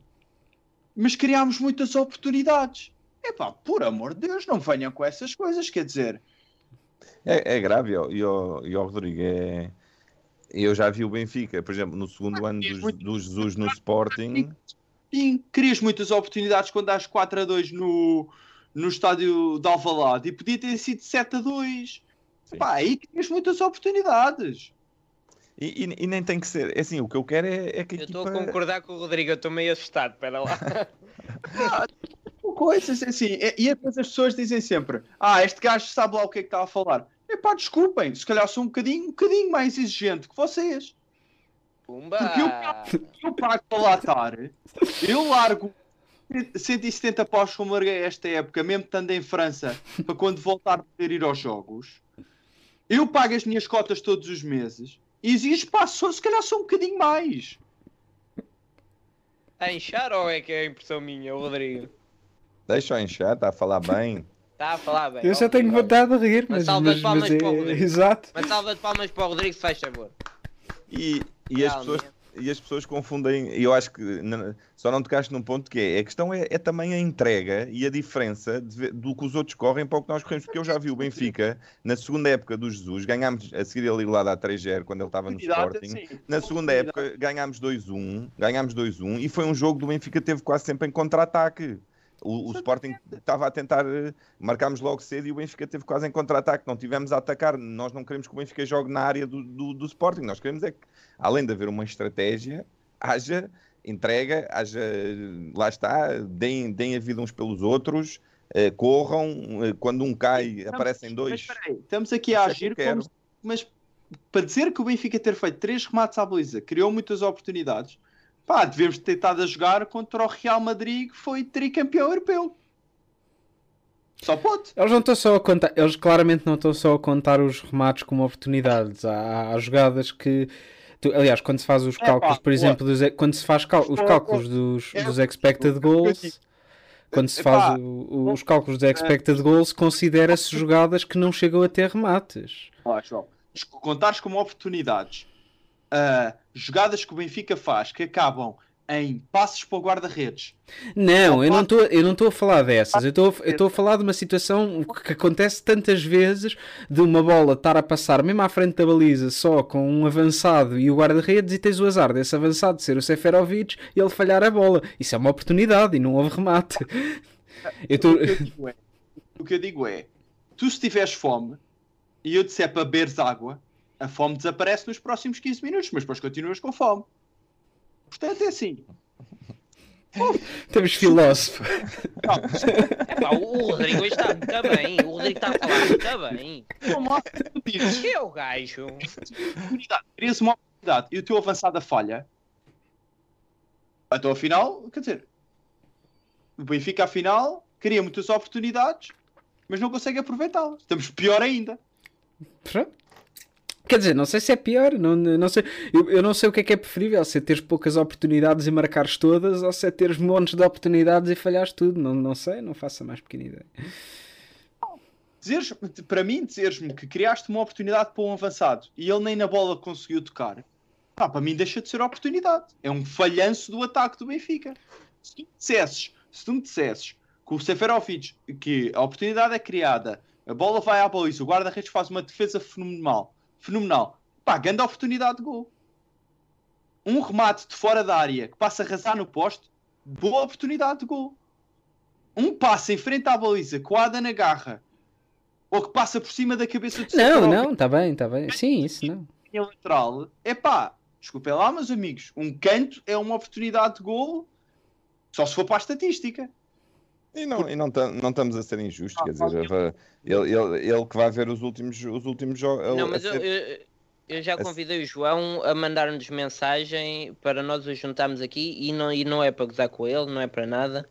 mas criámos muitas oportunidades. Epá, por amor de Deus, não venham com essas coisas, quer dizer, É, é grave, e e e ó, Rodrigo, é... eu já vi o Benfica, por exemplo, no segundo ano dos, do Jesus no Sporting, Sim, crias muitas oportunidades quando dás 4 a 2 no, no estádio de Alvalade e podia ter sido 7 a 2. Sim. Pá, aí crias muitas oportunidades. e, e- e nem tem que ser, é assim, o que eu quero é, é que a Eu estou equipa... a concordar com o Rodrigo, eu estou meio assustado, espera lá. Coisas assim. E, e depois as pessoas dizem sempre: Ah, este gajo sabe lá o que é que está a falar. Epá, desculpem, se calhar sou um bocadinho, um bocadinho mais exigente que vocês. Pumba! Porque eu- Eu pago para lá estar, eu largo 170 paus como larguei esta época, mesmo estando em França, para quando voltar a poder ir aos jogos. Eu pago as minhas cotas todos os meses e exijo, só, se calhar sou um bocadinho mais. Está a inchar ou é que é a impressão minha, o Rodrigo? Deixa eu encher, está a falar bem. Está a falar bem. Eu só ok, tenho vontade de rir, Uma mas, salva de mas, palmas mas para o é, Rodrigo. exato. Uma salva de palmas para o Rodrigo, se faz favor. E, e, as pessoas, e as pessoas confundem, e eu acho que só não tocaste num ponto que é, a questão é, é também a entrega e a diferença de do que os outros correm para o que nós corremos, porque eu já vi o Benfica, na segunda época do Jesus, ganhámos a seguir ele lá da 3-0 quando ele estava no Sporting, Sim. na segunda época ganhámos 2-1, ganhámos 2-1 e foi um jogo do Benfica que teve quase sempre em contra-ataque. O, o Sporting estava a tentar, eh, marcámos logo cedo e o Benfica teve quase em contra-ataque. Não tivemos a atacar. Nós não queremos que o Benfica jogue na área do, do, do Sporting. Nós queremos é que, além de haver uma estratégia, haja entrega, haja, lá está, deem, deem a vida uns pelos outros, eh, corram. eh, quando um cai, Estamos- aparecem Mas dois. espera aí, estamos aqui a é que agir quero. como... Mas para dizer que o Benfica ter feito três remates à baliza criou muitas oportunidades, pá, devemos ter estado a jogar contra o Real Madrid que foi tricampeão europeu. Só pode. Eles não estão só a contar, eles claramente não estão só a contar os remates como oportunidades. Há, há jogadas que. tu- aliás, quando se faz os É, cálculos, pá, por exemplo, dos, quando se faz cal- os cálculos dos, é dos expected goals, quando se É, faz pá, o- os cálculos dos expected goals, considera-se jogadas que não chegam a ter remates. João, contares como oportunidades, ah, jogadas que o Benfica faz que acabam em passos para o guarda-redes. Não, eu não estou, eu não estou a falar dessas. Eu estou, a falar de uma situação que acontece tantas vezes de uma bola estar a passar mesmo à frente da baliza só com um avançado e o guarda-redes e tens o azar desse avançado ser o Seferovic e ele falhar a bola. Isso é uma oportunidade e não houve remate. Eu estou... O que eu digo é, o que eu digo é, tu se tiveres fome e eu disser para beberes água, a fome desaparece nos próximos 15 minutos, mas depois continuas com fome. Portanto, é assim. Temos filósofo. Epá, o o Rodrigo hoje está muito bem. O Rodrigo está a falar muito bem. Que é o gajo? querias uma oportunidade e o teu avançado falha, então afinal, quer dizer, o Benfica afinal cria muitas oportunidades, mas não consegue aproveitá-las. Estamos pior ainda. Pronto. Quer dizer, não sei se é pior, não, não sei, eu, eu não sei o que é que é preferível, se é teres poucas oportunidades e marcares todas, ou se é teres montes de oportunidades e falhares tudo, não, não sei, não faço a mais pequena ideia. Dizeres, para mim, dizeres-me que criaste uma oportunidade para um avançado e ele nem na bola conseguiu tocar, pá, para mim deixa de ser oportunidade. É um falhanço do ataque do Benfica. Se tu me dissesses, se tu me dissesses que o Seferovic, que a oportunidade é criada A bola vai à baliza, o guarda-redes faz uma defesa fenomenal. Fenomenal. Pá, grande oportunidade de gol. Um remate de fora da área que passa a arrasar no poste, boa oportunidade de gol. Um passe em frente à baliza, coada na garra, ou que passa por cima da cabeça do Não, não, está bem, está bem. Sim, isso não. linha lateral, é pá, desculpem lá, meus amigos, um canto é uma oportunidade de gol, só se for para a estatística. E não, e não, não estamos a ser injustos, quer dizer, ele, ele, ele que vai ver os últimos, os últimos jogos. Não, mas eu, eu, eu já a- convidei o João a mandar-nos mensagem para nós o juntarmos aqui e não, e não é para gozar com ele, não é para nada.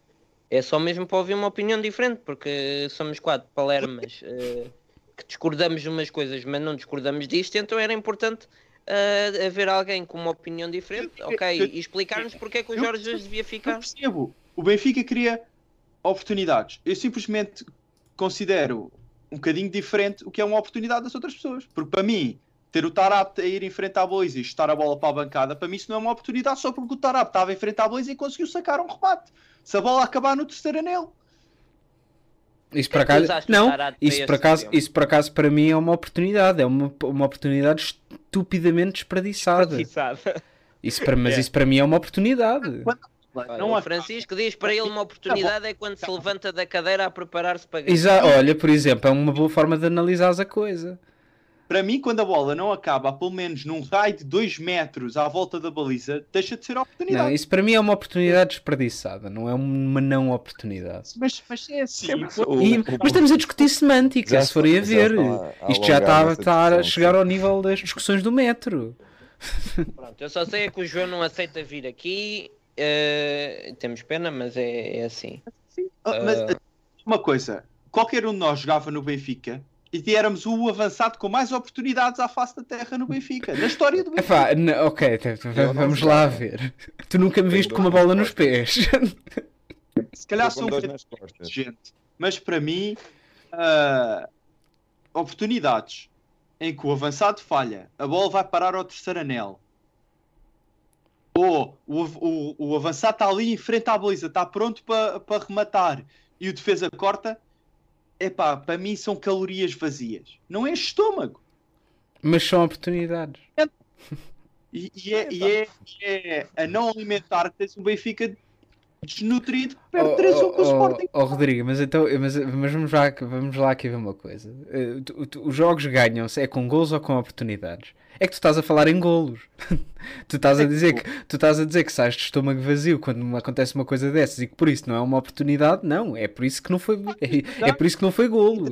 É só mesmo para ouvir uma opinião diferente, porque somos quatro palermas eh, que discordamos de umas coisas, mas não discordamos disto, então era importante eh, haver alguém com uma opinião diferente, ok, e explicar-nos porque é que o Jorge Jesus devia Eu ficar. percebo, o Benfica cria oportunidades. Eu simplesmente considero um bocadinho diferente o que é uma oportunidade das outras pessoas. Porque para mim, ter o Tarap a ir em frente à baliza e estar a bola para a bancada, para mim isso não é uma oportunidade só porque o Tarap estava em frente à baliza e conseguiu sacar um remate. Se a bola acabar no terceiro anel. Isso por que é acaso, não, para isso por esse acaso, isso por acaso para mim é uma oportunidade, é uma, uma oportunidade estupidamente desperdiçada. Desperdiçada. Isso para, mas isso para mim é uma oportunidade. Olha, Não o Francisco diz para ele uma oportunidade é quando se levanta da cadeira a preparar-se para ganhar. Exa olha, por exemplo, é uma boa forma de analisares a coisa. Para mim, quando a bola não acaba, pelo menos num raio de 2 metros à volta da baliza, deixa de ser oportunidade. Não, isso para mim é uma oportunidade desperdiçada, não é uma não oportunidade. Mas, mas é assim. O- E- o- mas estamos a discutir semântica, Já se forem a ver. estão a- a Isto já está, está a chegar sim. ao nível das discussões do metro. Pronto, eu só sei é que o João não aceita vir aqui. Eh, temos pena, mas é, é assim. Ah, mas, Ah. ah, uma coisa, qualquer um de nós jogava no Benfica e éramos o avançado com mais oportunidades à face da terra no Benfica, na história do Benfica. Epá, ok, vamos sei. lá ver. Tu nunca me viste com uma bola nos pés. Se calhar sou um gente, mas para mim, ah, oportunidades em que o avançado falha, a bola vai parar ao terceiro anel. Ou o, o, o avançado está ali em frente à baliza, está pronto para para rematar e o defesa corta. Epá, para mim são calorias vazias. Não é estômago. Mas são oportunidades. E, e é, e é- e é a não alimentar que tens um Benfica desnutrido que perde Oh, 3 1 oh, com o Sporting. oh, oh, Rodrigo, mas então, mas, mas vamos, lá, vamos lá aqui ver uma coisa. Eh, tu- tu- os jogos ganham-se é com golos ou com oportunidades? É que tu estás a falar em golos. tu estás a dizer que tu estás a dizer que sais de estômago vazio quando acontece uma coisa dessas e que por isso não é uma oportunidade, não, é por isso que não foi é, é por isso que não foi golo.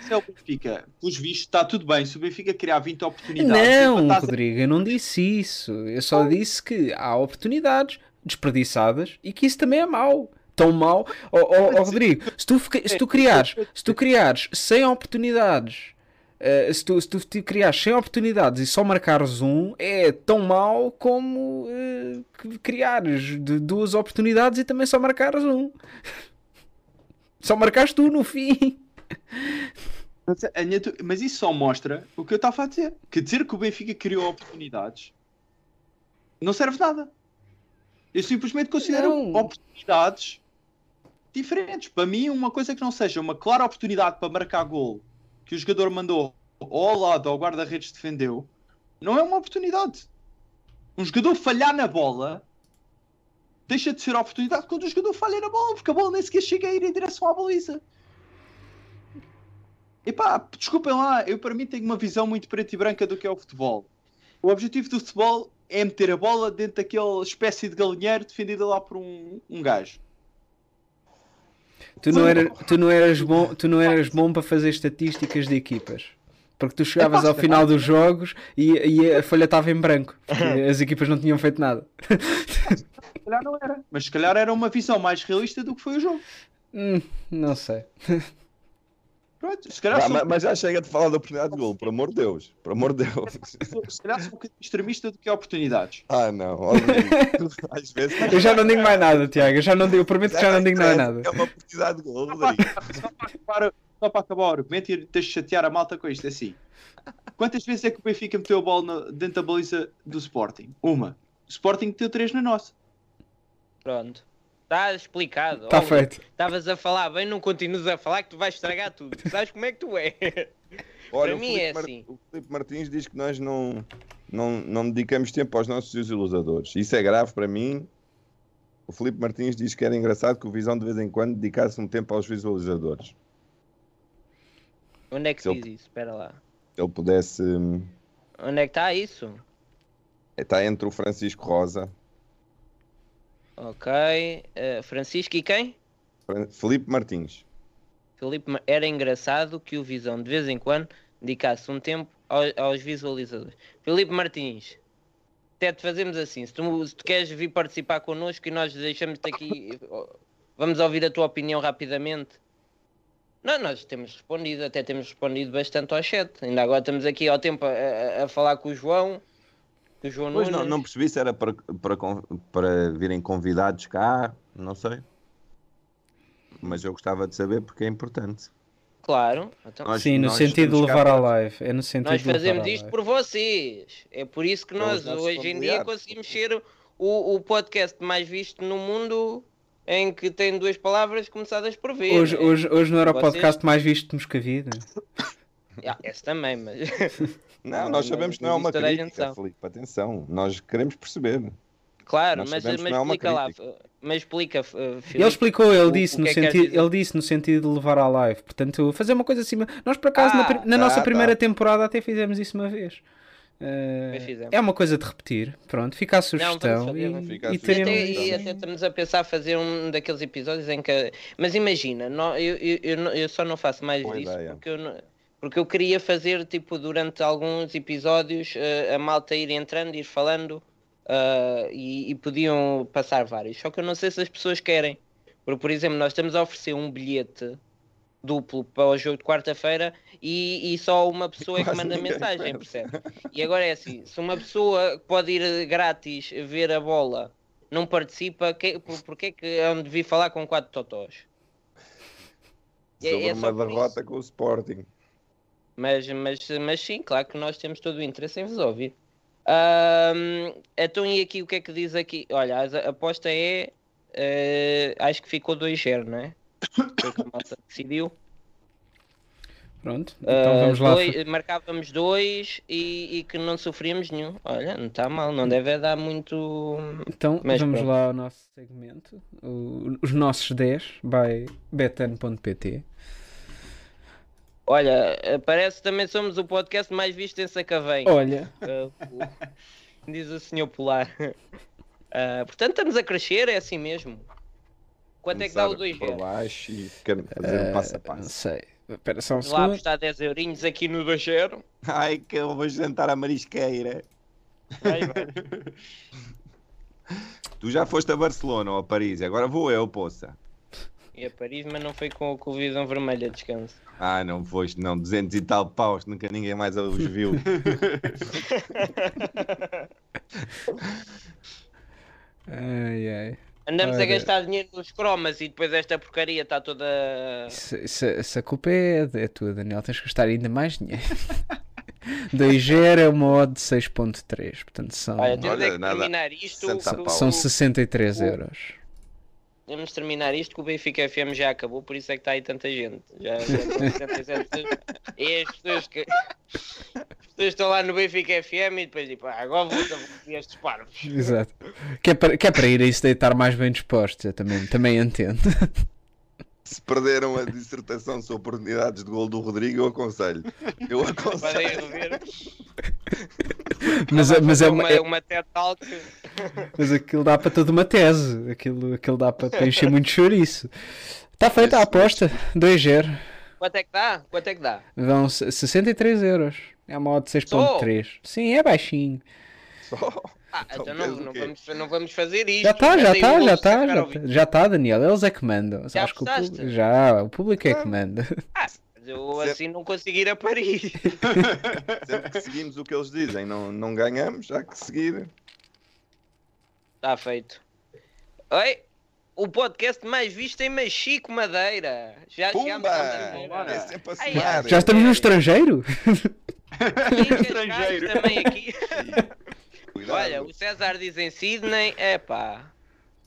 Se é o Benfica, pelos vistos, está tudo bem. Se o Benfica criar 20 oportunidades, Não, Rodrigo, eu não disse isso. Eu só disse que há oportunidades desperdiçadas e que isso também é mau. Tão mau. Ó ó, ó, Rodrigo, se tu, se tu criares, se tu criares 100 oportunidades, eh, se, tu, se tu te criares 100 oportunidades e só marcares um, é tão mau como que criares duas oportunidades e também só marcares um. Só marcaste tu no fim. Mas, tu- mas isso só mostra o que eu estava a dizer. Que dizer que o Benfica criou oportunidades não serve nada. Eu simplesmente considero Não. oportunidades diferentes. Para mim, uma coisa que não seja uma clara oportunidade para marcar gol que o jogador mandou ou ao lado ou o guarda-redes defendeu, não é uma oportunidade. Um jogador falhar na bola deixa de ser oportunidade quando o jogador falha na bola, porque a bola nem sequer chega a ir em direção à baliza. Epá, desculpem lá, eu para mim tenho uma visão muito preta e branca do que é o futebol. O objetivo do futebol é meter a bola dentro daquela espécie de galinheiro defendida lá por um, um gajo. Tu não, era, tu, não eras bom, tu não eras bom para fazer estatísticas de equipas. Porque tu chegavas ao final dos jogos e, e a folha estava em branco. Porque as equipas não tinham feito nada. Se calhar não era. Mas se calhar era uma visão mais realista do que foi o jogo. Hum, não sei. Pronto, se calhar, sou, mas, mas já chega de falar da oportunidade de gol, por amor de Deus. Por amor de Deus. se calhar sou um bocadinho extremista do que oportunidades. Ah, não. Às vezes. Eu já não digo mais nada, Tiago. Eu, já não, digo- eu prometo que já não digo mais nada. É uma oportunidade de gol, Só para, Rodrigo. só para acabar, só para acabar o argumento e tens de chatear a malta com isto. É assim. Quantas vezes é que o Benfica meteu a bola dentro da baliza do Sporting? Uma. O Sporting meteu três na nossa. Pronto. Está explicado. Está feito. Estavas a falar bem, não continues a falar que tu vais estragar tudo. Sabes como é que tu é? Olha, Para mim Filipe é Mar- assim. O Filipe Martins diz que nós não, não, não dedicamos tempo aos nossos desilusadores. Isso é grave para mim. O Filipe Martins diz que era engraçado que o Visão de vez em quando dedicasse um tempo aos visualizadores. Onde é que Se diz isso? Espera lá. Se ele pudesse. hum, Onde é que está isso? Está entre o Francisco Rosa, Ok. eh, Francisco e quem? Filipe Martins. Filipe, Ma- era engraçado que o Visão de vez em quando dedicasse um tempo ao- aos visualizadores. Filipe Martins, até te fazemos assim, se tu, se tu queres vir participar connosco e nós deixamos-te aqui, vamos ouvir a tua opinião rapidamente. Não, nós temos respondido, até temos respondido bastante ao chat. Ainda agora estamos aqui ao tempo a, a- a falar com o João, com o João Pois Nunes. não, não percebi se era para, para, para virem convidados cá, não sei. Mas eu gostava de saber porque é importante. Claro, então, Nós- Sim, no sentido de levar à live. É no sentido Nós fazemos isto por vocês. É por isso que nós hoje em dia conseguimos ser o, o podcast mais visto no mundo em que tem duas palavras começadas por V. Hoje, não é? hoje, hoje não era o Vocês- podcast mais visto de Moscavide. Ah, esse também, mas Não, Não, nós sabemos que não é uma crítica. Filipe. Atenção, nós queremos perceber. claro, Nós mas, mas não é uma explica lá, mas explica, uh, Ele explicou, ele o- disse, o no que é que sentido, ele disse no sentido de levar à live. Portanto, fazer uma coisa assim. Nós, por acaso, na, Ah, pri- na tá, nossa tá. primeira temporada até fizemos isso uma vez. Fizemos. é uma coisa de repetir. Pronto, fica a sugestão. fazer, e, Fica a e sugestão. até, teremos. e até estamos a pensar fazer um daqueles episódios em que. Mas imagina, nó- eu, eu, eu, não- eu só não faço mais Boa disso ideia. porque eu, não- porque eu queria fazer, tipo, durante alguns episódios, eh, a malta ir entrando, ir falando ah, e, e podiam passar vários. Só que eu não sei se as pessoas querem. Porque, por exemplo, nós estamos a oferecer um bilhete duplo para o jogo de quarta-feira e, e só uma pessoa é que manda mensagem, percebe? E agora é assim, se uma pessoa pode ir grátis ver a bola não participa, que, por, porque é que é onde devia falar com quatro totós? É- Sobre é só uma derrota com o Sporting. Mas, mas, mas sim, claro que nós temos todo o interesse em vos ouvir. Ahm, então e aqui o que é que diz aqui? Olha, a aposta é eh, acho que ficou 2-0, não é? Foi o que a malta decidiu. Pronto, então Ah, vamos lá. dois- marcávamos dois e, e que não sofríamos nenhum. Olha, não está mal, não deve dar muito. Então Mas vamos pronto. lá ao nosso segmento. o- os nossos 10 by betano.pt. Olha, eh, parece que também somos o podcast mais visto em Sacavém. Olha, o- diz o senhor Polar. Ah, portanto, estamos a crescer, é assim mesmo. Quanto é que dá o Começar 2 por baixo e ficar- fazer um passo a não passo. sei. Espera só um Vamos lá segundo. apostar 10 eurinhos aqui no 2 0 Ai, que eu vou jantar à marisqueira. Vai, vai. Tu já foste a Barcelona ou a Paris, agora vou eu, poça. E a Paris, mas não foi com, com o visão vermelha, descanso. Ah, não foste, não, 200 e tal paus, nunca ninguém mais os viu. Ai, ai. Andamos a Ora. gastar dinheiro nos cromas e depois esta porcaria está toda. Isso, isso, essa culpa é, é tua, Daniel. Tens que gastar ainda mais dinheiro. 2G é uma odd de 6.3. Portanto, são, Olha, Olha, é que nada. terminar isto. 60 que o- pau. são 63 o- euros. De terminar isto que o Benfica FM já acabou, por isso é que está aí tanta gente. Já, já estão 67 pessoas. E as pessoas que. As pessoas estão lá no Benfica FM e depois tipo, ah, agora vou vou ver estes parvos. Exato. Que é, para, que é para ir a isso deitar mais bem dispostos. Eu também, também entendo. Se perderam a dissertação sobre oportunidades de gol do Rodrigo, eu aconselho. Eu aconselho. Mas, é- mas, é uma, uma, é- uma TED Talk. mas aquilo dá para toda uma tese. Aquilo, aquilo dá para, para encher muito chouriço. Está feita a aposta. 2-0. Quanto é que dá? Quanto é que dá? Vão se- 63 euros. É uma odd de 6.3. Sim, é baixinho. Só. Ah, Então então não, não, vamos, não vamos fazer isto. Já está, já está, já está, de já Seferovic. está, já está, Daniel. Eles é que mandam. Já Acho que o já, o público é que manda. Mas eu Sempre- assim não consigo ir a Paris. Sempre que seguimos o que eles dizem, não, não ganhamos, já que seguir. Está feito. Oi? O podcast mais visto em Machico Madeira. Já Pumba! É sempre a Ai, somar. ai. Já estamos no estrangeiro? E Estrangeiro. também aqui. Cuidado. Olha, o César diz em Sydney, é pá.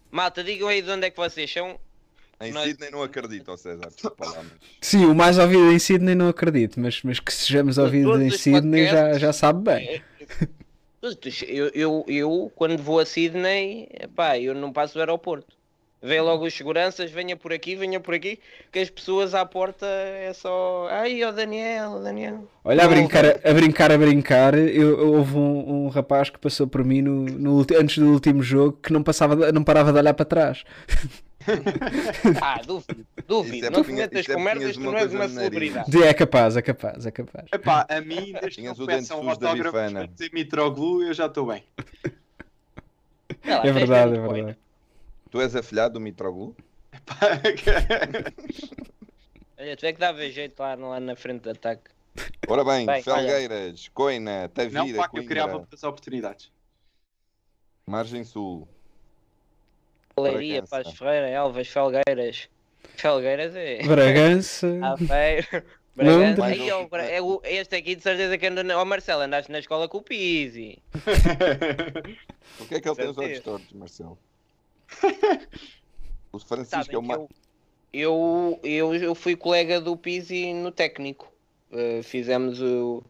Malta, digam aí de onde é que vocês são. Em Nós- Sydney não acredito, ó César. Desculpa lá, mas... Sim, o mais ouvido em Sydney não acredito, mas, mas que sejamos ouvidos em Sydney já, já sabe bem. Eu, eu, eu, quando vou a Sydney, pá, eu não passo do aeroporto. Vem logo os seguranças, venha por aqui, venha por aqui, que as pessoas à porta é só. Ai, ó Daniel, ó Daniel. Olha, a brincar, a brincar, a brincar, eu, eu- houve um, um rapaz que passou por mim no, no antes do último jogo que não, passava, de- não parava de olhar para trás. Ah, duvido, duvido. É não te metas é com merdas, tu uma não és uma celebridade. É capaz, é capaz, é capaz. Epá, a mim, desde que peçam autógrafos dizer Mitroglou, eu já estou bem. Sei lá, É tens verdade, é verdade. Tu és afilhado do Mitroglou? Olha, tu é que dava jeito lá, lá na frente do ataque. Ora bem, Bem, Felgueiras, Coina, não, Tavira, pá, que eu criava muitas oportunidades. Margem Sul. Leiria, Bragança. Paz Ferreira, Elvas, Felgueiras. Felgueiras é. Bragança. Aveiro. Londres. Bragança. Ai, ó, Bra- é o- este aqui de certeza que anda. Ó Marcelo, andaste na escola com o Pizzi. O que é que ele tem os olhos tortos, Marcelo? O Francisco Sabem é mais. eu, eu, eu, eu fui colega do Pizzi no técnico. Uh, fizemos o.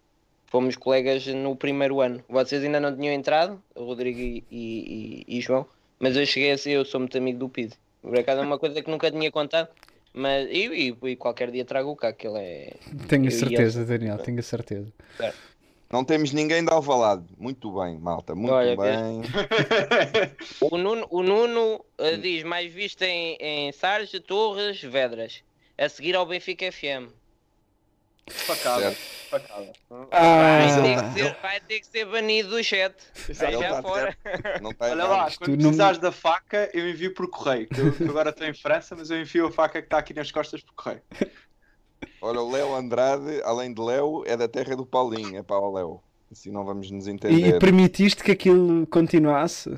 Fomos colegas no primeiro ano. Vocês ainda não tinham entrado, Rodrigo e, e, e- João, mas eu cheguei a ser, eu sou muito amigo do Pizzi. Por acaso é uma coisa que nunca tinha contado, mas e, e- e qualquer dia trago o cá, que ele é. Tenho Eu certeza, Daniel, tenho a certeza. Não temos ninguém de Alvalade. Muito bem, malta. Muito Olha, bem. O Nuno, o Nuno uh, diz mais visto em, em Sarge, Torres, Vedras. A seguir ao Benfica FM. Facada, facada. Ah, Vai ter, que ser, vai ter que ser banido do chat. Vai já tá fora. Não está Olha lá, quando não- precisares da faca, eu envio por correio. Eu agora estou em França, mas eu envio a faca que está aqui nas costas por correio. Olha, o Léo Andrade, além de Léo, é da terra do Paulinho. É para o Léo. Assim não vamos nos entender. e permitiste que aquilo continuasse?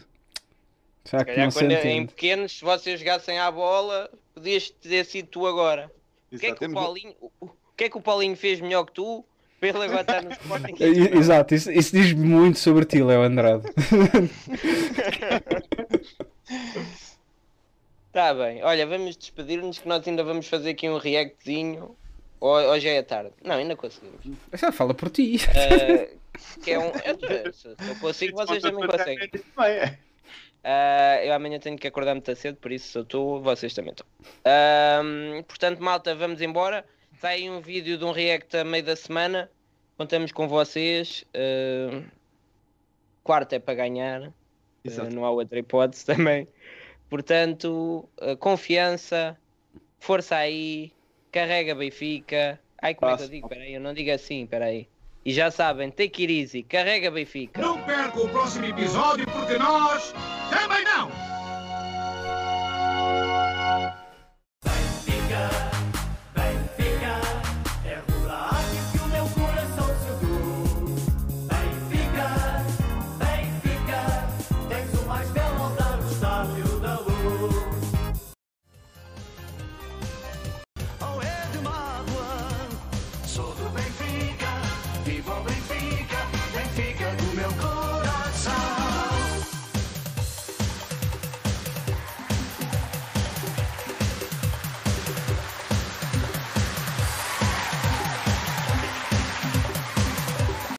Já que não se quando em pequenos, se vocês jogassem à bola, podias ter sido tu agora. O que é que o Paulinho, o, que é que o Paulinho fez melhor que tu? Para ele agora estar no Sporting. É, Exato, isso, isso diz muito sobre ti, Léo Andrade. Tá bem, olha, vamos despedir-nos que nós ainda vamos fazer aqui um reactzinho. Ou, ou já é tarde? Não, ainda conseguimos. Já fala por ti. Ah, que é um. eu- Se eu consigo, vocês também conseguem. Ah, eu amanhã tenho que acordar muito cedo, por isso se eu estou, vocês também estão. Ahm, portanto, malta, vamos embora. Sai aí um vídeo de um react a meio da semana. Contamos com vocês. Ahm, quarto é para ganhar. Ah, não há outra hipótese também. Portanto, confiança, força aí, carrega Benfica. Ai, como é que eu digo? Peraí, eu não digo assim, peraí. E já sabem, take it easy, carrega Benfica. Não perca o próximo episódio porque nós